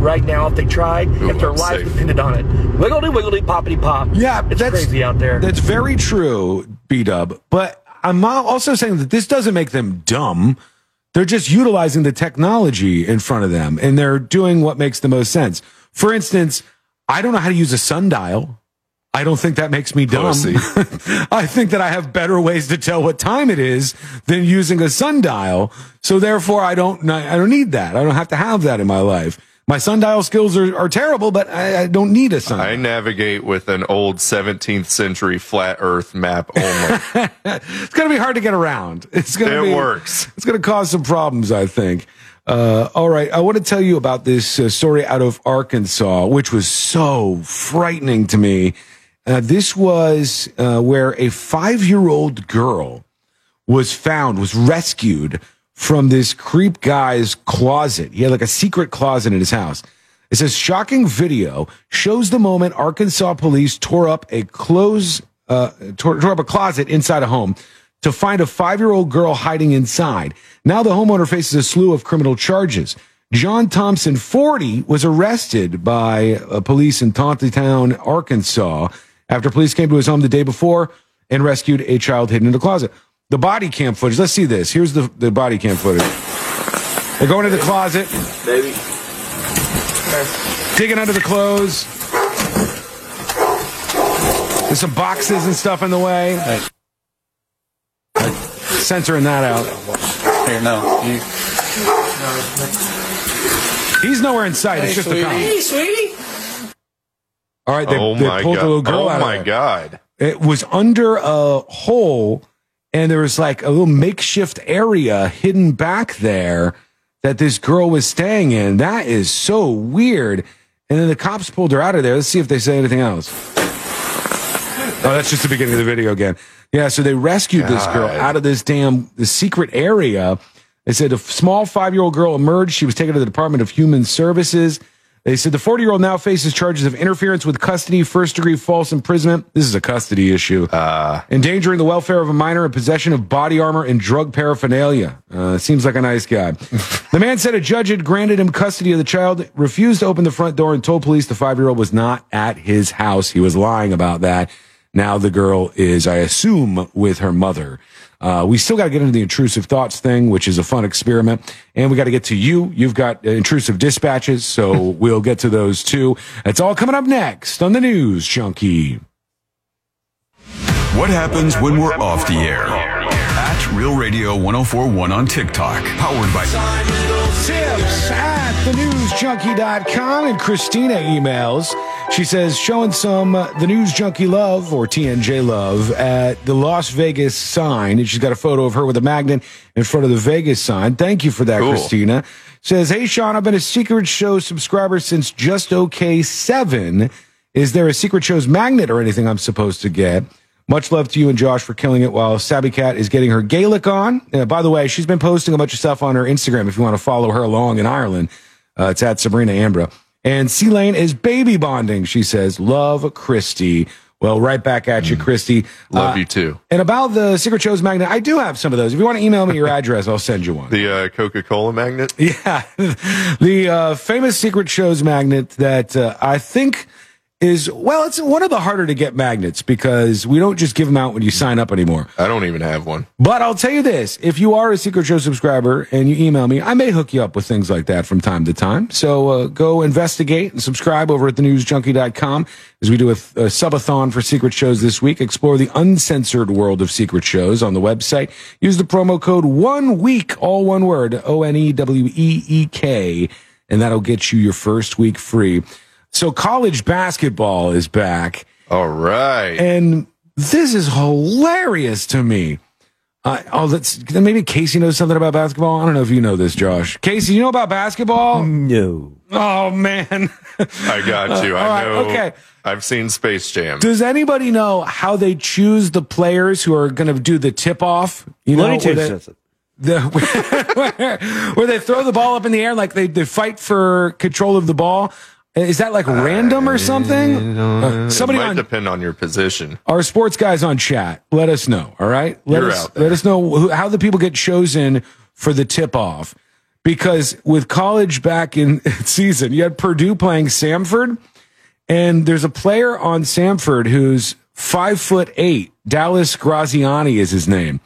right now if they tried, if their lives unsafe. depended on it. Wiggledy, wiggledy, poppity pop. Yeah, it's that's- crazy out there. That's very true, B Dub. But I'm al- also saying that this doesn't make them dumb. They're just utilizing the technology in front of them and they're doing what makes the most sense. For instance, I don't know how to use a sundial. I don't think that makes me dumb. I think that I have better ways to tell what time it is than using a sundial. So therefore, I don't, I don't need that. I don't have to have that in my life. My sundial skills are, are terrible, but I, I don't need a sundial. I navigate with an old 17th century flat Earth map only. it's going to be hard to get around. It's going to be. It be, works. It's going to cause some problems, I think. Uh, all right. I want to tell you about this uh, story out of Arkansas, which was so frightening to me. Uh, this was uh, where a five year old girl was found, was rescued from this creep guy's closet. He had like a secret closet in his house. It says shocking video shows the moment Arkansas police tore up a close, uh, tore, tore up a closet inside a home to find a five year old girl hiding inside. Now the homeowner faces a slew of criminal charges. John Thompson, 40, was arrested by uh, police in Town, Arkansas, after police came to his home the day before and rescued a child hidden in the closet. The body cam footage. Let's see this. Here's the, the body cam footage. They're going into the closet, Baby. digging under the clothes. There's some boxes and stuff in the way. Censoring that out. Here, no. You, He's nowhere in sight. it's just a cop. sweetie. All right, they, oh they my pulled god! the little girl oh out my of god! It was under a hole, and there was like a little makeshift area hidden back there that this girl was staying in. That is so weird. And then the cops pulled her out of there. Let's see if they say anything else. Oh, that's just the beginning of the video again. Yeah, so they rescued this girl out of this damn the secret area. They said a small five year old girl emerged. She was taken to the Department of Human Services. They said the 40 year old now faces charges of interference with custody, first degree false imprisonment. This is a custody issue. Uh, endangering the welfare of a minor and possession of body armor and drug paraphernalia. Uh, seems like a nice guy. the man said a judge had granted him custody of the child, refused to open the front door, and told police the five year old was not at his house. He was lying about that. Now the girl is, I assume, with her mother. Uh, we still got to get into the intrusive thoughts thing, which is a fun experiment. And we got to get to you. You've got uh, intrusive dispatches, so we'll get to those too. It's all coming up next on the News Junkie. What happens when we're off the air? At Real Radio 1041 on TikTok. Powered by Tips at thenewsjunkie.com. And Christina emails. She says, showing some uh, the News Junkie love or TNJ love at the Las Vegas sign. And she's got a photo of her with a magnet in front of the Vegas sign. Thank you for that, Cool. Christina. Says, Hey, Sean, I've been a Secret Show subscriber since just okay seven. Is there a Secret Show's magnet or anything I'm supposed to get? Much love to you and Josh for killing it while Sabby Cat is getting her Gaelic on. Uh, by the way, she's been posting a bunch of stuff on her Instagram if you want to follow her along in Ireland. Uh, it's at Sabrina Ambra. And C Lane is baby bonding, she says. Love Christy. Well, right back at you, Christy. Love Uh, you too. And about the Secret Shows magnet, I do have some of those. If you want to email me your address, I'll send you one. The uh, Coca Cola magnet? Yeah. the uh, famous Secret Shows magnet that uh, I think is, well, it's one of the harder to get magnets because we don't just give them out when you sign up anymore. I don't even have one. But I'll tell you this if you are a Secret Show subscriber and you email me, I may hook you up with things like that from time to time. So uh, go investigate and subscribe over at thenewsjunkie.com as we do a, a subathon for Secret Shows this week. Explore the uncensored world of Secret Shows on the website. Use the promo code one week, all one word, O N E W E E K, and that'll get you your first week free. So college basketball is back. All right. And this is hilarious to me. Uh, oh, let's maybe Casey knows something about basketball. I don't know if you know this, Josh. Casey, you know about basketball? No. Oh man. I got you. Uh, I all right, know. okay. I've seen Space Jam. Does anybody know how they choose the players who are going to do the tip off? You know, where they- the where, where they throw the ball up in the air like they, they fight for control of the ball. Is that like random or something? Uh, somebody it might on depend on your position. our sports guys on chat, let us know. All right, let You're us let us know who, how the people get chosen for the tip off. Because with college back in season, you had Purdue playing Samford, and there's a player on Samford who's five foot eight. Dallas Graziani is his name.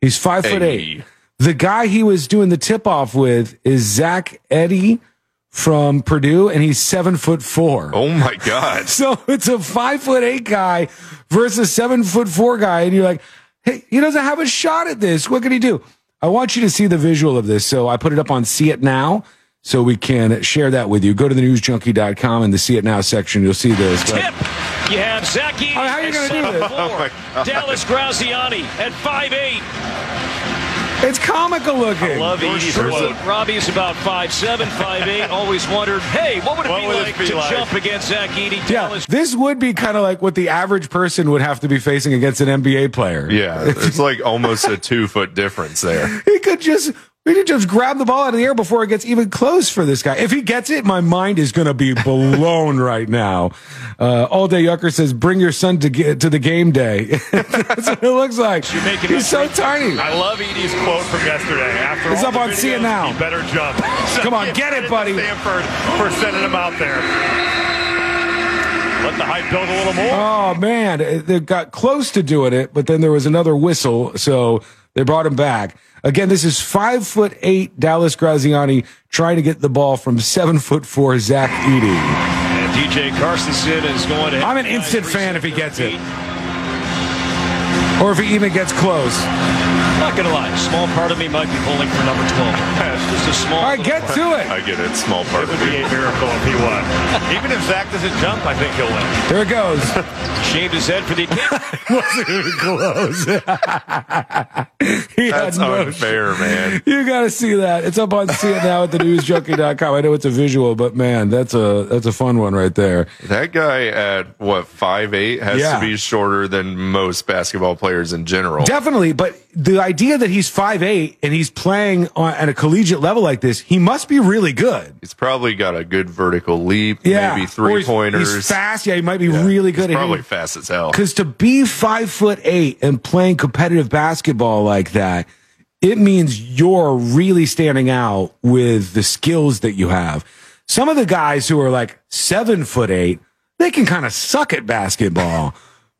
He's five foot eight. The guy he was doing the tip off with is Zach Edey from Purdue, and he's seven foot four. Oh my God. So it's a five foot eight guy versus seven foot four guy, and you're like, hey, he doesn't have a shot at this. What can he do? I want you to see the visual of this. So I put it up on See It Now so we can share that with you. Go to the newsjunkie.com in the See It Now section. You'll see this. But- Tip. You have Zach Edey how are you at gonna do this? four. Oh. Dallas Graziani at five eight. It's comical looking. I love Edey's quote. Robbie's about five seven, five eight. Always wondered, hey, what would it What be would it like be to like? jump against Zach Edey? Yeah, this would be kind of like what the average person would have to be facing against an NBA player. Yeah, it's like almost a two foot difference there. He could just he could just grab the ball out of the air before it gets even close for this guy. If he gets it, my mind is going to be blown right now. Uh, All day Yucker says, "Bring your son to get to the game day." That's what it looks like. You're making He's so tiny. I love Edey's quote from yesterday. After It's up on videos, Now. You better jump. Come on, get it, buddy. Samford for sending him out there. Let the hype build a little more. Oh man, they got close to doing it, but then there was another whistle, so they brought him back. Again, this is five foot eight Dallas Graziani trying to get the ball from seven foot four Zach Edey. and DJ Carstensen is going to. I'm an instant fan if he gets it. Or if he even gets close. Not gonna lie, small part of me might be pulling for number twelve. Just a small. All right, get to it. I get it. Small part It of would be a miracle if he won. Even if Zach doesn't jump, I think he'll win. There it goes. Shaved his head for the Wasn't even close. he had That's no unfair, man. You got to see that. It's up on See It Now at thenewsjunkie.com. I know it's a visual, but man, that's a that's a fun one right there. That guy at what five eight has Yeah. to be shorter than most basketball players in general. Definitely, but the idea that he's 5'8 and he's playing on, at a collegiate level like this, he must be really good. He's probably got a good vertical leap, Yeah. maybe three he's- pointers. he's fast. Yeah, he might be really good He's probably hitting- fast as hell. Because to be five foot eight and playing competitive basketball like that, it means you're really standing out with the skills that you have. Some of the guys who are like seven foot eight, they can kind of suck at basketball,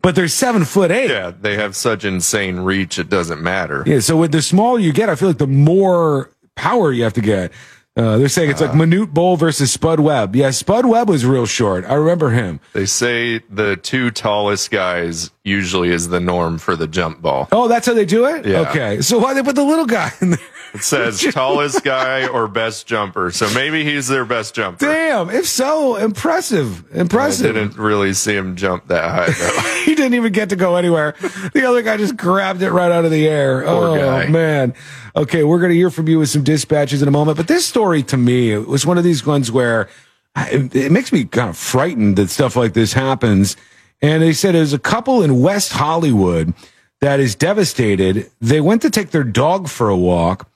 but they're seven foot eight. Yeah, they have such insane reach, it doesn't matter. Yeah, so with the smaller you get, I feel like the more power you have to get. Uh, they're saying it's like Manute Bol versus Spud Webb. Yeah, Spud Webb was real short. I remember him. They say the two tallest guys usually is the norm for the jump ball. Oh, that's how they do it? Yeah. Okay. So why they put the little guy in there? It says tallest guy or best jumper. So maybe he's their best jumper. Damn. If so, impressive. I Impressive. didn't really see him jump that high though. he didn't even get to go anywhere. The other guy just grabbed it right out of the air. Poor oh, guy. man. Okay, we're going to hear from you with some dispatches in a moment. But this story to me was one of these ones where it, it makes me kind of frightened that stuff like this happens. And they said there's a couple in West Hollywood that is devastated. They went to take their dog for a walk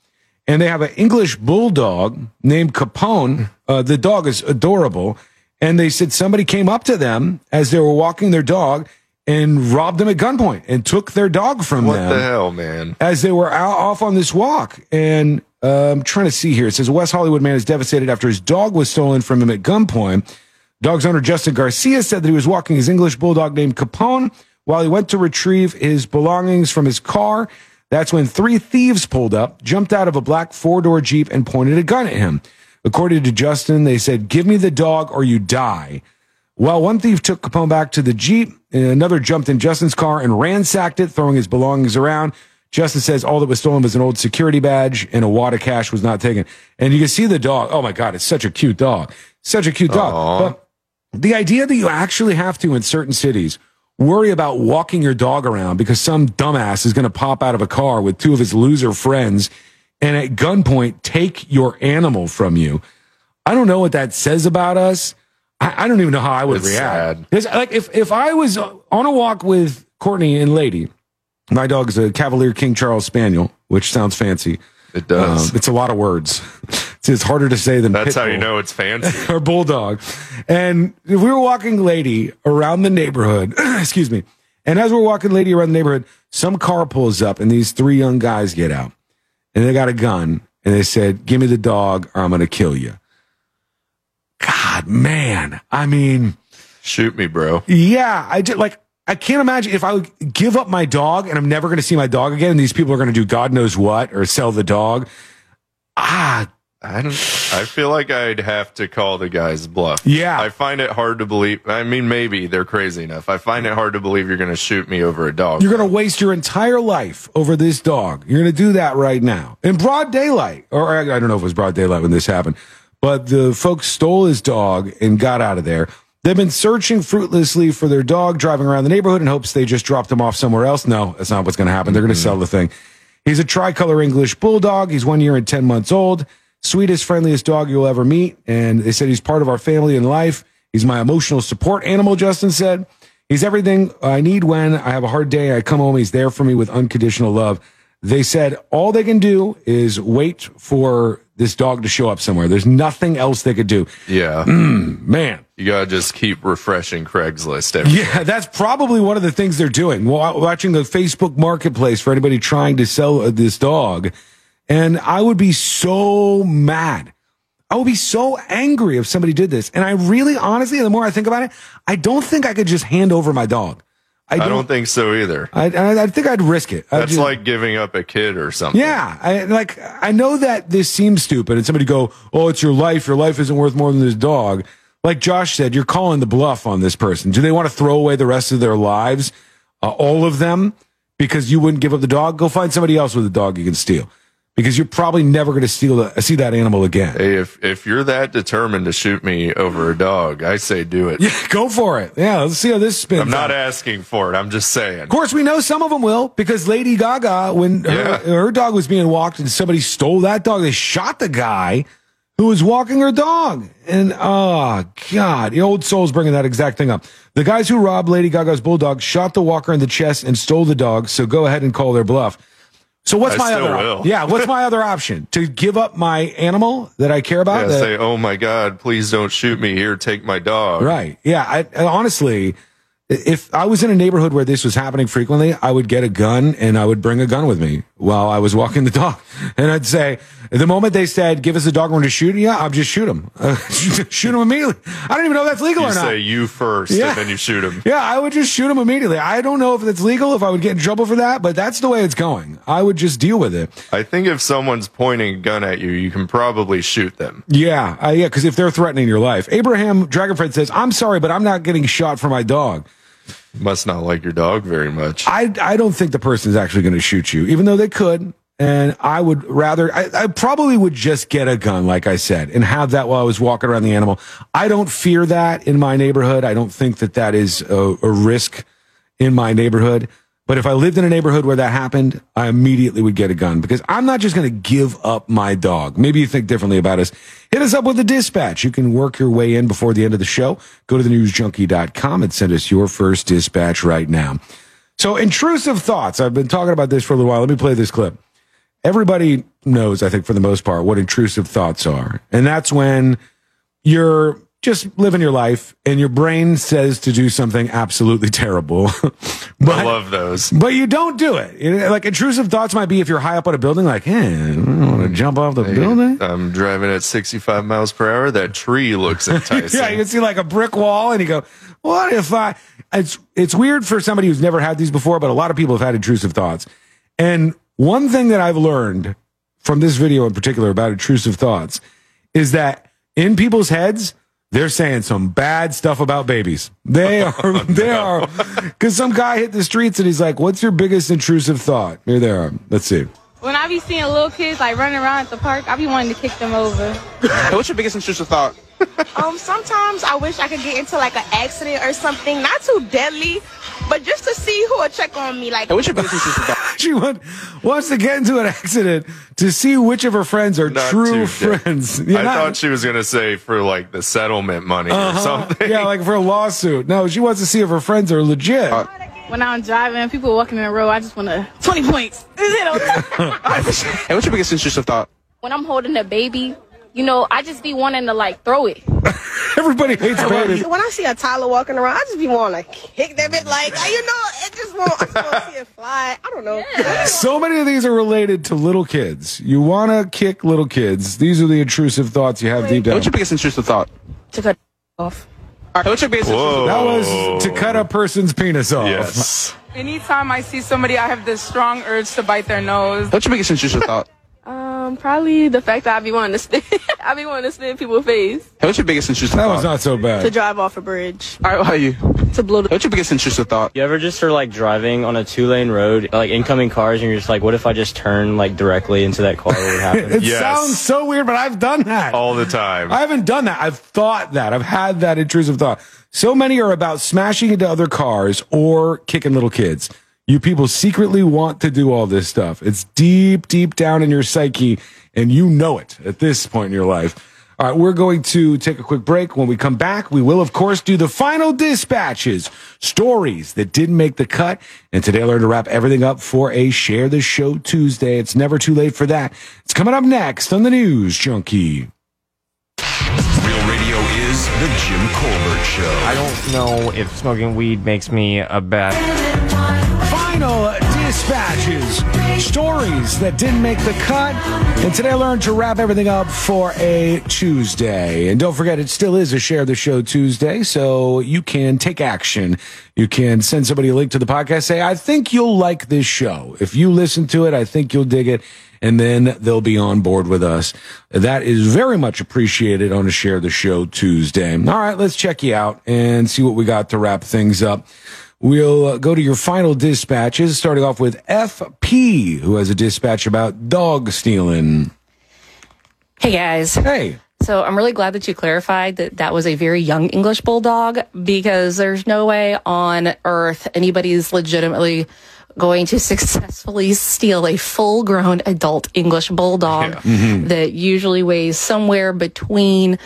and they have an English bulldog named Capone. Uh, the dog is adorable. And they said somebody came up to them as they were walking their dog and robbed them at gunpoint and took their dog from what them What the hell, man? as they were out, off on this walk. And uh, I'm trying to see here. It says a West Hollywood man is devastated after his dog was stolen from him at gunpoint. Dog's owner Justin Garcia said that he was walking his English bulldog named Capone while he went to retrieve his belongings from his car. That's when three thieves pulled up, jumped out of a black four door Jeep, and pointed a gun at him. According to Justin, they said, Give me the dog or you die. Well, one thief took Capone back to the Jeep, and another jumped in Justin's car and ransacked it, throwing his belongings around. Justin says all that was stolen was an old security badge and a wad of cash was not taken. And you can see the dog. Oh my God, it's such a cute dog. Such a cute dog. But the idea that you actually have to in certain cities worry about walking your dog around because some dumbass is going to pop out of a car with two of his loser friends and at gunpoint take your animal from you. I don't know what that says about us. I, I don't even know how I would It's react. Like if if I was on a walk with Courtney and Lady, my dog is a Cavalier King Charles Spaniel, which sounds fancy. It does. Um, it's a lot of words. It's, it's harder to say than That's how you know it's fancy. or bulldog. And we were walking lady around the neighborhood, excuse me. And as we're walking lady around the neighborhood, some car pulls up and these three young guys get out and they got a gun and they said, give me the dog or I'm going to kill you. God, man. I mean, Shoot me, bro. yeah, I just like, I can't imagine if I would give up my dog and I'm never going to see my dog again. And these people are going to do God knows what or sell the dog. Ah, I don't. I feel like I'd have to call the guy's bluff. Yeah. I find it hard to believe. I mean, maybe they're crazy enough. I find it hard to believe you're going to shoot me over a dog. You're going to waste your entire life over this dog. You're going to do that right now in broad daylight. Or I don't know if it was broad daylight when this happened, but the folks stole his dog and got out of there. They've been searching fruitlessly for their dog, driving around the neighborhood in hopes they just dropped him off somewhere else. No, that's not what's going to happen. They're going to mm-hmm. sell the thing. He's a tricolor English bulldog. He's one year and 10 months old. Sweetest, friendliest dog you'll ever meet. And they said he's part of our family and life. He's my emotional support animal, Justin said. He's everything I need when I have a hard day. I come home. He's there for me with unconditional love. They said all they can do is wait for this dog to show up somewhere. There's nothing else they could do. Yeah. Man. You got to just keep refreshing Craigslist. Every Yeah, that's probably one of the things they're doing. Wa- Watching the Facebook marketplace for anybody trying to sell uh, this dog. And I would be so mad. I would be so angry if somebody did this. And I really, honestly, the more I think about it, I don't think I could just hand over my dog. I don't, think so either. I, I, I think I'd risk it. I'd That's just- like giving up a kid or something. yeah, I like. I know that this seems stupid, and somebody go, "Oh, it's your life. Your life isn't worth more than this dog." Like Josh said, you're calling the bluff on this person. Do they want to throw away the rest of their lives, uh, all of them, because you wouldn't give up the dog? Go find somebody else with a dog you can steal, because you're probably never going to steal the, see that animal again. Hey, if if you're that determined to shoot me over a dog, I say do it. Yeah, go for it. Yeah, let's see how this spins. I'm not out. asking for it. I'm just saying. Of course, we know some of them will because Lady Gaga, when her, her dog was being walked and somebody stole that dog, they shot the guy who was walking her dog. And oh God, the old soul's bringing that exact thing up. The guys who robbed Lady Gaga's bulldog shot the walker in the chest and stole the dog. So go ahead and call their bluff. So what's I my other? will. Yeah, what's my other option? To give up my animal that I care about? Yeah, that- say, oh my God, please don't shoot me. Here, take my dog. Right. Yeah. I, I honestly, if I was in a neighborhood where this was happening frequently, I would get a gun and I would bring a gun with me while I was walking the dog. And I'd say, the moment they said, give us a dog, going to shoot you, I'll just shoot him. shoot him immediately. I don't even know if that's legal You or not. say you first, Yeah. and then you shoot him. Yeah, I would just shoot him immediately. I don't know if it's legal, if I would get in trouble for that, but that's the way it's going. I would just deal with it. I think if someone's pointing a gun at you, you can probably shoot them. Yeah, uh, yeah, because if they're threatening your life. Abraham Dragonfred says, I'm sorry, but I'm not getting shot for my dog. Must not like your dog very much. I, I don't think the person is actually going to shoot you, even though they could. And I would rather, I, I probably would just get a gun, like I said, and have that while I was walking around the animal. I don't fear that in my neighborhood. I don't think that that is a, a risk in my neighborhood. But if I lived in a neighborhood where that happened, I immediately would get a gun because I'm not just going to give up my dog. Maybe you think differently about us. Hit us up with the dispatch. You can work your way in before the end of the show. Go to thenewsjunkie.com and send us your first dispatch right now. So intrusive thoughts. I've been talking about this for a little while. Let me play this clip. Everybody knows, I think, for the most part, what intrusive thoughts are. And that's when you're just living your life and your brain says to do something absolutely terrible. but, I love those. But you don't do it. Like intrusive thoughts might be if you're high up on a building, like, hey, I want to jump off the building. I'm driving at 65 miles per hour. That tree looks enticing. yeah, you can see like a brick wall, and you go, "What if I?" It's it's weird for somebody who's never had these before, but a lot of people have had intrusive thoughts. And one thing that I've learned from this video in particular about intrusive thoughts is that in people's heads, they're saying some bad stuff about babies. They are, oh, they are, because some guy hit the streets and he's like, "What's your biggest intrusive thought?" Here they are. Let's see. When I be seeing little kids like running around at the park, I be wanting to kick them over. What's your biggest intrusive thought? Um, sometimes I wish I could get into like an accident or something, not too deadly, but just to see who would check on me. Like, what's your biggest intrusive thought? she want, wants to get into an accident to see which of her friends are Not true too dead. friends. I not- thought she was going to say for like the settlement money or Uh-huh. something. Yeah, like for a lawsuit. No, she wants to see if her friends are legit. When I'm driving, people walking in a row, I just want to 20 points. You know? Hey, what's your biggest intrusive thought? when I'm holding a baby, you know, I just be wanting to like throw it. Everybody hates babies. when I see a Tyler walking around, I just be wanting to kick that bit. Like, you know, it just want, I just want to see it fly. I don't know. So many of these are related to little kids. You want to kick little kids. These are the intrusive thoughts you have deep down. What's your biggest intrusive thought? To cut off. Hey, what's your biggest intrusive thought? That was to cut a person's penis off. Yes. Anytime I see somebody, I have this strong urge to bite their nose. What's your biggest intrusive thought? Um, probably the fact that I be wanting to spit. I be wanting to spit in people's face. Hey, what's your biggest intrusive That thought? was not so bad. To drive off a bridge. All right, what are you? To blow the. What's your biggest intrusive thought? You ever just are like driving on a two lane road, like incoming cars, and you're just like, what if I just turn like directly into that car? What would happen? It Yes. sounds so weird, but I've done that. All the time. I haven't done that. I've thought that. I've had that intrusive thought. So many are about smashing into other cars or kicking little kids. You people secretly want to do all this stuff. It's deep, deep down in your psyche, and you know it at this point in your life. All right, we're going to take a quick break. When we come back, we will, of course, do the final dispatches, stories that didn't make the cut. And today I learned to wrap everything up for a Share the Show Tuesday. It's never too late for that. It's coming up next on the News Junkie. Real radio is the Jim Colbert Show. I don't know if smoking weed makes me a bad. Dispatches, stories that didn't make the cut. And today I learned to wrap everything up for a Tuesday. And don't forget, it still is a Share the Show Tuesday, so you can take action. You can send somebody a link to the podcast, say, I think you'll like this show. If you listen to it, I think you'll dig it. And then they'll be on board with us. That is very much appreciated on a Share the Show Tuesday. All right, let's check you out and see what we got to wrap things up. We'll uh, go to your final dispatches, starting off with FP, who has a dispatch about dog stealing. Hey guys. Hey. So I'm really glad that you clarified that that was a very young English bulldog because there's no way on earth anybody's legitimately going to successfully steal a full grown adult English bulldog Mhm. that usually weighs somewhere between,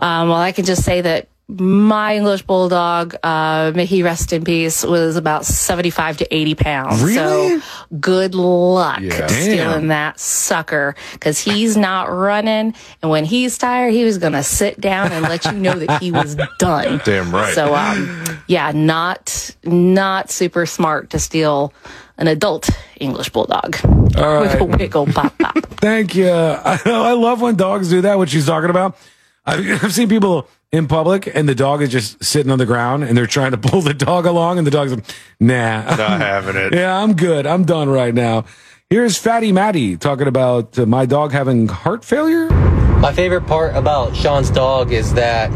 um, well, I can just say that my English bulldog, uh, may he rest in peace, was about 75 to 80 pounds. Really? So good luck Yeah. stealing that sucker because he's not running. And when he's tired, he was going to sit down and let you know that he was done. Damn right. So, um, yeah, not, not super smart to steal an adult English bulldog All with a right. wiggle pop pop. Thank you. I, I love when dogs do that, what she's talking about. I've, I've seen people in public and the dog is just sitting on the ground and they're trying to pull the dog along and the dog's like, nah. Not having it. yeah, I'm good. I'm done right now. Here's Fatty Matty talking about uh, my dog having heart failure. My favorite part about Sean's dog is that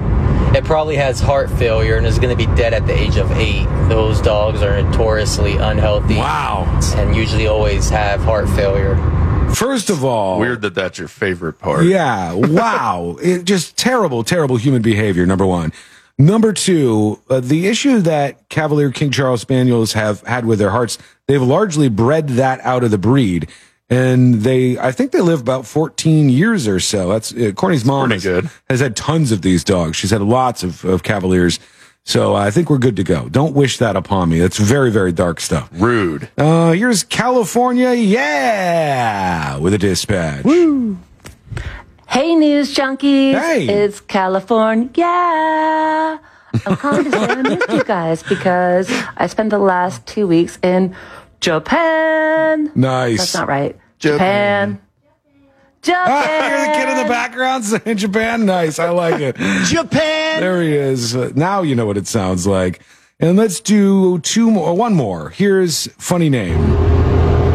it probably has heart failure and is going to be dead at the age of eight. Those dogs are notoriously unhealthy. Wow. And usually always have heart failure. First of all, Weird that that's your favorite part. Yeah. Wow. it, just terrible, terrible human behavior. Number one. Number two, uh, the issue that Cavalier King Charles Spaniels have had with their hearts, they've largely bred that out of the breed. And they, I think they live about 14 years or so. That's, uh, Courtney's mom has, good. has had tons of these dogs. She's had lots of, of Cavaliers. So I think we're good to go. Don't wish that upon me. That's very, very dark stuff. Rude. Uh, here's California. Yeah. With a dispatch. Hey, news junkies. Hey. It's California. Yeah. I'm calling to say I missed you guys because I spent the last two weeks in Japan. Nice. That's not right. Japan. Japan. Ah, you're the kid in the background saying Japan. Nice. I like it. Japan. There he is. Uh, now you know what it sounds like. And let's do two more, one more. Here's funny name.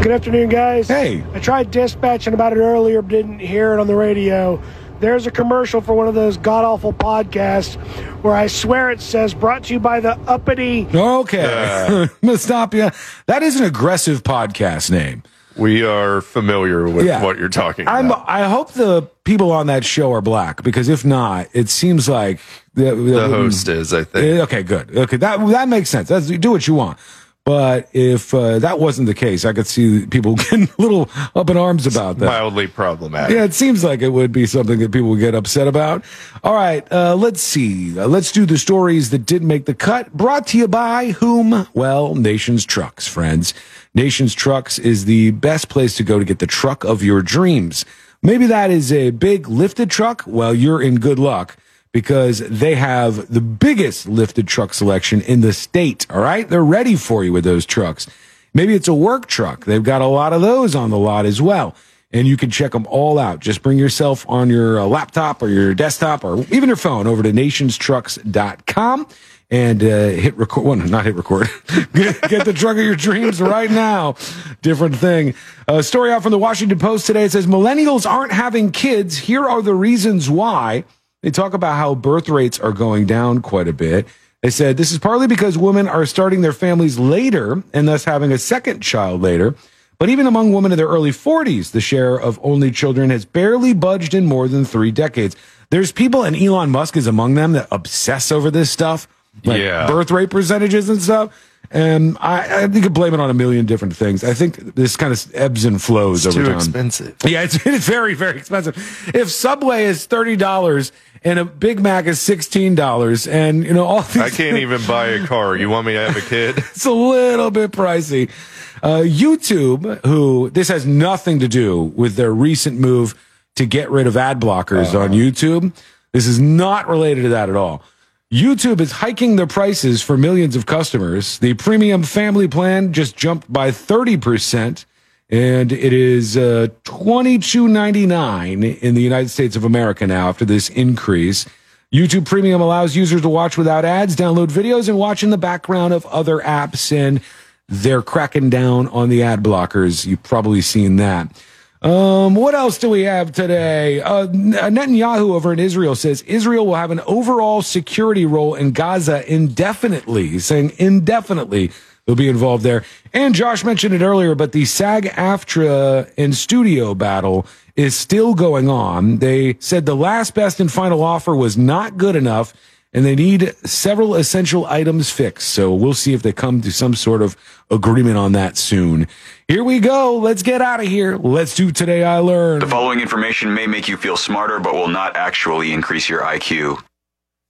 Good afternoon, guys. Hey. I tried dispatching about it earlier, but didn't hear it on the radio. There's a commercial for one of those god awful podcasts where I swear it says brought to you by the uppity. Okay. Stop you. That is an aggressive podcast name. We are familiar with Yeah. what you're talking I'm, about. I hope the people on that show are black because if not, it seems like the, The host is, I think. Eh, Okay, good. Okay, that that makes sense. That's, do what you want. But if uh, that wasn't the case, I could see people getting a little up in arms about that. Mildly problematic. Yeah, it seems like it would be something that people would get upset about. All right, uh, let's see. Uh, let's do the stories that did make the cut. Brought to you by whom? Well, Nations Trucks, friends. Nations Trucks is the best place to go to get the truck of your dreams. Maybe that is a big lifted truck. Well, you're in good luck because they have the biggest lifted truck selection in the state. All right. They're ready for you with those trucks. Maybe it's a work truck. They've got a lot of those on the lot as well. And you can check them all out. Just bring yourself on your uh, laptop or your desktop or even your phone over to nationstrucks.com and uh, hit record. Well, not hit record. get, get the drug of your dreams right now. Different thing. A story out from the Washington Post today. Says millennials aren't having kids. Here are the reasons why. They talk about how birth rates are going down quite a bit. They said this is partly because women are starting their families later and thus having a second child later. But even among women in their early 40s, the share of only children has barely budged in more than three decades. There's people, and Elon Musk is among them, that obsess over this stuff, like Yeah. birth rate percentages and stuff. And I, I you could blame it on a million different things. I think this kind of ebbs and flows It's over too time. expensive. Yeah, it's, it's very, very expensive. If Subway is thirty dollars and a Big Mac is sixteen dollars, and you know all these, I can't even buy a car. You want me to have a kid? it's a little bit pricey. Uh, YouTube, who this has nothing to do with their recent move to get rid of ad blockers on YouTube. This is not related to that at all. YouTube is hiking their prices for millions of customers. The premium family plan just jumped by 30%, and it is uh, $22.99 in the United States of America now after this increase. YouTube Premium allows users to watch without ads, download videos, and watch in the background of other apps. And they're cracking down on the ad blockers. You've probably seen that. Um, what else do we have today? Uh, Netanyahu over in Israel says Israel will have an overall security role in Gaza indefinitely. Saying indefinitely they'll be involved there. And Josh mentioned it earlier, but the SAG AFTRA and studio battle is still going on. They said the last best and final offer was not good enough and they need several essential items fixed. So we'll see if they come to some sort of agreement on that soon. Here we go. Let's get out of here. Let's do today I learned. The following information may make you feel smarter, but will not actually increase your IQ.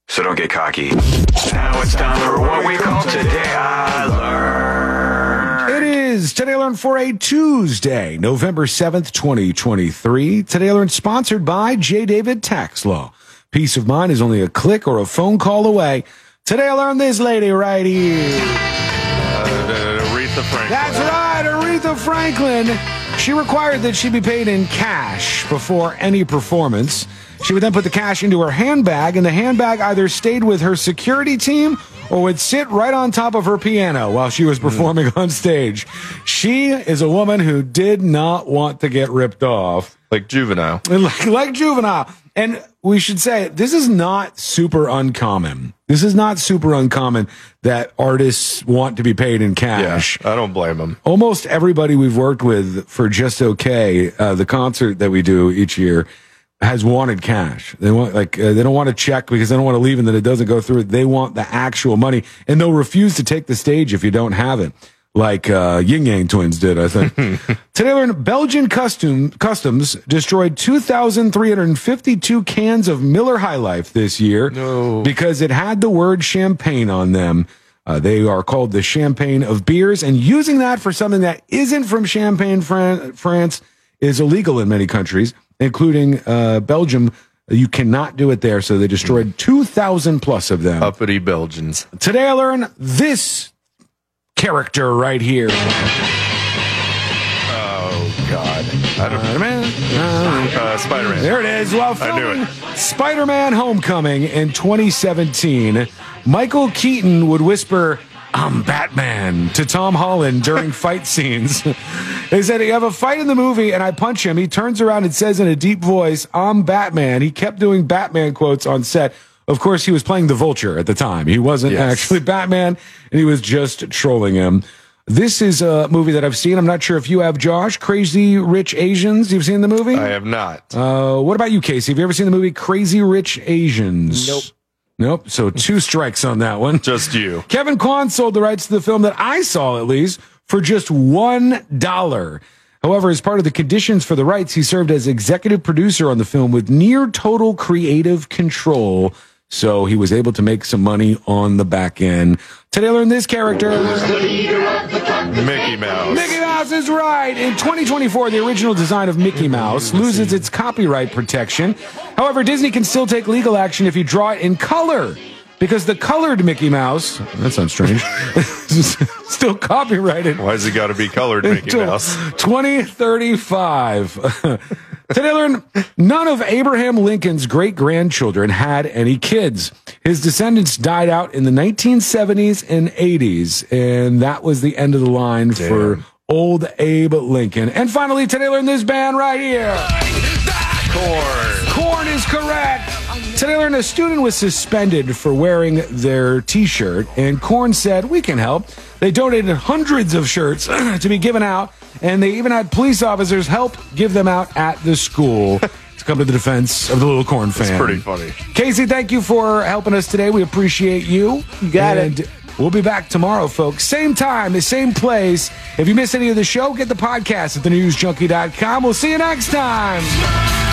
So don't get cocky. Now it's time for what we call Today I Learned. It is Today I Learned for a Tuesday, November 7th, 2023. Today I Learned sponsored by J. David Tax Law. Peace of mind is only a click or a phone call away. Today I learned this lady right here. Uh, Aretha Franklin. That's right, Aretha Franklin. She required that she be paid in cash before any performance. She would then put the cash into her handbag, and the handbag either stayed with her security team or would sit right on top of her piano while she was performing on stage. She is a woman who did not want to get ripped off. Like juvenile. Like, like juvenile. And we should say this is not super uncommon. This is not super uncommon that artists want to be paid in cash. I don't blame them. Almost everybody we've worked with for Just Okay, uh, the concert that we do each year, has wanted cash. They want like uh, they don't want to check because they don't want to leave and then it doesn't go through. They want the actual money, and they'll refuse to take the stage if you don't have it like uh, Yin Yang Twins did, I think. Today, I learned Belgian custom, Customs destroyed 2,352 cans of Miller High Life this year because it had the word champagne on them. Uh, they are called the champagne of beers, and using that for something that isn't from Champagne, Fran- France, is illegal in many countries, including uh, Belgium. You cannot do it there, so they destroyed 2,000 plus of them. Uppity Belgians. Today, I learned this character right here. Oh God. I don't Uh, Spider-Man. There it is. While I knew filming it. Spider-Man Homecoming in 2017, Michael Keaton would whisper, I'm Batman to Tom Holland during fight scenes. they said, You have a fight in the movie, and I punch him. He turns around and says in a deep voice, I'm Batman. He kept doing Batman quotes on set. Of course, he was playing the vulture at the time. He wasn't Yes. actually Batman, and he was just trolling him. This is a movie that I've seen. I'm not sure if you have, Josh. Crazy Rich Asians. You've seen the movie? I have not. Uh, what about you, Casey? Have you ever seen the movie Crazy Rich Asians? Nope. Nope. So two strikes on that one. Just you. Kevin Kwan sold the rights to the film that I saw, at least, for just one dollar. However, as part of the conditions for the rights, he served as executive producer on the film with near total creative control. So he was able to make some money on the back end. Today, I learned this character. Mickey Mouse. Mickey Mouse is right. In 2024, the original design of Mickey Mouse loses its copyright protection. However, Disney can still take legal action if you draw it in color. Because the colored Mickey Mouse, that sounds strange, still copyrighted. Why has it got to be colored, Mickey Mouse? 2035. Today, I learned none of Abraham Lincoln's great grandchildren had any kids. His descendants died out in the 1970s and 80s, and that was the end of the line for old Abe Lincoln. And finally, today, I learned this band right here. Korn. Korn is correct. Today, I learned a student was suspended for wearing their T-shirt, and Korn said, "We can help." They donated hundreds of shirts to be given out, and they even had police officers help give them out at the school to come to the defense of the little Korn fan. It's pretty funny. Casey, thank you for helping us today. We appreciate you. You got and it. We'll be back tomorrow, folks. Same time, the same place. If you miss any of the show, get the podcast at thenewsjunkie.com. We'll see you next time.